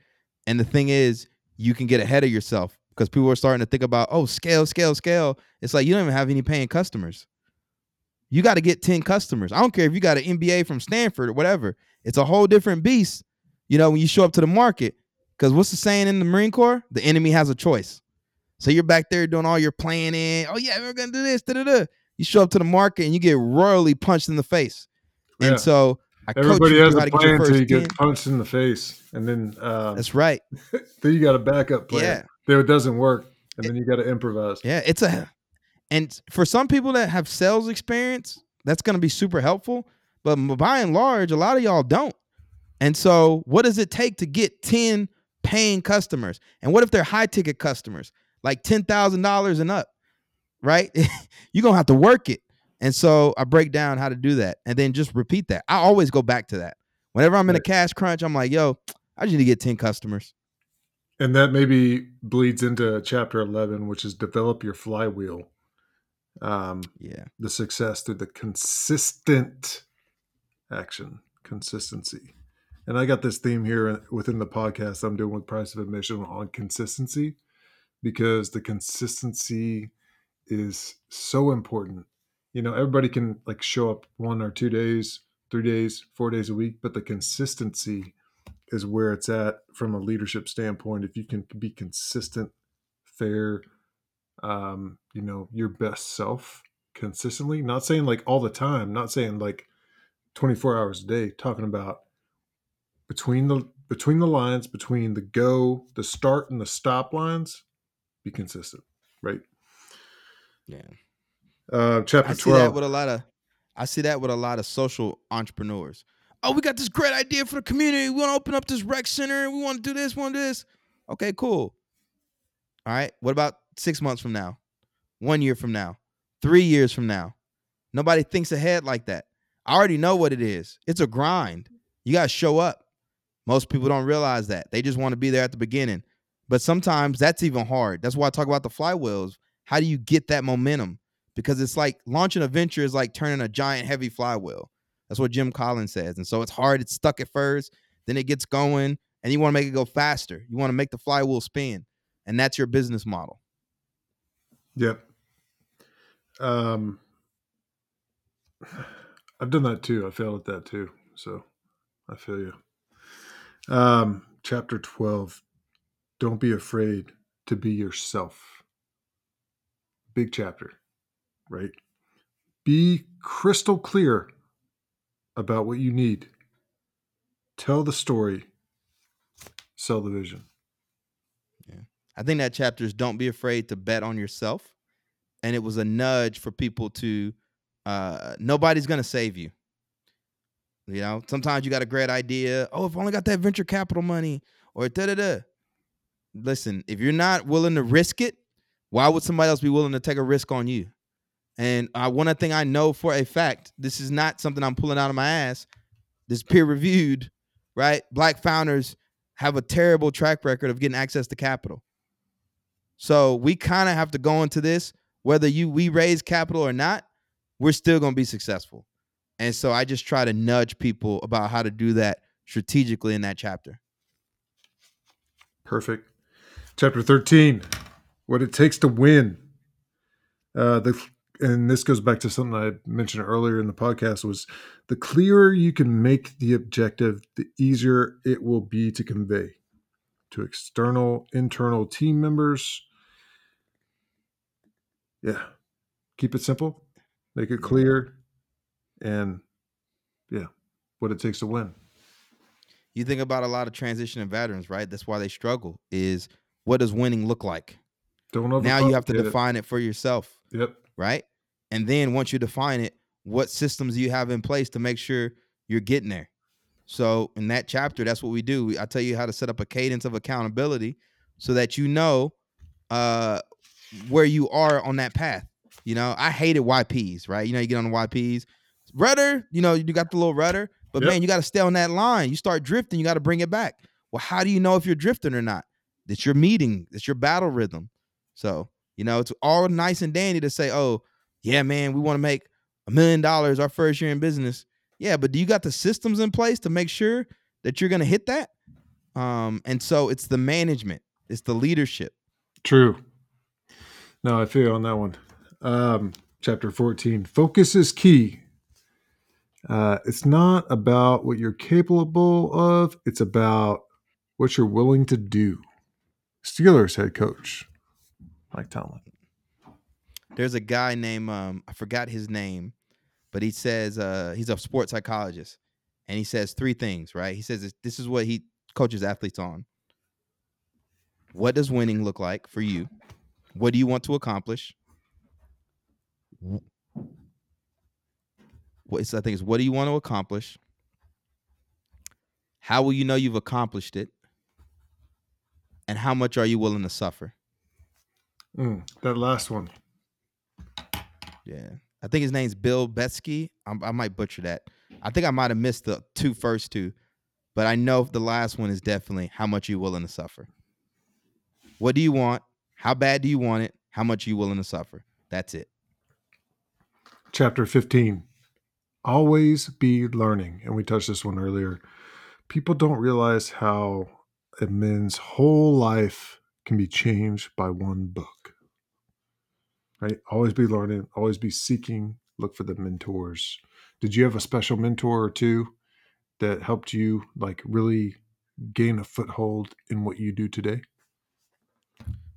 Speaker 2: And the thing is, you can get ahead of yourself because people are starting to think about, oh, scale, scale, scale. It's like you don't even have any paying customers. You got to get 10 customers. I don't care if you got an MBA from Stanford or whatever. It's a whole different beast, you know, when you show up to the market. Because what's the saying in the Marine Corps? The enemy has a choice. So you're back there doing all your planning. Oh, yeah, we're going to do this. Da, da, da. You show up to the market and you get royally punched in the face.
Speaker 1: Yeah.
Speaker 2: And so I
Speaker 1: Everybody has a plan until you get punched in the face. And then, um,
Speaker 2: That's right.
Speaker 1: then you got a backup plan.
Speaker 2: Yeah.
Speaker 1: Then it doesn't work. And then you got to improvise.
Speaker 2: Yeah, it's a and for some people that have sales experience, that's going to be super helpful, but by and large, a lot of y'all don't. And so, what does it take to get 10 paying customers? And what if they're high ticket customers, like $10,000 and up, right? You're going to have to work it. And so, I break down how to do that and then just repeat that. I always go back to that. Whenever I'm in a cash crunch, I'm like, yo, I just need to get 10 customers.
Speaker 1: And that maybe bleeds into chapter 11, which is develop your flywheel. Um,
Speaker 2: Yeah.
Speaker 1: the success through the consistent action, consistency. And I got this theme here within the podcast I'm doing with Price of Admission on consistency because the consistency is so important. You know, everybody can like show up one or two days, three days, four days a week, but the consistency is where it's at from a leadership standpoint. If you can be consistent, fair, um, you know, your best self consistently, not saying like all the time, not saying like 24 hours a day, talking about between the between the lines, between the go, the start and the stop lines, be consistent, right?
Speaker 2: Yeah.
Speaker 1: Uh chapter
Speaker 2: I see that
Speaker 1: 12.
Speaker 2: with a lot of I see that with a lot of social entrepreneurs. Oh, we got this great idea for the community. We want to open up this rec center. We want to do this, want to do this. Okay, cool. All right. What about six months from now? One year from now? Three years from now? Nobody thinks ahead like that. I already know what it is. It's a grind. You got to show up. Most people don't realize that. They just want to be there at the beginning. But sometimes that's even hard. That's why I talk about the flywheels. How do you get that momentum? because it's like launching a venture is like turning a giant heavy flywheel. That's what Jim Collins says. And so it's hard. It's stuck at first, then it gets going, and you want to make it go faster. You want to make the flywheel spin, and that's your business model.
Speaker 1: Yep. Um, I've done that too. I failed at that too. So I feel you. Um, chapter 12 Don't be afraid to be yourself. Big chapter, right? Be crystal clear about what you need. Tell the story, sell the vision. Yeah.
Speaker 2: I think that chapter is don't be afraid to bet on yourself. And it was a nudge for people to uh nobody's gonna save you. You know, sometimes you got a great idea. Oh, if I only got that venture capital money or da da da. Listen, if you're not willing to risk it, why would somebody else be willing to take a risk on you? And uh, one thing I know for a fact, this is not something I'm pulling out of my ass. This peer reviewed, right? Black founders have a terrible track record of getting access to capital. So we kind of have to go into this, whether you we raise capital or not, we're still gonna be successful. And so I just try to nudge people about how to do that strategically in that chapter.
Speaker 1: Perfect. Chapter 13 What it takes to win. Uh, the and this goes back to something I mentioned earlier in the podcast was the clearer you can make the objective, the easier it will be to convey to external, internal team members. Yeah. Keep it simple, make it clear, and yeah, what it takes to win.
Speaker 2: You think about a lot of transition and veterans, right? That's why they struggle. Is what does winning look like?
Speaker 1: Don't know.
Speaker 2: now you have to
Speaker 1: overcomplicate it.
Speaker 2: define it for yourself,
Speaker 1: Yep.
Speaker 2: right? And then once you define it, what systems do you have in place to make sure you're getting there? So in that chapter, that's what we do. I tell you how to set up a cadence of accountability so that you know uh, where you are on that path. You know, I hated YPs, right? You know, you get on the YPs, rudder. You know, you got the little rudder, but
Speaker 1: Yep.
Speaker 2: man, you got to stay on that line. You start drifting, you got to bring it back. Well, how do you know if you're drifting or not? It's your meeting. It's your battle rhythm. So you know, it's all nice and dandy to say, "Oh, yeah, man, we want to make a million dollars our first year in business." Yeah, but do you got the systems in place to make sure that you're going to hit that? Um, and so it's the management, it's the leadership.
Speaker 1: True. No, I feel on that one. Um, chapter 14 Focus is key. Uh, it's not about what you're capable of, it's about what you're willing to do. Steelers head coach, Mike Tomlin.
Speaker 2: There's a guy named um, I forgot his name, but he says uh, he's a sports psychologist, and he says three things. Right? He says this, is what he coaches athletes on. What does winning look like for you? What do you want to accomplish? Wh- What is I think is what do you want to accomplish? How will you know you've accomplished it? And how much are you willing to suffer?
Speaker 1: Mm, that last one.
Speaker 2: Yeah. I think his name's Bill Betsky. I, I might butcher that. I think I might have missed the two first two, but I know the last one is definitely how much you willing to suffer. What do you want? How bad do you want it? How much you willing to suffer? That's it.
Speaker 1: Chapter 15 Always be learning. And we touched this one earlier. People don't realize how a man's whole life can be changed by one book. Right? Always be learning, always be seeking, look for the mentors. Did you have a special mentor or two that helped you like really gain a foothold in what you do today?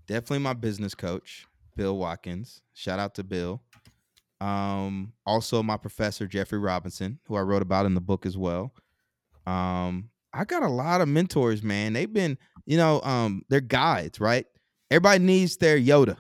Speaker 2: Definitely my business coach, Bill Watkins. Shout out to Bill. Um, also my professor Jeffrey Robinson, who I wrote about in the book as well. Um, I got a lot of mentors, man. They've been, you know, um, they're guides, right? Everybody needs their Yoda.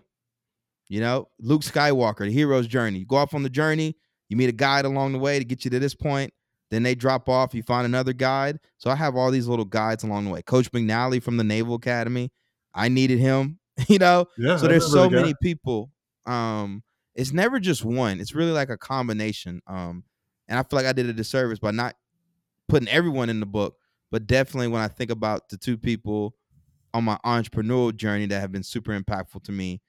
Speaker 2: You know, Luke Skywalker, the hero's journey. You go off on the journey, you meet a guide along the way to get you to this point. Then they drop off, you find another guide. So I have all these little guides along the way. Coach McNally from the Naval Academy. I needed him, you know.
Speaker 1: Yeah.
Speaker 2: So there's so many people. Um, it's never just one. It's really like a combination. Um, and I feel like I did a disservice by not putting everyone in the book, but definitely when I think about the two people on my entrepreneurial journey that have been super impactful to me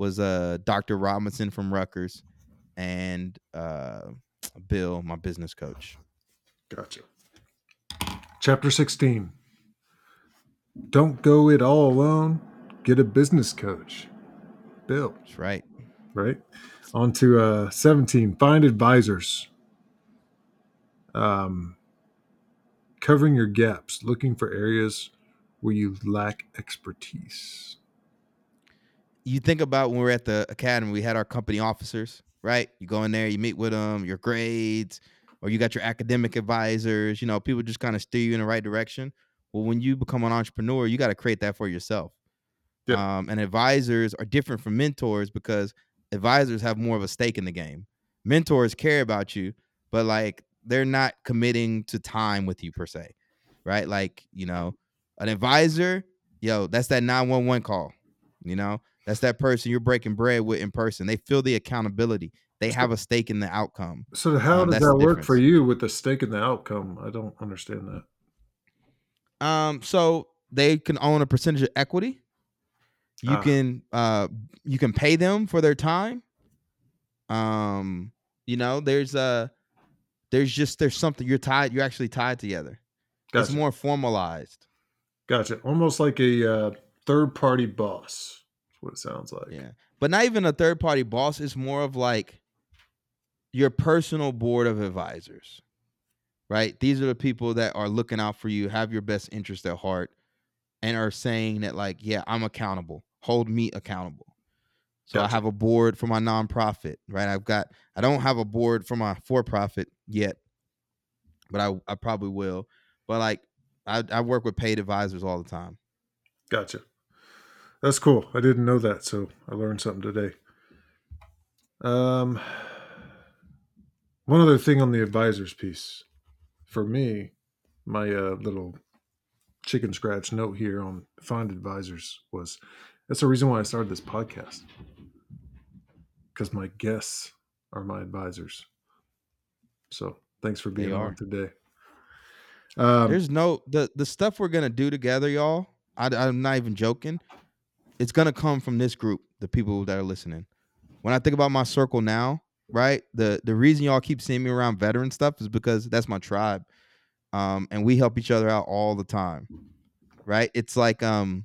Speaker 2: was uh Dr. Robinson from Rutgers and uh Bill, my business coach.
Speaker 1: Gotcha. Chapter 16 Don't go it all alone. Get a business coach. Bill,
Speaker 2: That's right.
Speaker 1: right? On to uh, 17 Find advisors. Um, covering your gaps, looking for areas where you lack expertise.
Speaker 2: You think about when we were at the academy, we had our company officers, right? You go in there, you meet with them, your grades, or you got your academic advisors. You know, people just kind of steer you in the right direction. Well, when you become an entrepreneur, you got to create that for yourself.
Speaker 1: Yep.
Speaker 2: Um, and advisors are different from mentors because advisors have more of a stake in the game. Mentors care about you, but like they're not committing to time with you per se, right? Like, you know, an advisor, yo, that's that 911 call. You know, that's that person you're breaking bread with in person. They feel the accountability. They have a stake in the outcome.
Speaker 1: So how
Speaker 2: Um,
Speaker 1: does that work for you with the stake in the outcome? I don't understand that.
Speaker 2: Um, so they can own a percentage of equity. You
Speaker 1: Ah.
Speaker 2: can uh you can pay them for their time. Um, you know, there's a there's just there's something you're tied, you're actually tied together. It's more formalized.
Speaker 1: Gotcha. Almost like a uh, third party boss. What it sounds like.
Speaker 2: Yeah. But not even a third party boss. It's more of like your personal board of advisors. Right? These are the people that are looking out for you, have your best interest at heart, and are saying that, like, yeah, I'm accountable. Hold me accountable. So I have a board for my nonprofit, right? I've got I don't have a board for my for profit yet, but I, I probably will. But like I, I work with paid advisors all the time.
Speaker 1: Gotcha. That's cool. I didn't know that, so I learned something today. Um, one other thing on the advisors piece, for me, my uh, little chicken scratch note here on find advisors was that's the reason why I started this podcast because my guests are my advisors. So thanks for being on today. Um,
Speaker 2: There's no the the stuff we're gonna do together, y'all. I, I'm not even joking. It's gonna come from this group, the people that are listening. When I think about my circle now, right? The the reason y'all keep seeing me around veteran stuff is because that's my tribe, um, and we help each other out all the time, right? It's like um,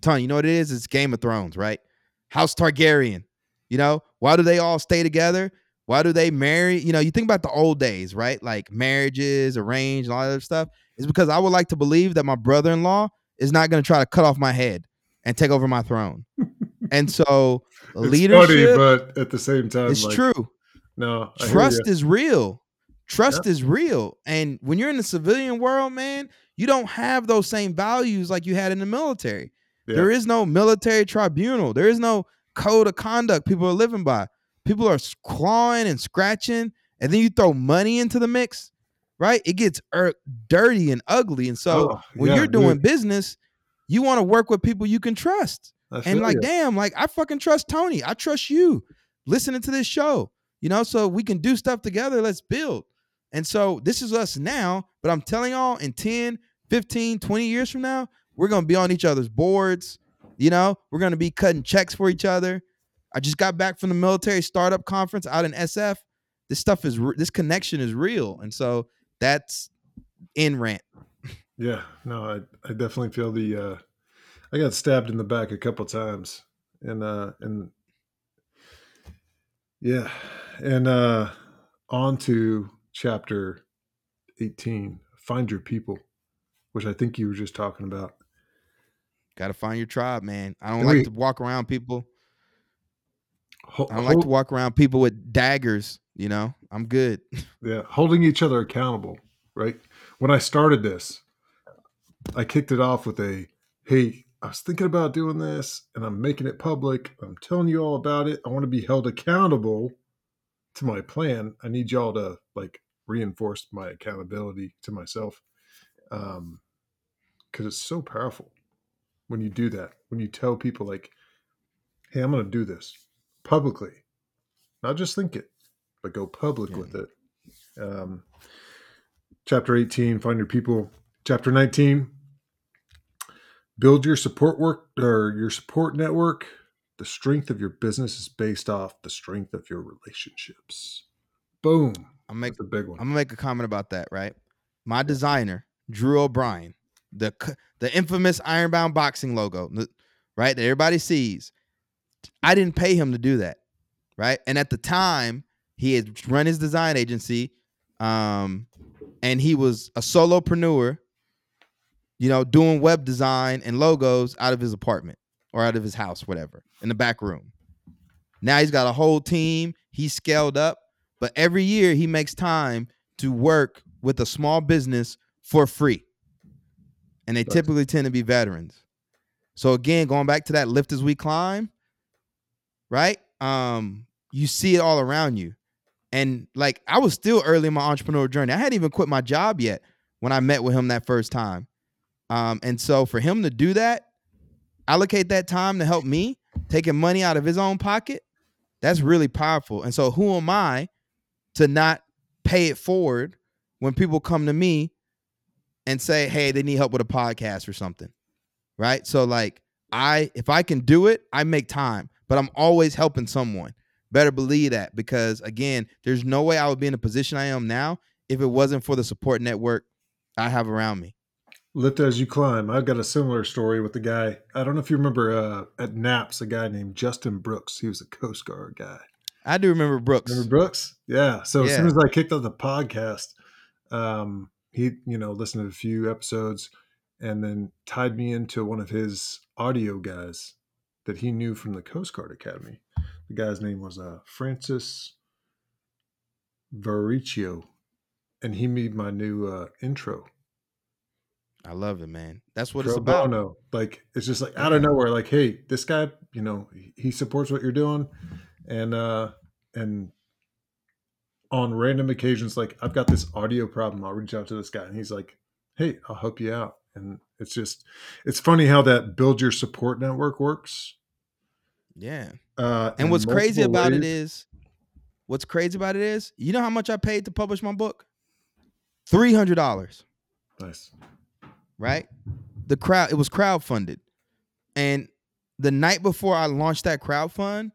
Speaker 2: Tony, you know what it is? It's Game of Thrones, right? House Targaryen. You know why do they all stay together? Why do they marry? You know, you think about the old days, right? Like marriages, arranged, and all that other stuff. It's because I would like to believe that my brother-in-law is not going to try to cut off my head and take over my throne. and so
Speaker 1: it's
Speaker 2: leadership
Speaker 1: funny, but at the same time,
Speaker 2: it's
Speaker 1: like,
Speaker 2: true.
Speaker 1: No, I
Speaker 2: Trust is real. Trust is real. And when you're in the civilian world, man, you don't have those same values like you had in the military.
Speaker 1: Yeah.
Speaker 2: There is no military tribunal. There is no code of conduct people are living by. People are clawing and scratching, and then you throw money into the mix, right? It gets er- dirty and ugly. And so
Speaker 1: Oh,
Speaker 2: when
Speaker 1: yeah,
Speaker 2: you're doing
Speaker 1: dude.
Speaker 2: business, you want to work with people you can trust. And like
Speaker 1: ya.
Speaker 2: damn like i fucking trust tony. I trust you listening to this show you know? So we can do stuff together. Let's build. And so this is us now but i'm telling y'all in 10 15 20 years from now we're gonna be on each other's boards you know? We're gonna be cutting checks for each other. I just got back from the military startup conference out in sf this stuff is this connection is real. And so that's in rant
Speaker 1: Yeah, no, I, I definitely feel the uh I got stabbed in the back a couple times and uh and yeah, and uh on to chapter 18, find your people, which I think you were just talking about.
Speaker 2: gotta find your tribe man i don't
Speaker 1: And
Speaker 2: like
Speaker 1: we-
Speaker 2: to walk around people
Speaker 1: Ho-
Speaker 2: I don't like to walk around people with daggers. You know, I'm good.
Speaker 1: yeah, holding each other accountable, right? When I started this, I kicked it off with a hey, I was thinking about doing this and I'm making it public. I'm telling you all about it. I want to be held accountable to my plan. I need y'all to like reinforce my accountability to myself. Um because it's so powerful when you do that. When you tell people like, hey, I'm gonna do this publicly. Not just think it, but go public
Speaker 2: Yeah.
Speaker 1: with it. Um, chapter 18, find your people. Chapter 19, build your support work or your support network. The strength of your business is based off the strength of your relationships. Boom.
Speaker 2: I'm make
Speaker 1: That's a big one.
Speaker 2: I'm gonna make a comment about that. Right, my designer Drew O'Brien, the the infamous Ironbound boxing logo, right that everybody sees. I didn't pay him to do that, right? And at the time, he had run his design agency, um, and he was a solopreneur. You know, doing web design and logos out of his apartment or out of his house, whatever, in the back room. Now he's got a whole team. He's scaled up, but every year he makes time to work with a small business for free. And they typically tend to be veterans. So again, going back to that lift as we climb, right? Um, you see it all around you. And like I was still early in my entrepreneurial journey. I hadn't even quit my job yet when I met with him that first time. Um, and so for him to do that, allocate that time to help me, taking money out of his own pocket, that's really powerful. And so who am I to not pay it forward when people come to me and say, hey, they need help with a podcast or something. Right. So like I if I can do it, I make time, but I'm always helping someone. Better believe that because again, there's no way I would be in the position I am now if it wasn't for the support network I have around me.
Speaker 1: Lift as you climb. I've got a similar story with the guy. I don't know if you remember uh, at NAPS, a guy named Justin Brooks. He was a Coast Guard guy.
Speaker 2: I do remember Brooks.
Speaker 1: Remember Brooks? Yeah. So
Speaker 2: Yeah.
Speaker 1: as soon as I kicked off the podcast, um, he, you know, listened to a few episodes and then tied me into one of his audio guys that he knew from the Coast Guard Academy. The guy's name was uh, Francis Varicchio, and he made my new uh, intro.
Speaker 2: I love it, man. That's what
Speaker 1: Pro
Speaker 2: it's about.
Speaker 1: bono. Like it's just like out of nowhere. Like, hey, this guy, you know, he- supports what you're doing, and uh and on random occasions, like I've got this audio problem. I'll reach out to this guy, and he's like, hey, I'll help you out. And it's just, it's funny how that build your support network works.
Speaker 2: Yeah.
Speaker 1: Uh,
Speaker 2: And what's crazy about it is, what's crazy about it is, you know how much I paid to publish my book? Three hundred dollars,
Speaker 1: nice.
Speaker 2: Right? The crowd, it was crowdfunded, and the night before I launched that crowdfund,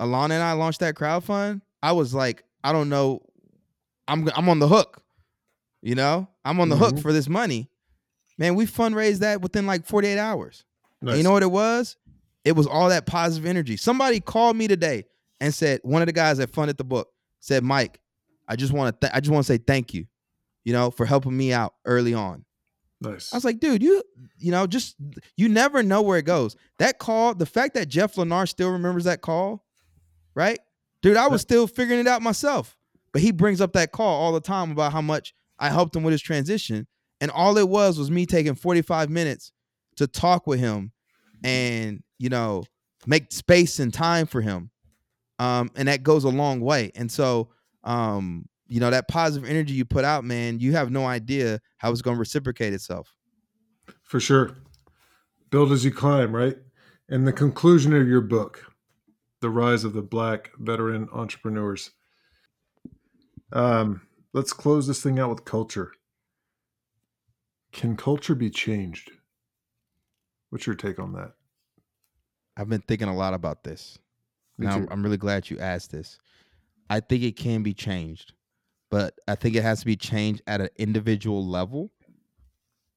Speaker 2: Alana and I launched that crowdfund. I was like, I don't know, I'm I'm on the hook, you know, I'm on the hook
Speaker 1: Mhm.
Speaker 2: for this money. Man, we fundraised that within like 48 hours.
Speaker 1: Nice.
Speaker 2: you know what it was? It was all that positive energy. Somebody called me today and said, one of the guys that funded the book said, Mike, I just want to, th- I just want to say thank you, you know, for helping me out early on.
Speaker 1: Nice.
Speaker 2: I was like, dude, you, you know, just you never know where it goes. That call, the fact that Jeff Lennar still remembers that call, right? Dude, I was still figuring it out myself. But he brings up that call all the time about how much I helped him with his transition. And all it was was me taking 45 minutes to talk with him and, you know, make space and time for him. Um, and that goes a long way. And so, um, you know, that positive energy you put out, man, you have no idea how it's going to reciprocate itself.
Speaker 1: For sure. Build as you climb, right? And the conclusion of your book, The Rise of the Black Veteran Entrepreneurs. Um, let's close this thing out with culture. Can culture be changed? What's your take on that?
Speaker 2: I've been thinking a lot about this. Now. I'm really glad you asked this. I think it can be changed, but I think it has to be changed at an individual level.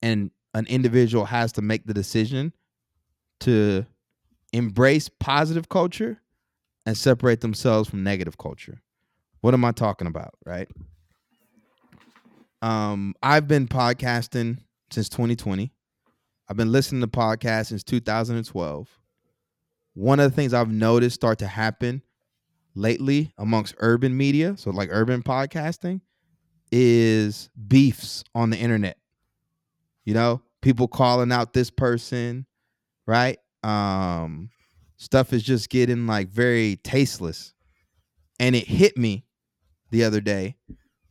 Speaker 2: And an individual has to make the decision to embrace positive culture and separate themselves from negative culture. What am I talking about, right? Um, I've been podcasting since 2020. I've been listening to podcasts since 2012 one of the things I've noticed start to happen lately amongst urban media, so like urban podcasting, is beefs on the internet. You know, people calling out this person, right? Um, stuff is just getting like very tasteless. And it hit me the other day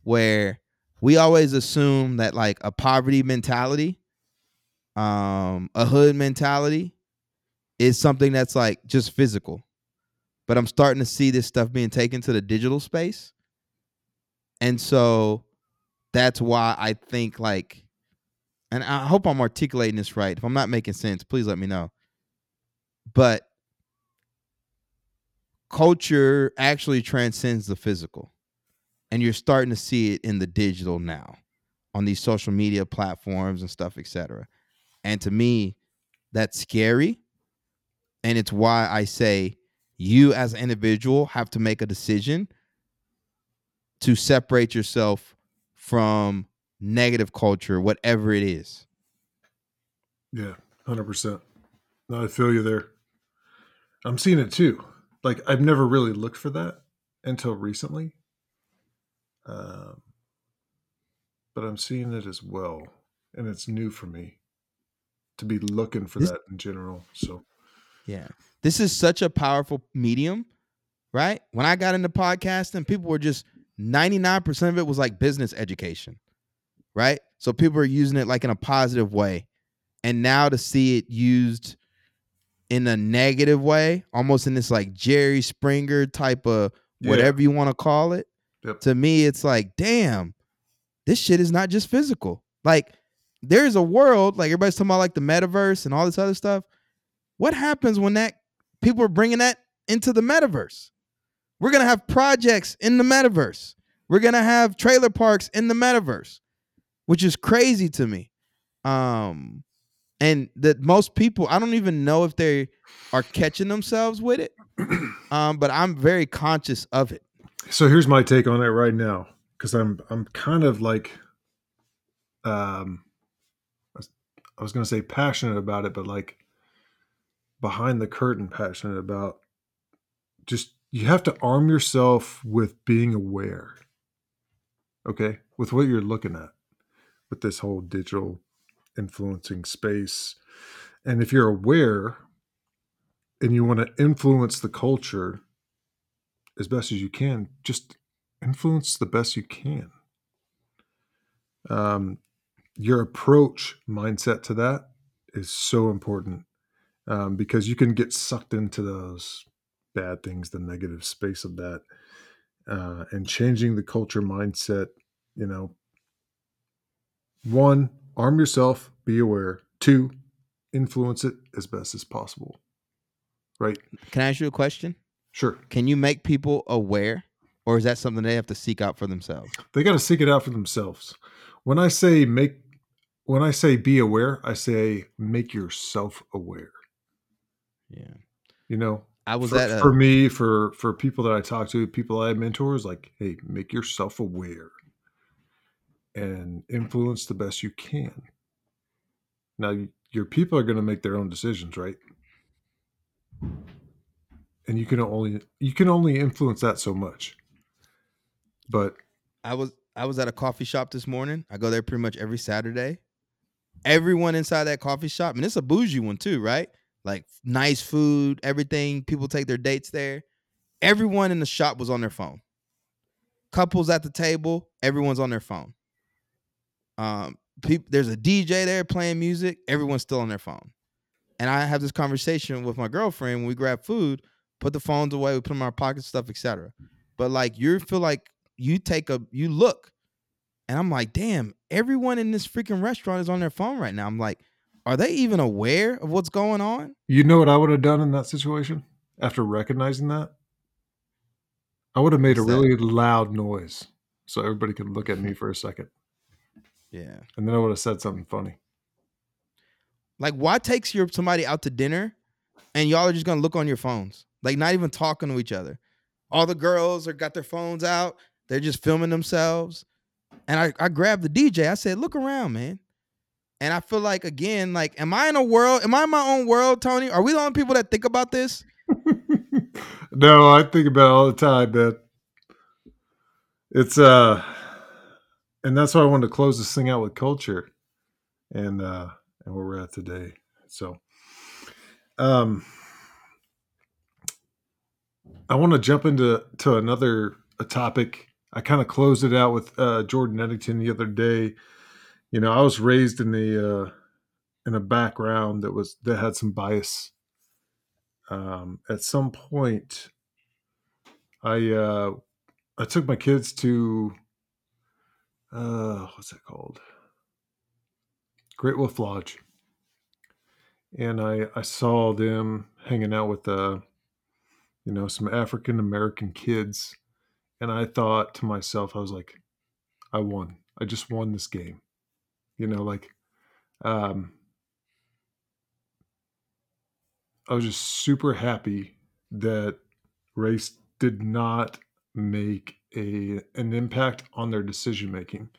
Speaker 2: where we always assume that like a poverty mentality, um, a hood mentality, is something that's like just physical. But I'm starting to see this stuff being taken to the digital space. And so that's why I think like and I hope I'm articulating this right. If I'm not making sense, please let me know. But culture actually transcends the physical. And you're starting to see it in the digital now on these social media platforms and stuff, etc. And to me, that's scary and it's why I say you as an individual have to make a decision to separate yourself from negative culture, whatever it is.
Speaker 1: Yeah, 100%. No, I feel you there. I'm seeing it too. Like, I've never really looked for that until recently. Um, but I'm seeing it as well. And it's new for me. to be looking for
Speaker 2: This-
Speaker 1: that in general. So
Speaker 2: Yeah. This is such a powerful medium, right? When I got into podcasting, people were just 99% of it was like business education, right? So people are using it like in a positive way. And now to see it used in a negative way, almost in this like Jerry Springer type of
Speaker 1: Yeah.
Speaker 2: whatever you want to call it,
Speaker 1: Yep.
Speaker 2: to me, it's like, damn, this shit is not just physical. Like, there's a world, like everybody's talking about like the metaverse and all this other stuff. What happens when that people are bringing that into the metaverse? We're gonna have projects in the metaverse. We're gonna have trailer parks in the metaverse, which is crazy to me. Um, and that most people, I don't even know if they are catching themselves with it. Um, but I'm very conscious of it.
Speaker 1: so here's my take on it right now because I'm I'm kind of like um I was- I was going to say passionate about it but like behind the curtain passionate about just you have to arm yourself with being aware okay with what you're looking at with this whole digital influencing space. And if you're aware and you want to influence the culture as best as you can just influence the best you can. Um, your approach mindset to that is so important um, because you can get sucked into those bad things the negative space of that uh, and changing the culture mindset you know. One arm yourself be aware. Two influence it as best as possible. Right?
Speaker 2: Can I ask you a question?
Speaker 1: sure.
Speaker 2: Can you make people aware, or is that something they have to seek out for themselves?
Speaker 1: they got to seek it out for themselves. When i say make when i say be aware i say make yourself aware
Speaker 2: Yeah,
Speaker 1: you know
Speaker 2: I was
Speaker 1: for,
Speaker 2: at a,
Speaker 1: for me for for people that i talk to people i mentors like hey make yourself aware and influence the best you can now your people are going to make their own decisions right and you can only you can only influence that so much but
Speaker 2: I was I was at a coffee shop this morning. I go there pretty much every Saturday. Everyone inside that coffee shop, and it's a bougie one too, right? Like nice food, everything. People take their dates there. Everyone in the shop was on their phone. Couples at the table, everyone's on their phone. Um, there's a DJ there playing music. Everyone's still on their phone. And I have this conversation with my girlfriend when we grab food, put the phones away, we put them in our pockets, stuff, etc. But like you feel like you take a you look and i'm like damn everyone in this freaking restaurant is on their phone right now i'm like are they even aware of what's going on
Speaker 1: You know what I would have done in that situation after recognizing that? I would have made
Speaker 2: What's
Speaker 1: a
Speaker 2: that?
Speaker 1: really loud noise so everybody could look at me for a second.
Speaker 2: yeah
Speaker 1: And then I would have said something funny.
Speaker 2: like why takes your somebody out to dinner and y'all are just gonna look on your phones like not even talking to each other all the girls are got their phones out they're just filming themselves and i, I grabbed the dj i said look around man and i feel like again like am i in a world am i in my own world tony are we the only people that think about this
Speaker 1: no, I think about it all the time, man. It's uh and that's why I wanted to close this thing out with culture and uh and where we're at today. So um I want to jump into to another a topic. I kind of closed it out with uh Jordan Eddington the other day. You know, I was raised in the uh in a background that was that had some bias. Um at some point I uh I took my kids to uh what's it called? Great Wolf Lodge. And I I saw them hanging out with uh you know some African American kids and I thought to myself I was like I won. I just won this game. You know like um I was just super happy that race did not make a an impact on their decision making.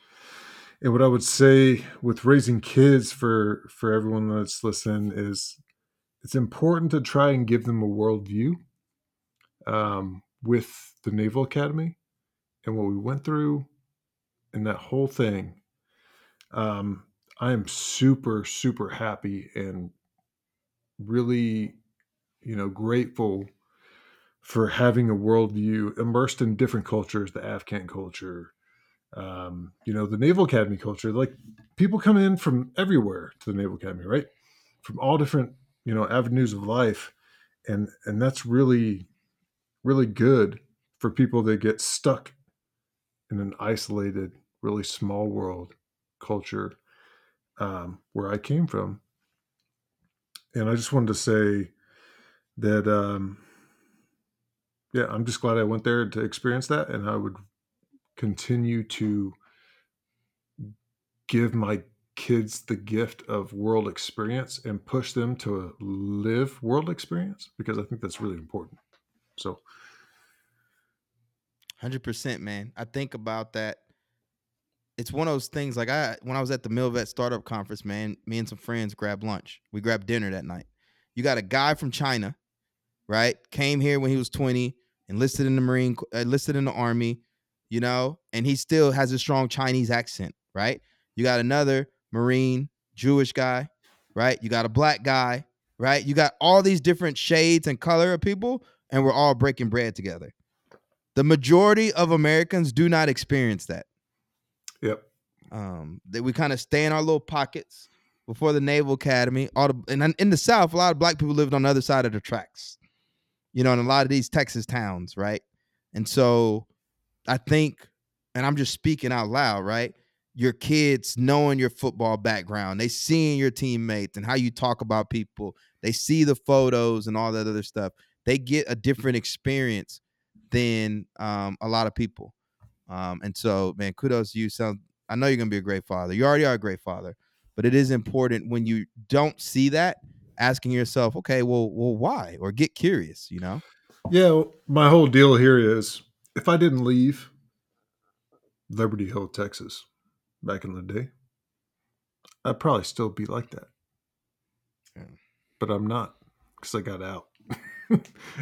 Speaker 1: And what I would say with raising kids for for everyone that's listening is it's important to try and give them a worldview um, with the Naval Academy and what we went through and that whole thing. Um, I am super super happy and really, you know, grateful for having a worldview immersed in different cultures, the Afghan culture, um, you know, the Naval Academy culture. Like people come in from everywhere to the Naval Academy, right? From all different, you know, avenues of life, and and that's really, really good for people that get stuck in an isolated, really small world culture um, where I came from. And I just wanted to say that, um, yeah, I'm just glad I went there to experience that, and I would continue to give my kids the gift of world experience and push them to live world experience because I think that's really important. So,
Speaker 2: hundred percent, man. I think about that. It's one of those things. Like I, when I was at the Milvet Startup Conference, man, me and some friends grabbed lunch. We grabbed dinner that night. You got a guy from China, right? Came here when he was twenty, enlisted in the Marine, enlisted uh, in the Army, you know, and he still has a strong Chinese accent, right? You got another Marine, Jewish guy, right? You got a black guy, right? You got all these different shades and color of people, and we're all breaking bread together. The majority of Americans do not experience that. Um, that we kind of stay in our little pockets before the Naval Academy. All the and in the South, a lot of black people lived on the other side of the tracks. You know, in a lot of these Texas towns, right? And so I think, and I'm just speaking out loud, right? Your kids knowing your football background, they seeing your teammates and how you talk about people, they see the photos and all that other stuff. They get a different experience than um, a lot of people. Um, and so, man, kudos to you. Sound I know you're gonna be a great father. You already are a great father, but it is important when you don't see that, asking yourself, okay, well, well, why? Or get curious, you know?
Speaker 1: Yeah, my whole deal here is if I didn't leave Liberty Hill, Texas, back in the day, I'd probably still be like that.
Speaker 2: Yeah.
Speaker 1: But I'm not because I got out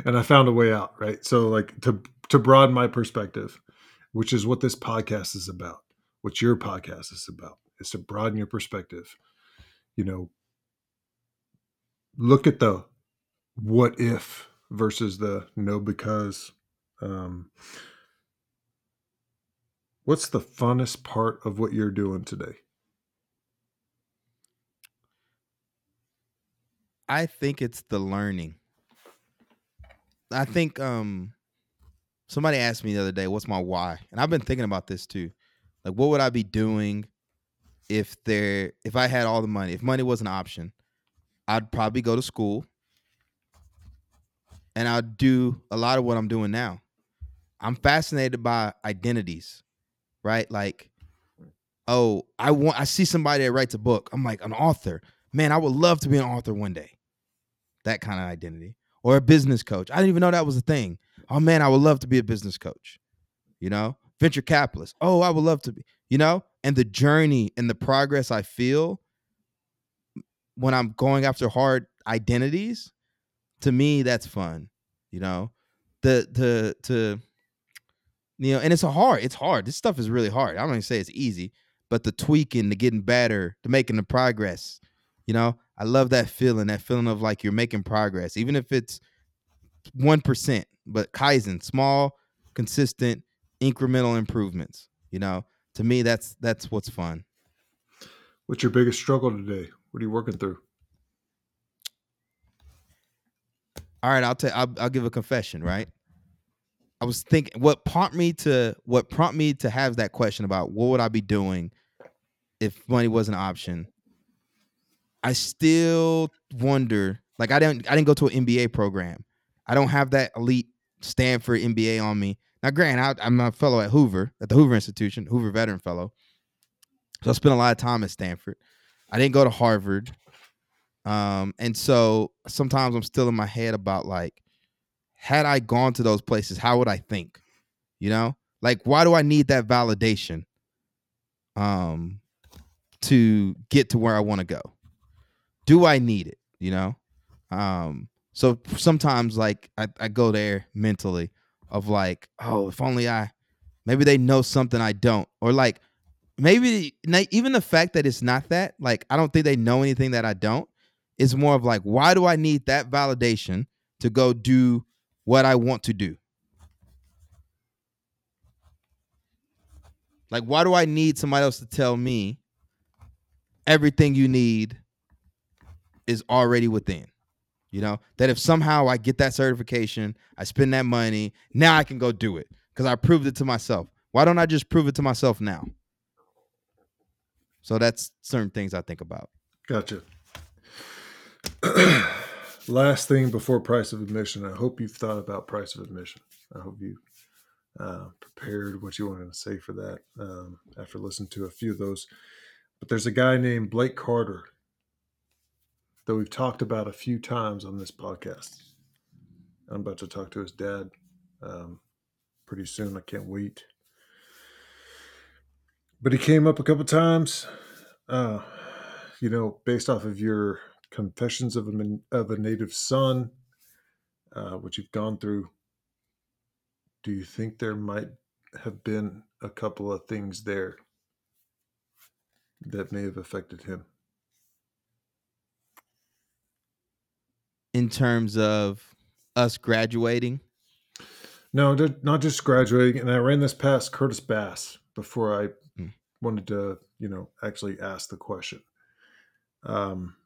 Speaker 1: and I found a way out. Right. So, like to to broaden my perspective, which is what this podcast is about, what your podcast is about, is to broaden your perspective. You know, look at the what if versus the no because. Um, what's the funnest part of what you're doing today?
Speaker 2: I think it's the learning. I think um somebody asked me the other day, what's my why? And I've been thinking about this too. Like what would I be doing if there if I had all the money? If money was an option, I'd probably go to school and I'd do a lot of what I'm doing now. I'm fascinated by identities, right? Like, oh, I want I see somebody that writes a book. I'm like an author. Man, I would love to be an author one day. That kind of identity. Or a business coach. I didn't even know that was a thing. Oh man, I would love to be a business coach. You know, venture capitalist. Oh, I would love to be, you know, and the journey and the progress I feel when I'm going after hard identities, to me, that's fun. You know, the the to you know, and it's a hard, it's hard. This stuff is really hard. I'm gonna say it's easy, but the tweaking, the getting better, the making the progress, you know, I love that feeling, that feeling of like you're making progress, even if it's one percent, but Kaizen, small, consistent, incremental improvements. You know, to me, that's that's what's fun.
Speaker 1: What's your biggest struggle today? What are you working through?
Speaker 2: All right, I'll tell. I'll, I'll give a confession. Right, I was thinking what prompted me to what prompted me to have that question about what would I be doing if money was an option. I still wonder. Like I didn't I didn't go to an MBA program. I don't have that elite Stanford MBA on me. Now, granted, I, I'm a fellow at Hoover, at the Hoover Institution, Hoover Veteran Fellow. So I spent a lot of time at Stanford. I didn't go to Harvard. Um, and so sometimes I'm still in my head about like, had I gone to those places, how would I think? You know, like why do I need that validation? Um, to get to where I want to go. Do I need it? You know? Um, so sometimes like I, I go there mentally of like, oh, if only I maybe they know something I don't. Or like maybe even the fact that it's not that, like, I don't think they know anything that I don't. It's more of like, why do I need that validation to go do what I want to do? Like, why do I need somebody else to tell me everything you need is already within? You know, that if somehow I get that certification, I spend that money, now I can go do it because I proved it to myself. Why don't I just prove it to myself now? So that's certain things I think about.
Speaker 1: Gotcha. Last thing before price of admission. I hope you've thought about price of admission. I hope you uh, prepared what you wanted to say for that um, after listening to a few of those. But there's a guy named Blake Carter that we've talked about a few times on this podcast. I'm about to talk to his dad um, pretty soon. I can't wait. But he came up a couple times, uh, you know, based off of your confessions of a, of a native son, uh, which you've gone through. Do you think there might have been a couple of things there that may have affected him?
Speaker 2: In terms of us graduating,
Speaker 1: No, not just graduating. And I ran this past Curtis Bass before I
Speaker 2: Mm.
Speaker 1: wanted to, you know, actually ask the question. Um,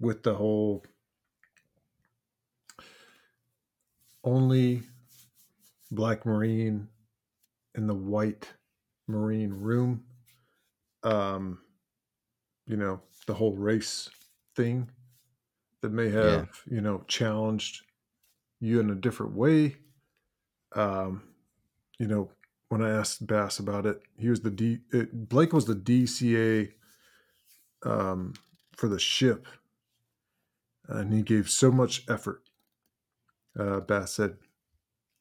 Speaker 1: with the whole only black Marine in the white Marine room, um, you know, the whole race thing that may have, you know, challenged you in a different way um, you know, when I asked Bass about it, he was the D. It, Blake was the DCA um, for the ship, and he gave so much effort. Uh, Bass said,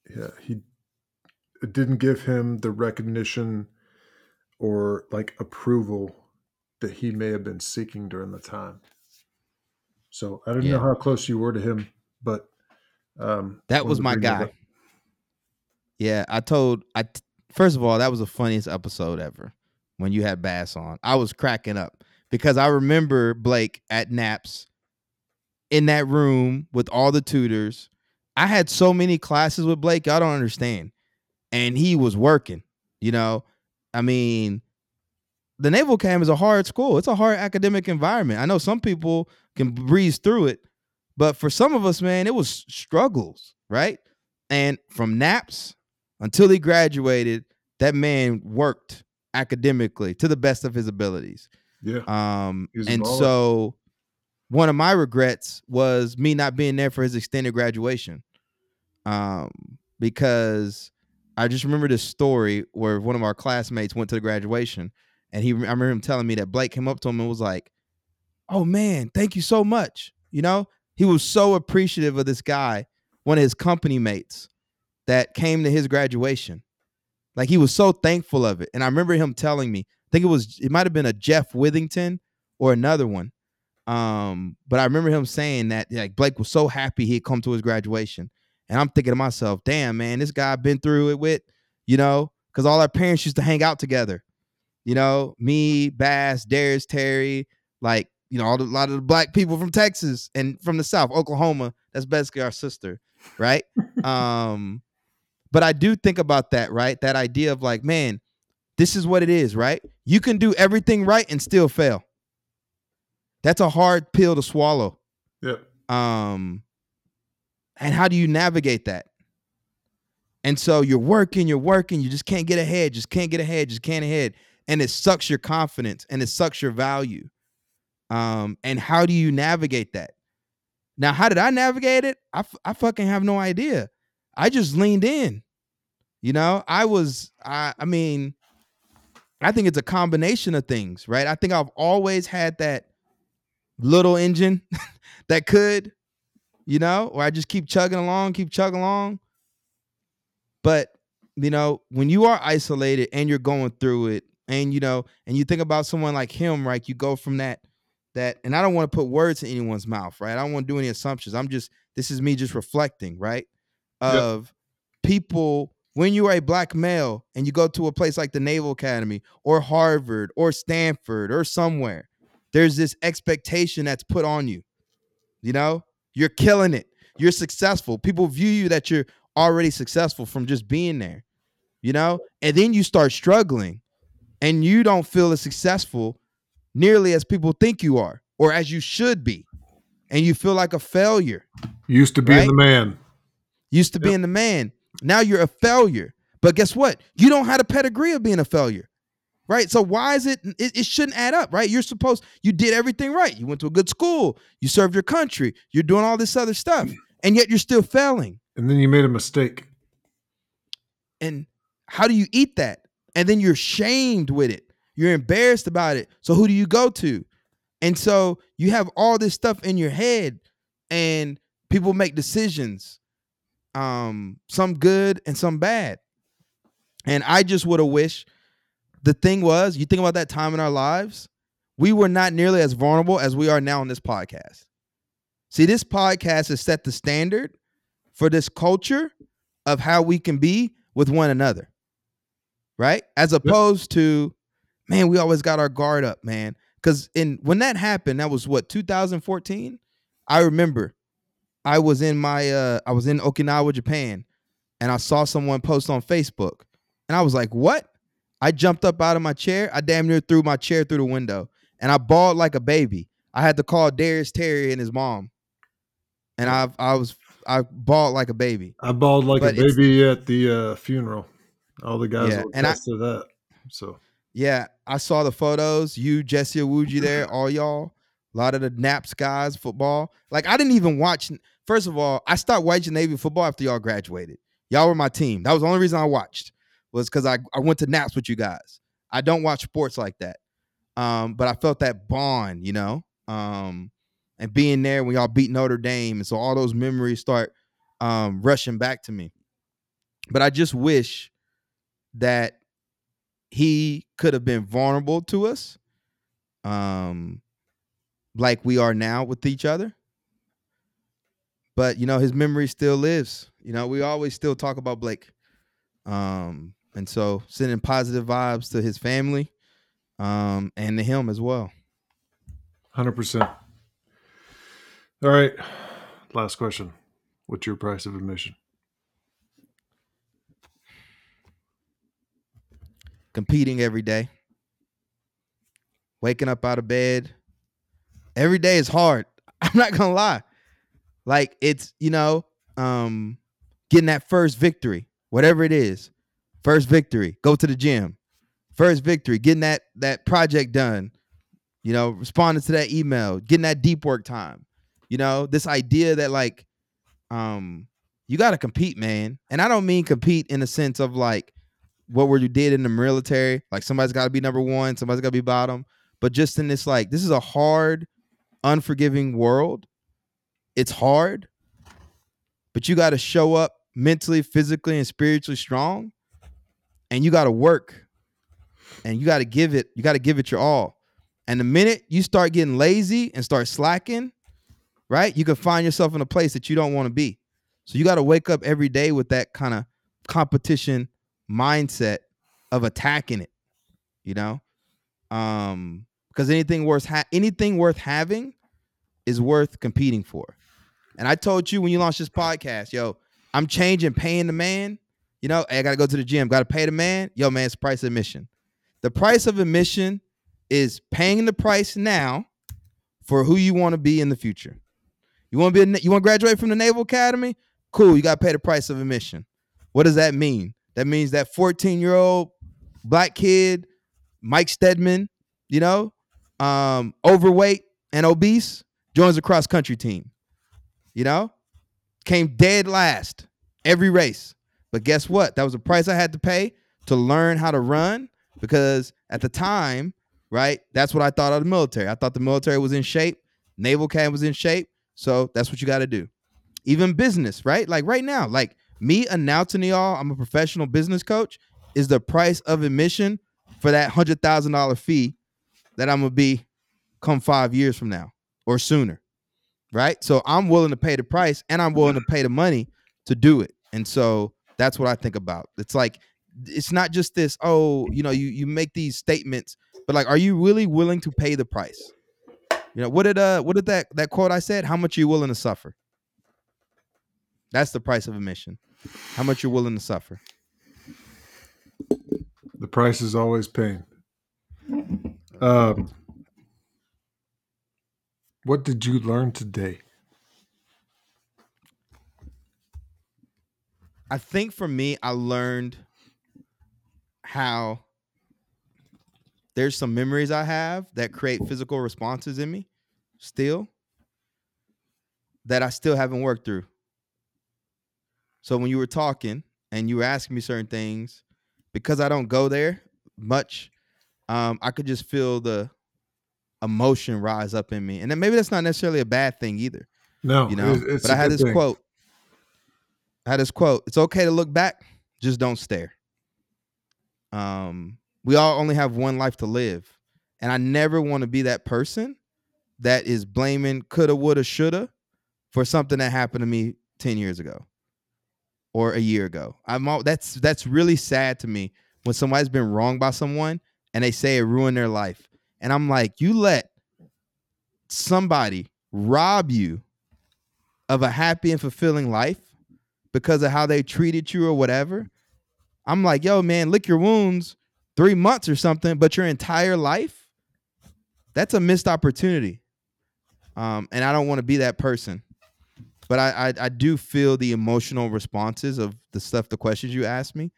Speaker 1: "Yeah, he it didn't give him the recognition or like approval that he may have been seeking during the time." So I don't
Speaker 2: Yeah.
Speaker 1: know how close you were to him, but um,
Speaker 2: that was my guy. Yeah, I told I t- first of all that was the funniest episode ever when you had Bass on. I was cracking up because I remember Blake at NAPS in that room with all the tutors. I had so many classes with Blake, y'all don't understand. And he was working, you know. I mean, the Naval Academy is a hard school. It's a hard academic environment. I know some people can breeze through it, but for some of us, man, it was struggles, right? And from NAPS until he graduated, that man worked academically to the best of his abilities.
Speaker 1: Yeah,
Speaker 2: Um, and so one of my regrets was me not being there for his extended graduation. Um, because I just remember this story where one of our classmates went to the graduation and he I remember him telling me that Blake came up to him and was like, "Oh man, thank you so much." You know, he was so appreciative of this guy, one of his company mates that came to his graduation. Like he was so thankful of it. And I remember him telling me, I think it was it might have been a Jeff Withington or another one. Um, but I remember him saying that like Blake was so happy he had come to his graduation. And I'm thinking to myself, damn man, this guy been through it with, you know, because all our parents used to hang out together. You know, me, Bass, Darius, Terry, like, you know, all the, a lot of the black people from Texas and from the South, Oklahoma. That's basically our sister, right? um, but I do think about that, right? That idea of like, man, this is what it is, right? You can do everything right and still fail. That's a hard pill to swallow.
Speaker 1: yeah.
Speaker 2: Um, and how do you navigate that? And so you're working, you're working, you just can't get ahead, just can't get ahead, just can't ahead. And it sucks your confidence and it sucks your value. Um, and how do you navigate that? Now, how did I navigate it? I, f- I fucking have no idea. I just leaned in. You know, I was, I, I mean, I think it's a combination of things, right? I think I've always had that little engine that could, you know, or I just keep chugging along, keep chugging along. But, you know, when you are isolated and you're going through it, and you know, and you think about someone like him, right? You go from that, that, and I don't want to put words in anyone's mouth, right? I don't want to do any assumptions. I'm just, this is me just reflecting, right?
Speaker 1: Yep.
Speaker 2: Of people when you are a black male and you go to a place like the Naval Academy or Harvard or Stanford or somewhere, there's this expectation that's put on you. You know, you're killing it. You're successful. People view you that you're already successful from just being there. You know, and then you start struggling and you don't feel as successful nearly as people think you are or as you should be. And you feel like a failure.
Speaker 1: Used to being
Speaker 2: Right?
Speaker 1: the man.
Speaker 2: Used to
Speaker 1: Yep.
Speaker 2: being the man. Now you're a failure. But guess what? You don't have a pedigree of being a failure. Right? So why is it, it it shouldn't add up, right? You're supposed you did everything right. You went to a good school, you served your country, you're doing all this other stuff, and yet you're still failing.
Speaker 1: And then you made a mistake.
Speaker 2: And how do you eat that? And then you're shamed with it. You're embarrassed about it. So who do you go to? And so you have all this stuff in your head and people make decisions um some good and some bad. And I just would have wished the thing was, you think about that time in our lives, we were not nearly as vulnerable as we are now on this podcast. See, this podcast has set the standard for this culture of how we can be with one another. Right? As opposed to, man, we always got our guard up, man. Cause in when that happened, that was what, 2014? I remember I was in my uh I was in Okinawa, Japan, and I saw someone post on Facebook. And I was like, what? I jumped up out of my chair. I damn near threw my chair through the window. And I bawled like a baby. I had to call Darius Terry and his mom. And I I was I bawled like a baby.
Speaker 1: I bawled like
Speaker 2: But
Speaker 1: a baby at the uh, funeral. All the guys
Speaker 2: Yeah, and I-
Speaker 1: to that. So
Speaker 2: Yeah, I saw the photos. You, Jesse Awuji there, all y'all. A lot of the NAPS guys, football. Like I didn't even watch. First of all, I stopped watching Navy football after y'all graduated. Y'all were my team. That was the only reason I watched. Was because I, I went to NAPS with you guys. I don't watch sports like that. Um, but I felt that bond, you know. Um, and being there when y'all beat Notre Dame. And so all those memories start um rushing back to me. But I just wish that he could have been vulnerable to us um like we are now with each other but you know his memory still lives you know we always still talk about blake um and so sending positive vibes to his family um and to him as well
Speaker 1: hundred percent. All right. Last question. What's your price of admission?
Speaker 2: Competing every day. Waking up out of bed. Every day is hard. I'm not gonna lie. Like it's you know um getting that first victory whatever it is. First victory. Go to the gym. First victory. Getting that that project done. You know responding to that email. Getting that deep work time. You know this idea that like um you got to compete man. And i don't mean compete in the sense of like what were you did in the military? Like somebody's got to be number one somebody's got to be bottom. But just in this like this is a hard unforgiving world. It's hard but you got to show up mentally physically and spiritually strong and you got to work and you got to give it you got to give it your all. And the minute you start getting lazy and start slacking right you can find yourself in a place that you don't want to be. So you got to wake up every day with that kind of competition mindset of attacking it you know? Um because anything worth ha- anything worth having is worth competing for. And i told you when you launched this podcast yo i'm changing paying the man you know? I gotta go to the gym gotta pay the man? Yo man it's price of admission. The price of admission is paying the price now for who you want to be in the future. You want to be a, you want to graduate from the naval academy? Cool you gotta pay the price of admission. What does that mean that means that 14 year old black kid mike Steadman you know um overweight and obese joins a cross country team you know? Came dead last every race. But guess what? That was a price i had to pay to learn how to run because at the time right that's what i thought of the military. I thought the military was in shape naval academy was in shape so that's what you got to do. Even business right? Like right now like me announcing to y'all i'm a professional business coach is the price of admission for that hundred thousand dollar fee that i'm gonna be come five years from now or sooner right so i'm willing to pay the price and i'm willing to pay the money to do it and so That's what I think about. It's like it's not just this, oh, you know, you you make these statements, but like are you really willing to pay the price? You know, what did uh what did that that quote I said? How much are you willing to suffer? That's the price of admission. How much you're willing to suffer.
Speaker 1: The price is always pain. Um, what did you learn today?
Speaker 2: I think for me, I learned how there's some memories I have that create physical responses in me still that I still haven't worked through. So when you were talking and you were asking me certain things, because I don't go there much, um, I could just feel the emotion rise up in me. And then maybe that's not necessarily a bad thing either.
Speaker 1: No,
Speaker 2: You know,
Speaker 1: it's- it's
Speaker 2: but I had this
Speaker 1: thing.
Speaker 2: quote. I had this quote. It's okay to look back, just don't stare. Um, we all only have one life to live, and I never want to be that person that is blaming coulda, woulda, shoulda for something that happened to me ten years ago or a year ago. I'm all, that's that's really sad to me when somebody's been wronged by someone and they say it ruined their life, and I'm like, you let somebody rob you of a happy and fulfilling life because of how they treated you or whatever. I'm like, yo, man, lick your wounds three months or something, but your entire life, that's a missed opportunity. Um, and I don't want to be that person. But I, I I do feel the emotional responses of the stuff, the questions you asked me,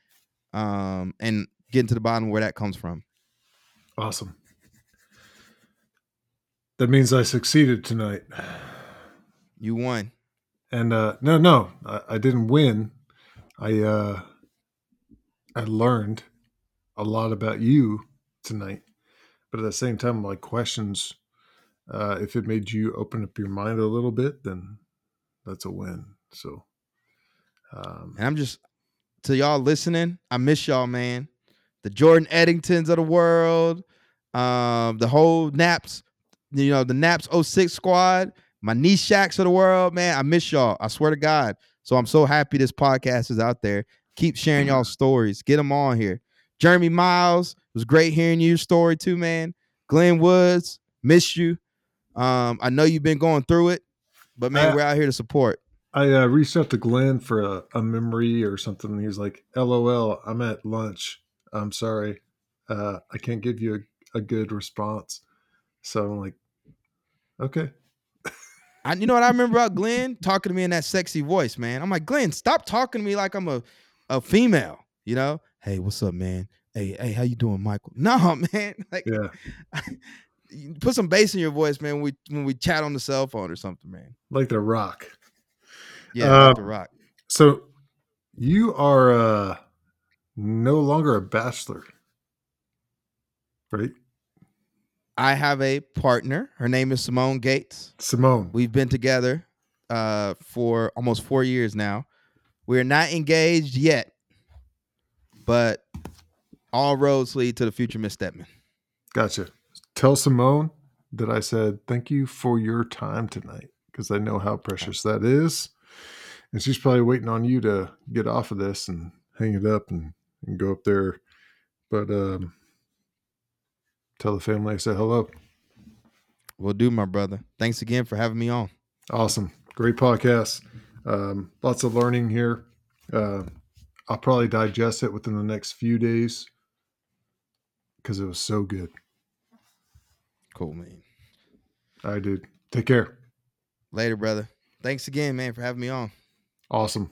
Speaker 2: um, and getting to the bottom where that comes from.
Speaker 1: Awesome. That means I succeeded tonight.
Speaker 2: You won.
Speaker 1: And uh, no, no, I, I didn't win. I uh, I learned a lot about you tonight, but at the same time, like questions, uh, if it made you open up your mind a little bit, then that's a win. So, um,
Speaker 2: And I'm just to y'all listening, I miss y'all, man. The Jordan Eddingtons of the world, um, the whole NAPS, you know, the NAPS 06 squad, my knee shacks of the world, man. I miss y'all. I swear to God. So I'm so happy this podcast is out there. Keep sharing y'all stories. Get them on here. Jeremy Miles, it was great hearing your story too, man. Glenn Woods, miss you. Um, I know you've been going through it, but man,
Speaker 1: Uh,
Speaker 2: we're out here to support.
Speaker 1: I uh, reached out to Glenn for a, a memory or something. He's like, "LOL, I'm at lunch. I'm sorry, uh, I can't give you a, a good response." So I'm like, "Okay,
Speaker 2: I, you know what I remember about Glenn talking to me in that sexy voice, man. I'm like, Glenn, stop talking to me like I'm a, a female. You know, hey, what's up, man? Hey, hey, how you doing, Michael? No, man. Like,
Speaker 1: yeah."
Speaker 2: put some bass in your voice, man. When we when we chat on the cell phone or something, man.
Speaker 1: like the rock.
Speaker 2: Yeah, like
Speaker 1: Um,
Speaker 2: the rock.
Speaker 1: So you are uh, no longer a bachelor, right?
Speaker 2: I have a partner. Her name is Simone Gates.
Speaker 1: Simone.
Speaker 2: We've been together uh, for almost four years now. We're not engaged yet, but all roads lead to the future Miss Steadman.
Speaker 1: Gotcha. Tell Simone that I said thank you for your time tonight because I know how precious that is. And she's probably waiting on you to get off of this and hang it up and, and go up there. But um, tell the family I said hello.
Speaker 2: Will do, my brother. Thanks again for having me on.
Speaker 1: Awesome. Great podcast. Um, lots of learning here. Uh, I'll probably digest it within the next few days because it was so good.
Speaker 2: Cool, man.
Speaker 1: All right, dude. Take care.
Speaker 2: Later, brother. Thanks again, man, for having me on.
Speaker 1: Awesome.